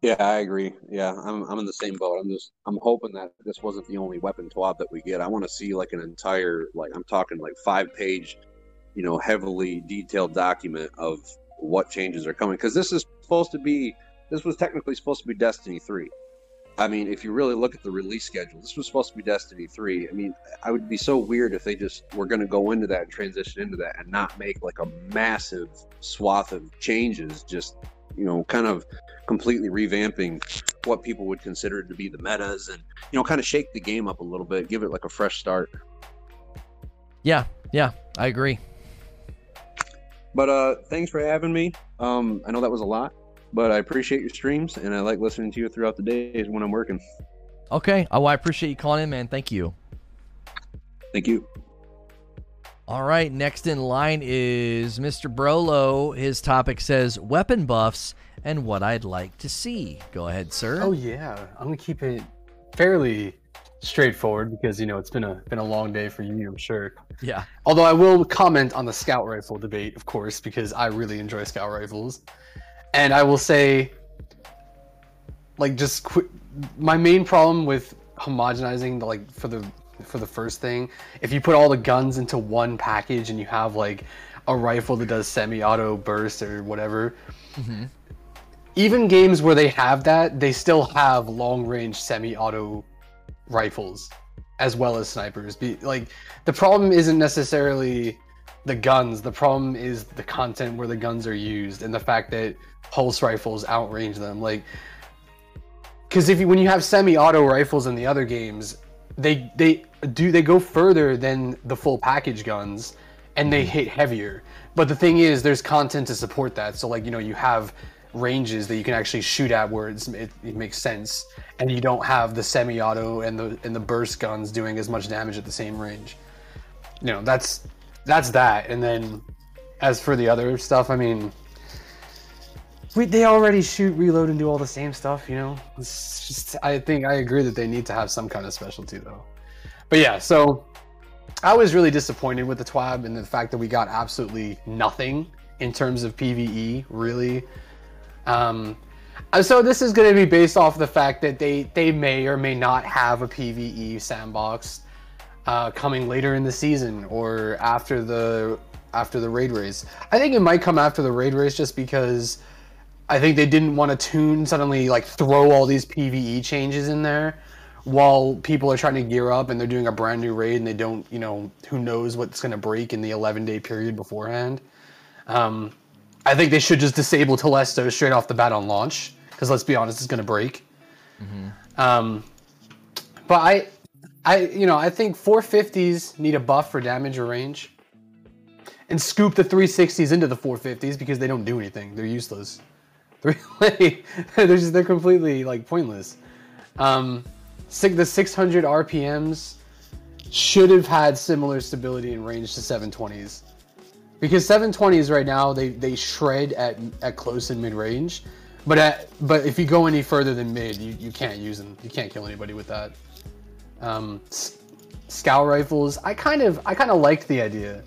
Yeah, I agree. Yeah, I'm I'm in the same boat. I'm just I'm hoping that this wasn't the only weapon TWAB that we get. I want to see like an entire like I'm talking like five page, you know, heavily detailed document of what changes are coming because this is supposed to be this was technically supposed to be Destiny three. I mean, if you really look at the release schedule, this was supposed to be Destiny 3. I mean, I would be so weird if they just were going to go into that and transition into that and not make like a massive swath of changes, just, you know, kind of completely revamping what people would consider to be the metas and you know kind of shake the game up a little bit give it like a fresh start. Yeah yeah i agree. But uh thanks for having me. Um i know that was a lot but i appreciate your streams and i like listening to you throughout the days when i'm working. Okay. Oh i appreciate you calling in man. Thank you. Thank you. All right. Next in line is mr brolo. His topic says weapon buffs and what I'd like to see. Go ahead, sir. Oh yeah, I'm gonna keep it fairly straightforward because you know it's been a been a long day for you, I'm sure. Yeah. Although I will comment on the scout rifle debate, of course, because I really enjoy scout rifles, and I will say, like, just qu- my main problem with homogenizing the like for the for the first thing, if you put all the guns into one package and you have like a rifle that does semi-auto burst or whatever. Mm-hmm even games where they have that, they still have long range semi auto rifles as well as snipers. Be, like the problem isn't necessarily the guns. The problem is the content where the guns are used and the fact that pulse rifles outrange them. Like, because if you, when you have semi-auto rifles in the other games, they they do they go further than the full package guns, and they mm-hmm. hit heavier. But the thing is, there's content to support that. So like you know you have ranges that you can actually shoot at where it, it, makes sense, and you don't have the semi-auto and the and the burst guns doing as much damage at the same range. You know, that's that's that. And then as for the other stuff, I mean, we, they already shoot, reload, and do all the same stuff. You know, it's just I think I agree that they need to have some kind of specialty though. But yeah, so I was really disappointed with the TWAB and the fact that we got absolutely nothing in terms of PVE, really. Um, so this is going to be based off the fact that they they may or may not have a PVE sandbox uh, coming later in the season or after the after the raid race. I think it might come after the raid race just because I think they didn't want to tune suddenly like throw all these PVE changes in there while people are trying to gear up and they're doing a brand new raid and they don't you know who knows what's going to break in the 11 day period beforehand. Um, I think they should just disable Telesto straight off the bat on launch because let's be honest, it's going to break. Mm-hmm. Um, but I, I you know I think 450s need a buff for damage or range, and scoop the 360s into the 450s because they don't do anything. They're useless. <laughs> They're they're just they're completely like pointless. Um, the 600 RPMs should have had similar stability and range to 720s because 720s right now they they shred at at close and mid range, but at but if you go any further than mid, you, you can't use them. You can't kill anybody with that. Um, scout rifles, I kind of I kind of liked the idea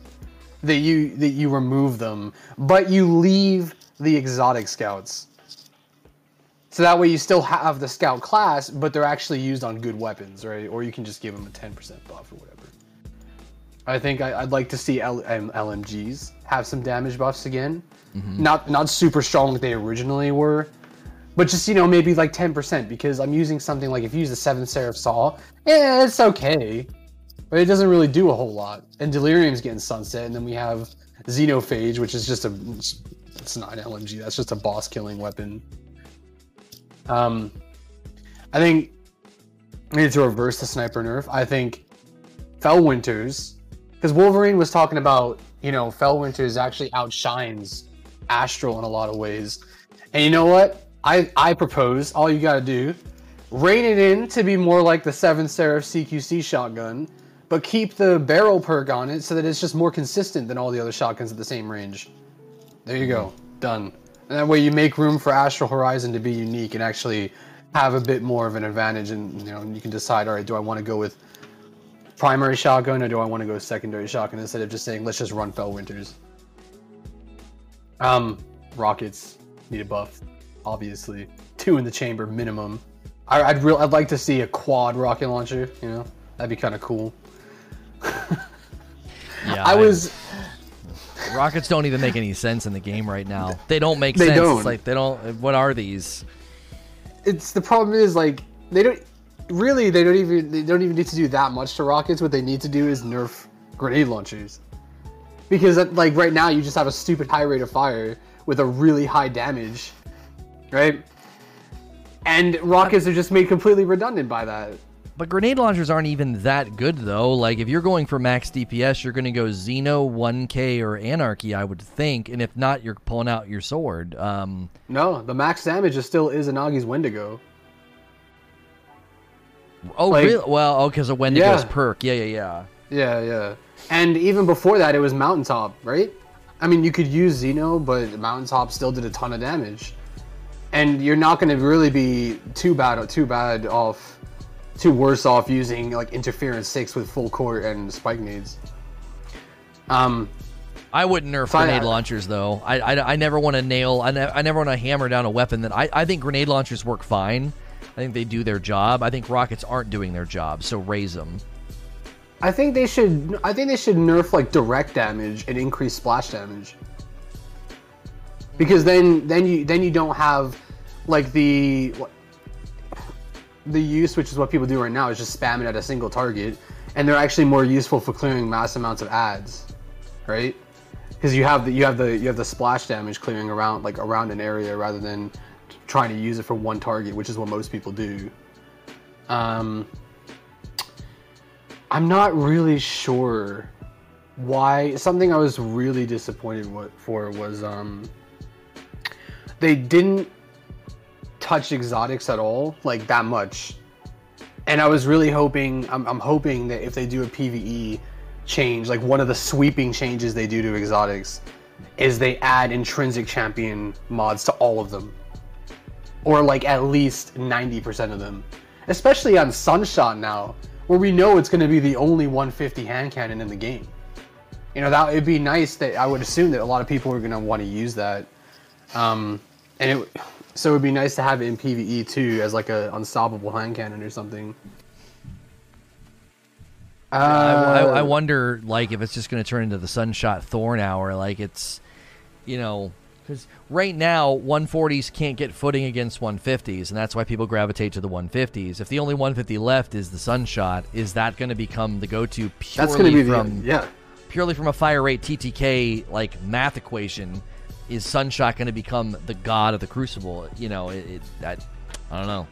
that you that you remove them, but you leave the exotic scouts. So that way you still have the scout class, but they're actually used on good weapons, right? Or you can just give them a 10% buff or whatever. I think I, would like to see L- M- LMGs have some damage buffs again. Mm-hmm. Not not super strong like they originally were, but just you know maybe like ten percent because I'm using something like if you use the Seven Seraph Saw, yeah, it's okay, but it doesn't really do a whole lot. And Delirium's getting sunset, and then we have Xenophage, which is just a it's not an LMG. That's just a boss killing weapon. Um, I think we need to reverse the sniper nerf. I think Felwinter's because Wolverine was talking about, you know, Felwinter's actually outshines Astral in a lot of ways. And you know what? I, I propose all you got to do rein it in to be more like the Seven Seraph CQC shotgun, but keep the barrel perk on it so that it's just more consistent than all the other shotguns at the same range. There you go, done. And that way you make room for Astral Horizon to be unique and actually have a bit more of an advantage, and you know you can decide, all right, do I want to go with primary shotgun or do I want to go secondary shotgun instead of just saying let's just run Felwinter's. Um, rockets need a buff, obviously. Two in the chamber minimum. I, I'd real I'd like to see a quad rocket launcher. You know, that'd be kind of cool. <laughs> Yeah, I was rockets don't even make any sense in the game right now. They don't make They sense. don't. It's like they don't. What are these? it's the problem is like they don't really they don't even they don't even need to do that much to rockets. What they need to do is nerf grenade launchers because like right now you just have a stupid high rate of fire with a really high damage, right? And rockets are just made completely redundant by that. But grenade launchers aren't even that good though. Like if you're going for max DPS, you're going to go Xeno, 1K, or Anarchy, I would think. And if not, you're pulling out your sword. Um, No, the max damage is still is Izanagi's Wendigo. oh, Like- really? Well, oh, because of Wendigo's Yeah. perk. Yeah, yeah, yeah. Yeah, yeah. And even before that, it was Mountaintop, right? I mean, you could use Xeno, but Mountaintop still did a ton of damage. And you're not going to really be too bad, too bad off, too worse off using like Interference Six with full court and spike needs. Um, I wouldn't nerf grenade I- launchers though. I, I, I never want to nail. I, ne- I never want to hammer down a weapon that I, I think grenade launchers work fine. I think they do their job. I think rockets aren't doing their job, so raise them. I think they should. I think they should nerf like direct damage and increase splash damage. Because then, then you then you don't have like the the use, which is what people do right now, is just spam it at a single target, and they're actually more useful for clearing mass amounts of ads, right? Because you have the you have the you have the splash damage clearing around like around an area rather than trying to use it for one target, which is what most people do. Um, I'm not really sure why. Something I was really disappointed for was um, they didn't touch exotics at all, like that much. And I was really hoping, I'm, I'm hoping that if they do a PVE change, like one of the sweeping changes they do to exotics, is they add intrinsic champion mods to all of them, or like at least 90% of them, especially on Sunshot now, where we know it's going to be the only 150 hand cannon in the game. You know that it'd be nice that I would assume that a lot of people are going to want to use that, um, and it so it'd be nice to have it in PVE too as like a unstoppable hand cannon or something. I, I, I Uh, wonder, like, if it's just going to turn into the Sunshot Thorn Hour. Like, it's, you know, because right now 140s can't get footing against 150s, and that's why people gravitate to the 150s. If the only 150 left is the Sunshot, is that going to become the go-to purely that's going to be the from yeah. purely from a fire rate TTK like math equation? Is Sunshot going to become the god of the Crucible? You know, it, it that I don't know.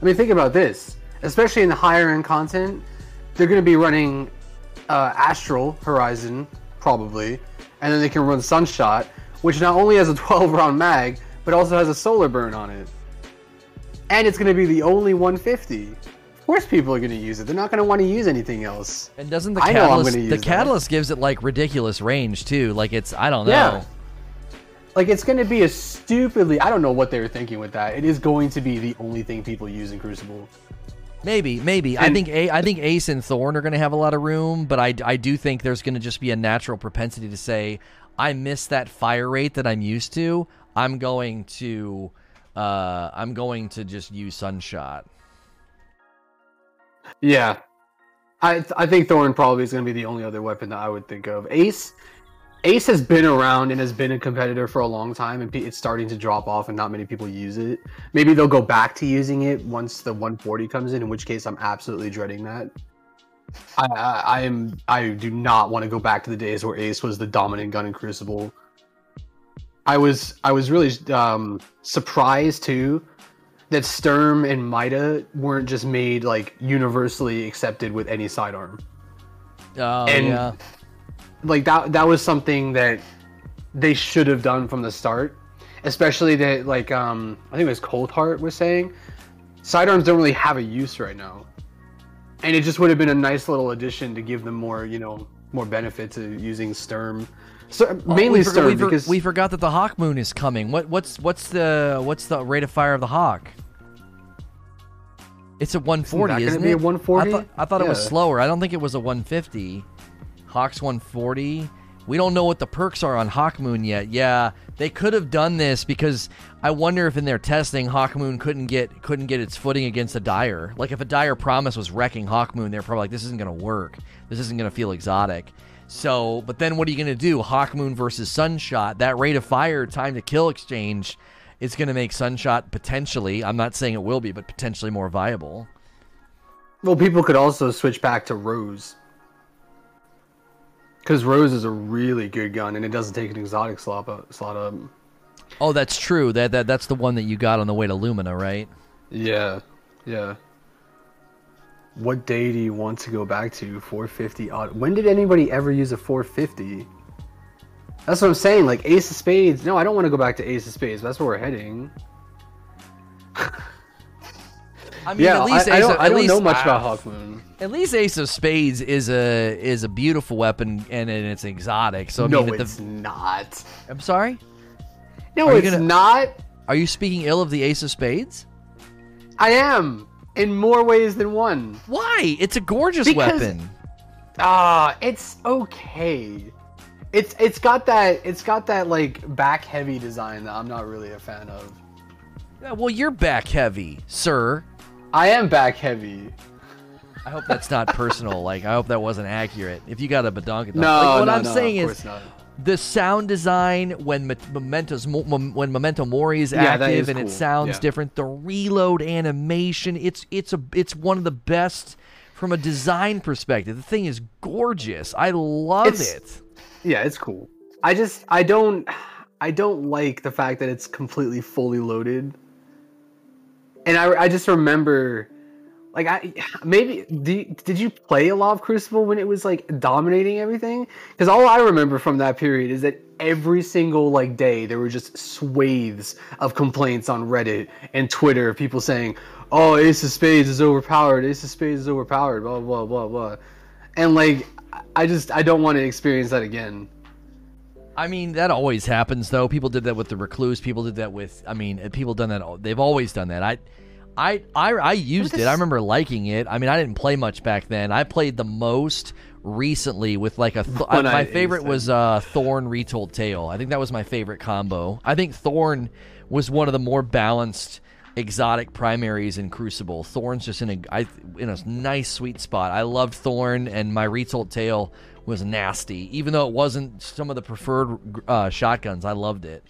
I mean, think about this. Especially in the higher end content, they're going to be running uh, Astral Horizon, probably, and then they can run Sunshot, which not only has a <laughs> 12 round mag, but also has a solar burn on it. And it's going to be the only 150. Of course, people are going to use it. They're not going to want to use anything else. And doesn't the I catalyst the that. catalyst gives it like ridiculous range too? Like it's I don't know. Yeah. Like, it's going to be a stupidly. I don't know what they were thinking with that. It is going to be the only thing people use in Crucible. Maybe, maybe. I think a, I think Ace and Thorn are going to have a lot of room, but I, I do think there's going to just be a natural propensity to say, I miss that fire rate that I'm used to. I'm going to, uh, I'm going to just use Sunshot. Yeah, I I think Thorn probably is going to be the only other weapon that I would think of. Ace, Ace has been around and has been a competitor for a long time, and it's starting to drop off, and not many people use it. Maybe they'll go back to using it once the 140 comes in, in which case I'm absolutely dreading that. I I, I am I do not want to go back to the days where Ace was the dominant gun in Crucible. I was I was really um, surprised too that Sturm and Mida weren't just made like universally accepted with any sidearm. Oh And- yeah, Like that that was something that they should have done from the start. Especially that like um I think it was Cold Heart was saying sidearms don't really have a use right now, and it just would have been a nice little addition to give them more, you know, more benefit to using Sturm. So, Oh, mainly we, for- Sturm we, for- because we forgot that the Hawk Moon is coming. What what's what's the what's the rate of fire of the Hawk? It's a 140, Isn't isn't gonna be it? a 140? I thought, I thought it was slower. I don't think it was a 150. Hawk's 140. We don't know what the perks are on Hawk Moon yet. Yeah, they could have done this because I wonder if in their testing Hawk Moon couldn't get couldn't get its footing against a Dire. Like if a Dire Promise was wrecking Hawk Moon, they're probably like, this isn't gonna work. This isn't gonna feel exotic. So, but then what are you gonna do? Hawk Moon versus Sunshot. That rate of fire, time to kill exchange, is gonna make Sunshot potentially. I'm not saying it will be, but potentially more viable. well, people could also switch back to Rose. Because Rose is a really good gun, and it doesn't take an exotic slot up. Slot up. Oh, that's true. That, that that's the one that you got on the way to Lumina, right? Yeah, yeah. What day do you want to go back to? 450 odd. When did anybody ever use a 450? That's what I'm saying. Like Ace of Spades. No, I don't want to go back to Ace of Spades. That's where we're heading. <laughs> I mean, yeah, at least I, I Ace don't, of- I don't least- know much ah, about Hawk Moon. At least Ace of Spades is a is a beautiful weapon and, and it's exotic. So I no, mean, it's the, not. I'm sorry. No, Are you it's gonna- not. Are you speaking ill of the Ace of Spades? I am in more ways than one. Why? It's a gorgeous Because- weapon. Ah, it's okay. It's it's got that it's got that like back heavy design that I'm not really a fan of. Yeah, well, you're back heavy, sir. I am back heavy. I hope that's not personal. <laughs> Like, I hope that wasn't accurate. If you got a badonkadonk. No, like, what no, I'm no, saying is not. the sound design when Me- Memento's when Memento Mori is Yeah, active is and it sounds Yeah. different. The reload animation, it's it's a it's one of the best from a design perspective. The thing is gorgeous. I love It's- it. Yeah, it's cool. I just I don't I don't like the fact that it's completely fully loaded. And I I just remember like I maybe did you play a lot of Crucible when it was like dominating everything? Because all I remember from that period is that every single like day there were just swathes of complaints on Reddit and Twitter, of people saying, "Oh, Ace of Spades is overpowered. Ace of Spades is overpowered." Blah blah blah blah. And like I just I don't want to experience that again. I mean, that always happens, though. People did that with the recluse. People did that with. I mean, people done that. They've always done that. I, I, I, I used it. I remember liking it. I mean, I didn't play much back then. I played the most recently with like a. Th- <laughs> When my I favorite was uh, Thorn Retold Tale. I think that was my favorite combo. I think Thorn was one of the more balanced exotic primaries in Crucible. Thorn's just in a I, in a nice sweet spot. I loved Thorn, and my Retold Tale was nasty. Even though it wasn't some of the preferred uh, shotguns, I loved it.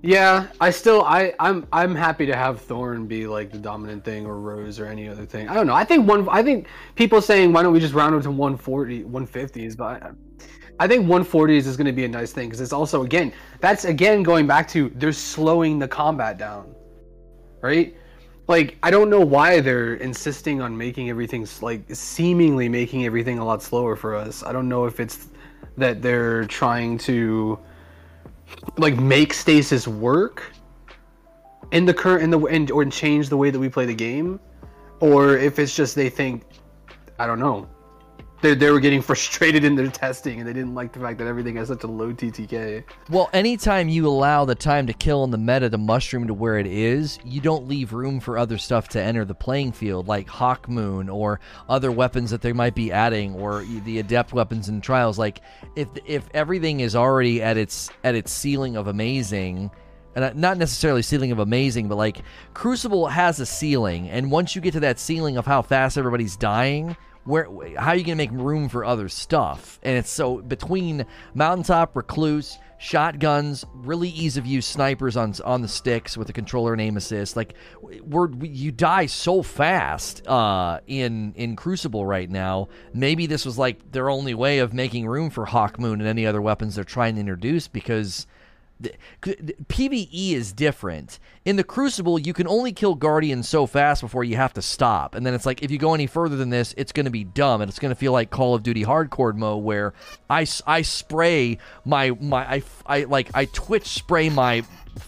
Yeah, I still I I'm I'm happy to have Thorn be like the dominant thing or Rose or any other thing. I don't know. I think one I think people saying why don't we just round it to 140 150s, but I, I think 140s is going to be a nice thing because it's also again that's again going back to they're slowing the combat down, right? Like I don't know why they're insisting on making everything like seemingly making everything a lot slower for us. I don't know if it's that they're trying to like make stasis work in the current in the and or change the way that we play the game, or if it's just they think I don't know. They, they were getting <laughs> frustrated in their testing and they didn't like the fact that everything has such a low TTK. Well, anytime you allow the time to kill in the meta to mushroom to where it is, you don't leave room for other stuff to enter the playing field, like Hawk Moon or other weapons that they might be adding, or the adept weapons and trials. Like if if everything is already at its at its ceiling of amazing, and uh, not necessarily ceiling of amazing, but like Crucible has a ceiling, and once you get to that ceiling of how fast everybody's dying, where how are you gonna make room for other stuff? And it's so between mountaintop recluse, shotguns, really ease of use snipers on on the sticks with the controller and aim assist. Like we're we, you die so fast uh, in in Crucible right now. Maybe this was like their only way of making room for Hawk Moon and any other weapons they're trying to introduce because the- the PVE is different. In the Crucible, you can only kill Guardians so fast before you have to stop. And then it's like, if you go any further than this, it's going to be dumb. And it's going to feel like Call of Duty Hardcore mode where I, I spray my, my I, I, like, I twitch spray my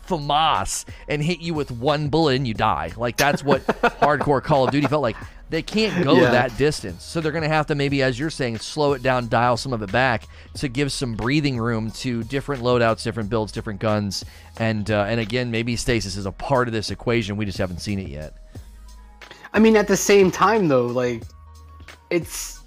FAMAS and hit you with one bullet and you die. Like that's what <laughs> hardcore Call of Duty felt like. They can't go Yeah. that distance, so they're going to have to maybe, as you're saying, slow it down, dial some of it back to give some breathing room to different loadouts, different builds, different guns, and uh, and again, maybe stasis is a part of this equation. We just haven't seen it yet. I mean, at the same time, though, like, it's.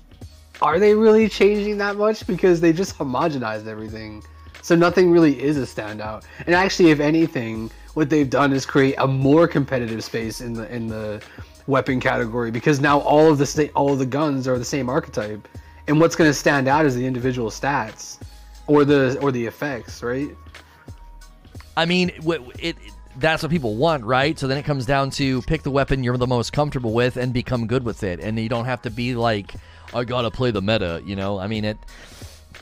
Are they really changing that much? Because they just homogenized everything. So nothing really is a standout. And actually, if anything, what they've done is create a more competitive space in the in the weapon category because now all of the sta- all of the guns are the same archetype, and what's going to stand out is the individual stats or the or the effects, right? I mean, it, it- that's what people want, right? So then it comes down to pick the weapon you're the most comfortable with and become good with it, and you don't have to be like, I gotta play the meta, you know. I mean, it.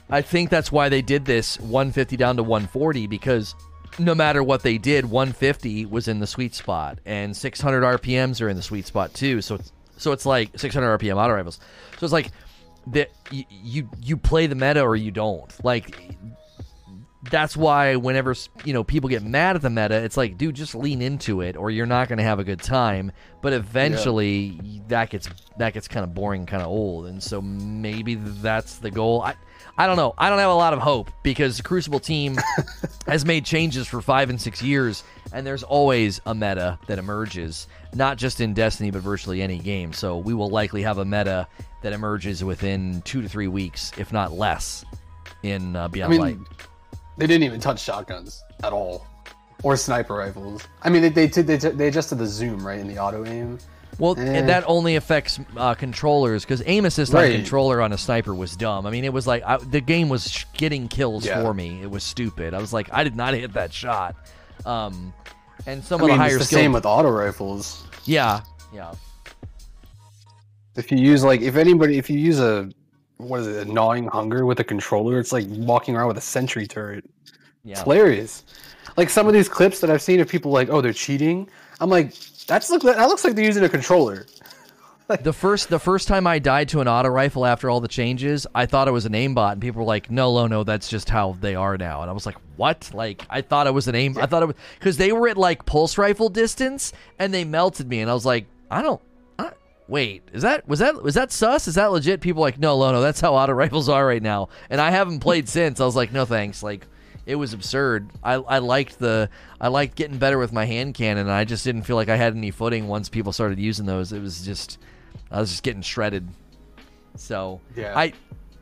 I think that's why they did this 150 down to 140 because no matter what they did, 150 was in the sweet spot, and 600 RPMs are in the sweet spot too. So it's so it's like 600 RPM auto rifles. So it's like that you, you you play the meta or you don't. Like that's why whenever you know people get mad at the meta, it's like, dude, just lean into it, or you're not going to have a good time. But eventually, that gets that gets kind of boring, kind of old, and so maybe that's the goal. I I don't know. I don't have a lot of hope because the Crucible team <laughs> has made changes for five and six years, and there's always a meta that emerges, not just in Destiny, but virtually any game. So we will likely have a meta that emerges within two to three weeks, if not less, in uh, I Beyond mean, Light. they didn't even touch shotguns at all, or sniper rifles. I mean, they they they, they adjusted the zoom right in the auto aim. Well, Eh. and that only affects uh, controllers because aim assist on Right. controller on a sniper was dumb. I mean, it was like I, the game was sh- getting kills Yeah. for me. It was stupid. I was like, I did not hit that shot. Um, and some I of mean, the it's higher the skilled, same with auto rifles. yeah, yeah. If you use like, if anybody, if you use a what is it, a gnawing hunger with a controller, it's like walking around with a sentry turret. Yeah. It's hilarious. Like some of these clips that I've seen of people like, oh, they're cheating. I'm like, that's look that looks like they're using a controller. <laughs> The first the first time I died to an auto rifle after all the changes, I thought it was an aimbot, and people were like, "No, no, no, that's just how they are now." And I was like, "What?" Like I thought it was an aim. I thought it was because they were at like pulse rifle distance, and they melted me, and I was like, "I don't." Wait, is that was that was that sus? Is that legit? People like, "No, no, no, that's how auto rifles are right now." And I haven't played since. I was like, "No, thanks." Like. It was absurd. I, I liked the I liked getting better with my hand cannon. And I just didn't feel like I had any footing once people started using those. It was just I was just getting shredded. So Yeah. I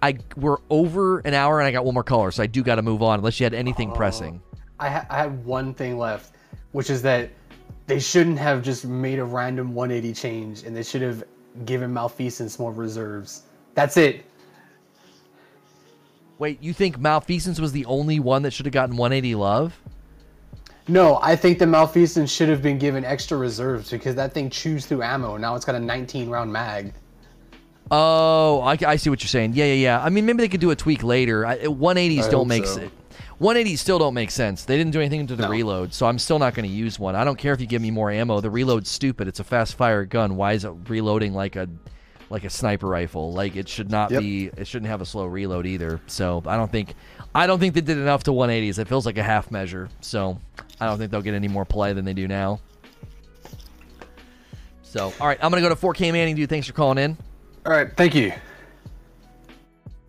I we're over an hour and I got one more caller, so I do got to move on unless you had anything Oh. pressing. I, ha- I have one thing left, which is that they shouldn't have just made a random 180 change, and they should have given Malfeasance more reserves. That's it. Wait, you think Malfeasance was the only one that should have gotten 180 love? No, I think the Malfeasance should have been given extra reserves because that thing chews through ammo. Now it's got a 19 round mag. Oh, I, I see what you're saying. Yeah, yeah, yeah. I mean, maybe they could do a tweak later. I, 180s I don't make so. sense. 180s still don't make sense. They didn't do anything to the No. reload, so I'm still not going to use one. I don't care if you give me more ammo. The reload's stupid. It's a fast fire gun. Why is it reloading like a like a sniper rifle? Like it should not Yep. be. It shouldn't have a slow reload either. So I don't think I don't think they did enough to 180s. It feels like a half measure. So I don't think they'll get any more play than they do now. So all right, I'm gonna go to 4K Manning. Dude, thanks for calling in. All right, thank you.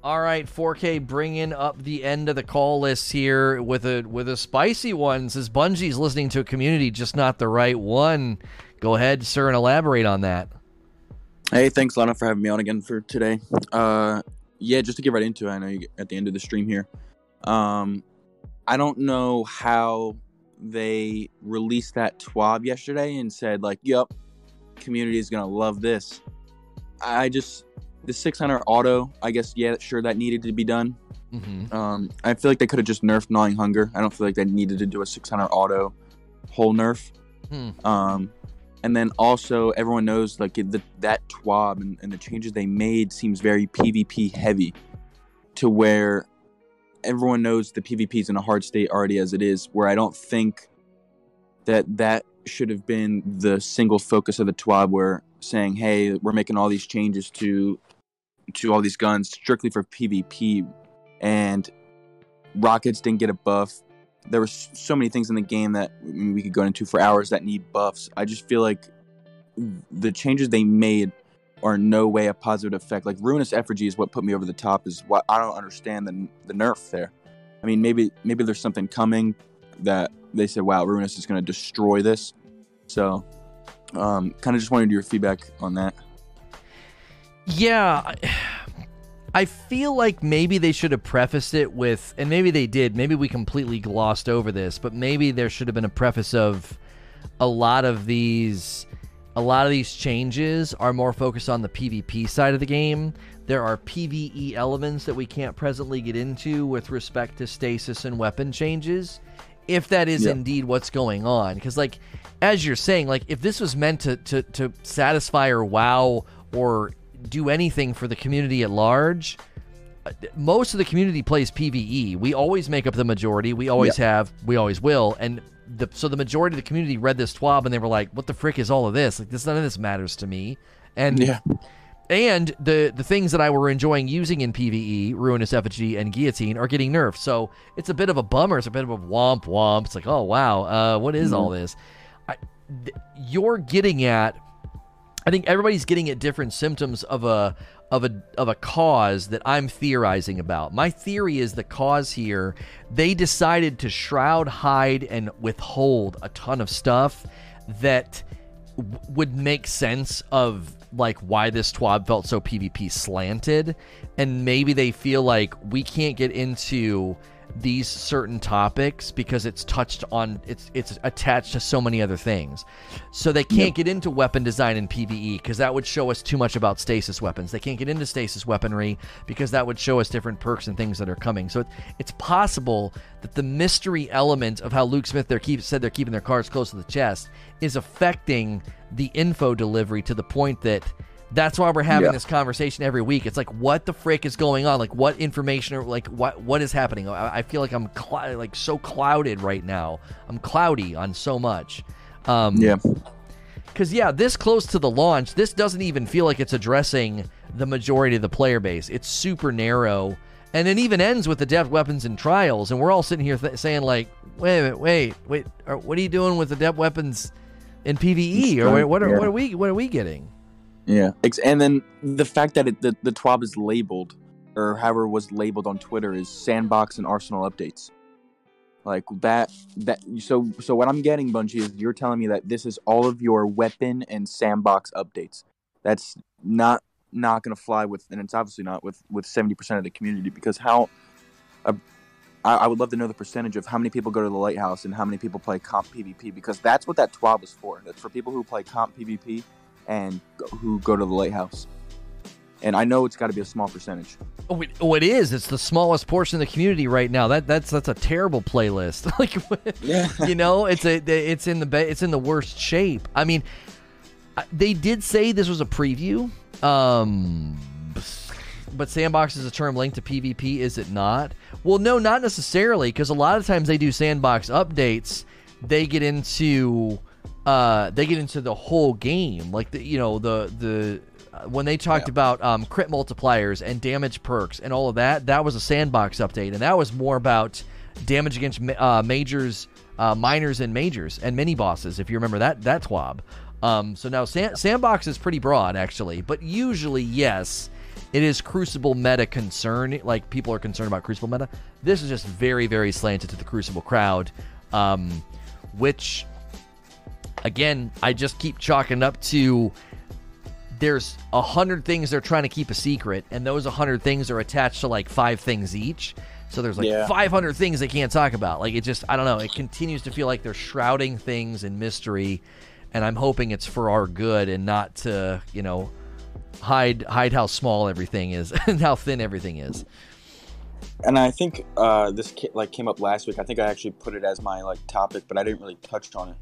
All right, 4K bringing up the end of the call list here with a with a spicy one. Says Bungie's listening to a community, just not the right one. Go ahead, sir, and elaborate on that. Hey, thanks, Lana, for having me on again for today. Uh, yeah, just to get right into it, I know you at the end of the stream here. Um, I don't know how they released that TWAB yesterday and said like, "Yep, community is gonna love this." I just the 600 auto. I guess yeah, sure that needed to be done. Mm-hmm. Um, I feel like they could have just nerfed gnawing hunger. I don't feel like they needed to do a 600 auto whole nerf. Hmm. Um, and then also everyone knows like the, that TWAB and, and the changes they made seems very PvP heavy, to where everyone knows the PvP is in a hard state already as it is. Where I don't think that that should have been the single focus of the TWAB. Where saying, hey, we're making all these changes to to all these guns strictly for PvP, and rockets didn't get a buff, there were so many things in the game that I mean, we could go into for hours that need buffs. I just feel like the changes they made are in no way a positive effect. Like ruinous effigy is what put me over the top. Is what I don't understand the the nerf there. I mean, maybe maybe there's something coming that they said, "Wow, ruinous is going to destroy this." So, um, kind of just wanted your feedback on that. Yeah. I- feel like maybe they should have prefaced it with, and maybe they did. Maybe we completely glossed over this, but maybe there should have been a preface of a lot of these. A lot of these changes are more focused on the PvP side of the game. There are PvE elements that we can't presently get into with respect to stasis and weapon changes, if that is Yeah. indeed what's going on. Because, like, as you're saying, like, if this was meant to, to, to satisfy or wow or do anything for the community at large, most of the community plays PvE. We always make up the majority. We always have. We always will. And the, so the majority of the community read this twab and they were like, "What the frick is all of this? Like, this none of this matters to me." And Yeah. and the the things that I were enjoying using in PVE, Ruinous Effigy and Guillotine, are getting nerfed. So it's a bit of a bummer. It's a bit of a womp womp. It's like, oh wow, uh, what is all this? I, th- you're getting at. I think everybody's getting at different symptoms of a of a of a cause that I'm theorizing about. My theory is the cause here. They decided to shroud, hide, and withhold a ton of stuff that would make sense of like why this twab felt so PvP slanted, and maybe they feel like we can't get into these certain topics because it's touched on it's it's attached to so many other things. So they can't get into weapon design in PvE because that would show us too much about stasis weapons. They can't get into stasis weaponry because that would show us different perks and things that are coming. So it, it's possible that the mystery element of how Luke Smith they're keep, said they're keeping their cards close to the chest is affecting the info delivery to the point that that's why we're having Yeah. this conversation every week. It's like, what the frick is going on? Like, what information or like what what is happening? I, I feel like I'm cl- like so clouded right now. I'm cloudy on so much. Um, Yeah. because yeah, this close to the launch, this doesn't even feel like it's addressing the majority of the player base. It's super narrow, and it even ends with the adept weapons and trials, and we're all sitting here th- saying like, wait, minute, wait, wait, what are you doing with the adept weapons in PVE, or what, what are Yeah. what are we what are we getting? Yeah, and then the fact that it, the the TWAB is labeled, or however was labeled on Twitter, is sandbox and arsenal updates. Like that, that so so what I'm getting, Bungie, is you're telling me that this is all of your weapon and sandbox updates. That's not not gonna fly with, and it's obviously not with with seventy percent of the community because how. Uh, I, I would love to know the percentage of how many people go to the lighthouse and how many people play comp PvP because that's what that TWAB is for. That's for people who play comp PvP and go- who go to the lighthouse. And I know it's got to be a small percentage. Oh, it, oh, it is. It's the smallest portion of the community right now. That that's that's a terrible playlist. <laughs> like, Yeah. you know, it's a it's in the ba- it's in the worst shape. I mean, they did say this was a preview. Um, but sandbox is a term linked to PvP, is it not? Well, no, not necessarily, because a lot of times they do sandbox updates. They get into uh, they get into the whole game, like the you know the the uh, when they talked about um, crit multipliers and damage perks and all of that. That was a sandbox update, and that was more about damage against ma- uh, majors, uh, minors, and majors and mini bosses. If you remember that that twab. Um, so now Sand- sandbox is pretty broad actually, but usually yes, it is Crucible meta concern. Like people are concerned about Crucible meta. This is just very very slanted to the Crucible crowd, um, which again I just keep chalking up to. There's a hundred things they're trying to keep a secret, and those a hundred things are attached to like five things each. So there's like Yeah. 500 things they can't talk about. Like it just, I don't know. It continues to feel like they're shrouding things in mystery, and I'm hoping it's for our good and not to, you know, hide hide how small everything is <laughs> and how thin everything is. And I think uh, this like came up last week. I think I actually put it as my like topic, but I didn't really touch on it.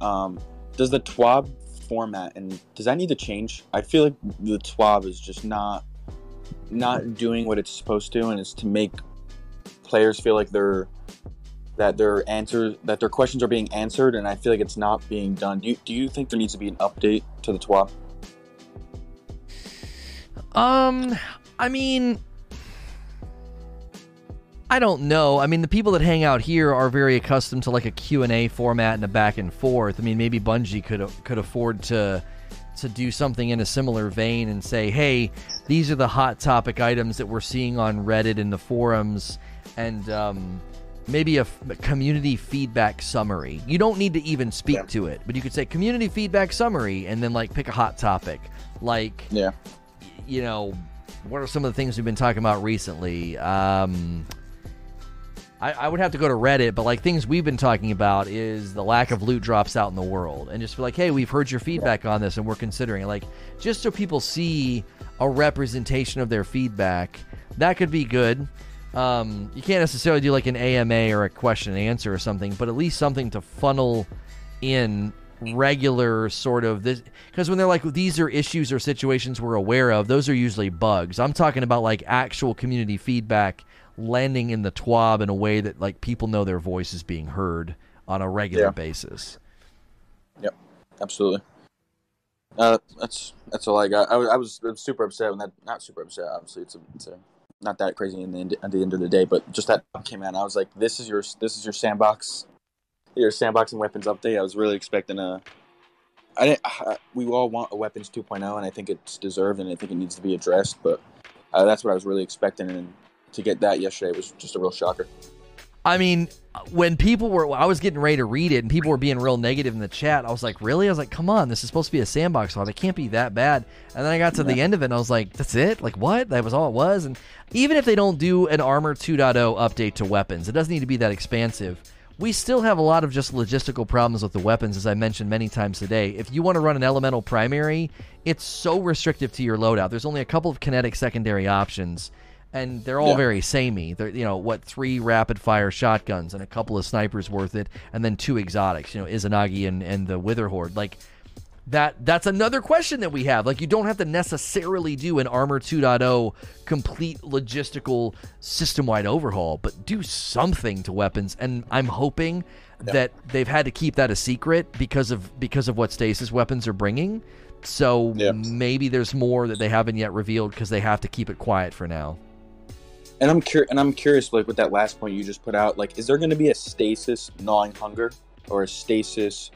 Um, does the TWAB format and does that need to change? I feel like the TWAB is just not not doing what it's supposed to, and it's to make players feel like they're that their answers that their questions are being answered, and I feel like it's not being done. Do you, do you think there needs to be an update to the TWAB? Um, I mean, I don't know. I mean, the people that hang out here are very accustomed to like a Q&A format and a back and forth. I mean, maybe Bungie could could afford to to do something in a similar vein and say, "Hey, these are the hot topic items that we're seeing on Reddit in the forums and um, maybe a, f- a community feedback summary. You don't need to even speak Yeah. to it, but you could say community feedback summary and then like pick a hot topic. Like Yeah. you know, what are some of the things we've been talking about recently? Um, I, I would have to go to Reddit, but like things we've been talking about is the lack of loot drops out in the world, and just be like, hey, we've heard your feedback on this, and we're considering it. Like, just so people see a representation of their feedback, that could be good. Um, you can't necessarily do like an AMA or a question and answer or something, but at least something to funnel in regular sort of this because when they're like these are issues or situations we're aware of those are usually bugs i'm talking about like actual community feedback landing in the twab in a way that like people know their voice is being heard on a regular Yeah. basis Yep, Absolutely. Uh, that's that's all I got. I was, I was super upset when that not super upset. Obviously, it's a, it's a not that crazy in the end, at the end of the day, but just that came out. And I was like, this is your this is your sandbox, your sandboxing weapons update. I was really expecting a. I didn't. I, we all want a weapons 2.0, and I think it's deserved, and I think it needs to be addressed. But uh, that's what I was really expecting, and to get that yesterday was just a real shocker. I mean, when people were, I was getting ready to read it, and people were being real negative in the chat. I was like, really? I was like, come on, this is supposed to be a sandbox mod. It can't be that bad. And then I got to the end of it, and I was like, that's it? Like, what? That was all it was? And even if they don't do an Armor 2.0 update to weapons, it doesn't need to be that expansive. We still have a lot of just logistical problems with the weapons, as I mentioned many times today. If you want to run an elemental primary, it's so restrictive to your loadout. There's only a couple of kinetic secondary options and they're all Yeah. very samey. They're you know what three rapid fire shotguns and a couple of snipers worth it, and then two exotics. You know Izanagi and and the Witherhoard. Like that. That's another question that we have. Like you don't have to necessarily do an Armor 2.0 complete logistical system wide overhaul, but do something to weapons. And I'm hoping that they've had to keep that a secret because of because of what stasis weapons are bringing. So Yeah. maybe there's more that they haven't yet revealed because they have to keep it quiet for now. And I'm curious, and I'm curious, like with that last point you just put out, like, is there going to be a stasis gnawing hunger, or a stasis,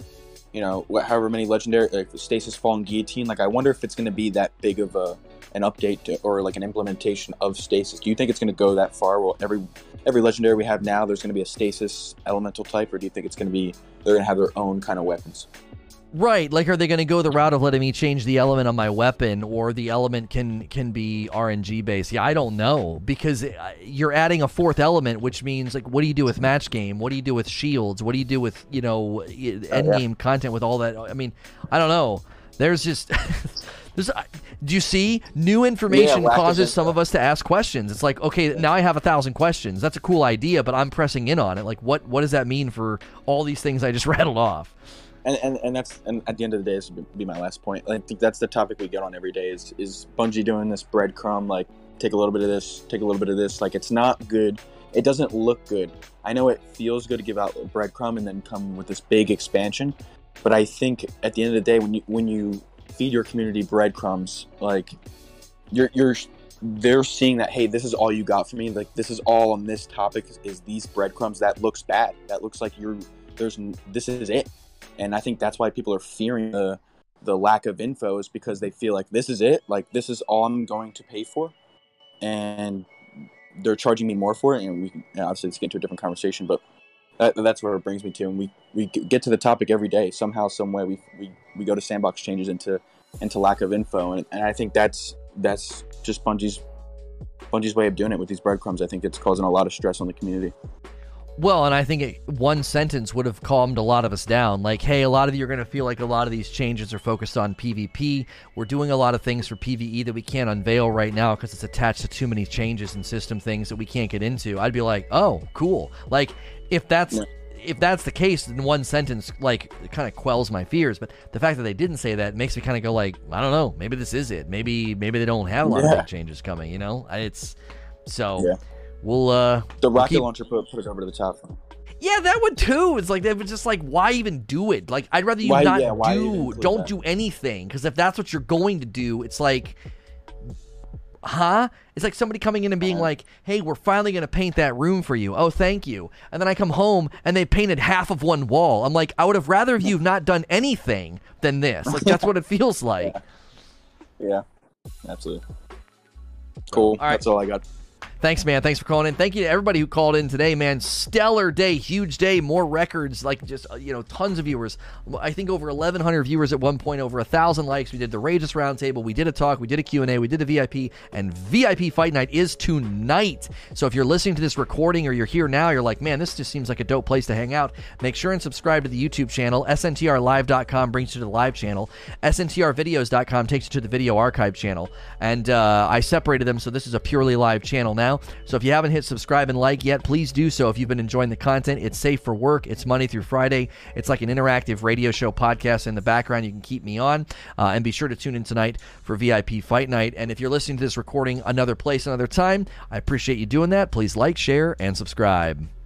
you know, wh- however many legendary, like stasis fallen guillotine? Like, I wonder if it's going to be that big of a an update to, or like an implementation of stasis. Do you think it's going to go that far? Well, every every legendary we have now, there's going to be a stasis elemental type, or do you think it's going to be they're going to have their own kind of weapons? Right, like are they going to go the route of letting me change the element on my weapon, or the element can can be RNG based? Yeah, I don't know because uh, you're adding a fourth element, which means like, what do you do with match game? What do you do with shields? What do you do with you know end game content with all that? I mean, I don't know. There's just <laughs> there's. uh, Do you see new information of causes some of us to ask questions? It's like, okay, now I have a thousand questions. That's a cool idea, but I'm pressing in on it. Like, what what does that mean for all these things I just <laughs> rattled off? And, and and that's and at the end of the day, this would be my last point. I think that's the topic we get on every day is is Bungie doing this breadcrumb like take a little bit of this, take a little bit of this. Like it's not good. It doesn't look good. I know it feels good to give out a breadcrumb and then come with this big expansion, but I think at the end of the day, when you when you feed your community breadcrumbs, like you're you're they're seeing that hey, this is all you got for me. Like this is all on this topic is, is these breadcrumbs. That looks bad. That looks like you're there's this is it and I think that's why people are fearing the the lack of info is because they feel like this is it, like this is all I'm going to pay for, and they're charging me more for it. And we can obviously let's get into a different conversation, but that, that's where it brings me to. And we we get to the topic every day somehow, some way. We we, we go to sandbox changes into into lack of info, and, and I think that's that's just Bungie's Bungie's way of doing it with these breadcrumbs. I think it's causing a lot of stress on the community. Well, and I think it, one sentence would have calmed a lot of us down. Like, hey, a lot of you are going to feel like a lot of these changes are focused on PvP. We're doing a lot of things for PvE that we can't unveil right now because it's attached to too many changes and system things that we can't get into. I'd be like, oh, cool. Like, if that's Yeah. if that's the case, then one sentence like it kind of quells my fears. But the fact that they didn't say that makes me kind of go like, I don't know. Maybe this is it. Maybe maybe they don't have a lot of big changes coming. You know, it's so. Yeah. We'll uh The rocket keep- launcher put put it over to the top. yeah, that one too. It's like they were just like, why even do it? Like, I'd rather you Why- not yeah, do, don't that? do anything. Because if that's what you're going to do, it's like, huh? It's like somebody coming in and being like, "Hey, we're finally going to paint that room for you." Oh, thank you. And then I come home and they painted half of one wall. I'm like, I would have rather you have <laughs> not done anything than this. Like that's what it <laughs> feels like. Yeah, absolutely. Cool. right. That's all I got. Thanks, man. Thanks for calling in. Thank you to everybody who called in today, man. Stellar day, huge day, more records, like just uh, you know, tons of viewers. I think over 1,100 viewers at one point, over a thousand likes. We did the Rageless Roundtable, we did a talk, we did a Q and A, we did a VIP, and VIP Fight Night is tonight. So if you're listening to this recording or you're here now, you're like, man, this just seems like a dope place to hang out. Make sure and subscribe to the YouTube channel. SNTRLive.com brings you to the live channel. SNTRVideos.com takes you to the video archive channel, and uh, I separated them, so this is a purely live channel now. So if you haven't hit subscribe and like yet, please do so. If you've been enjoying the content, it's safe for work. It's Monday through Friday. It's like an interactive radio show podcast in the background. You can keep me on, uh, and be sure to tune in tonight for VIP Fight Night. And if you're listening to this recording another place, another time, I appreciate you doing that. Please like, share, and subscribe.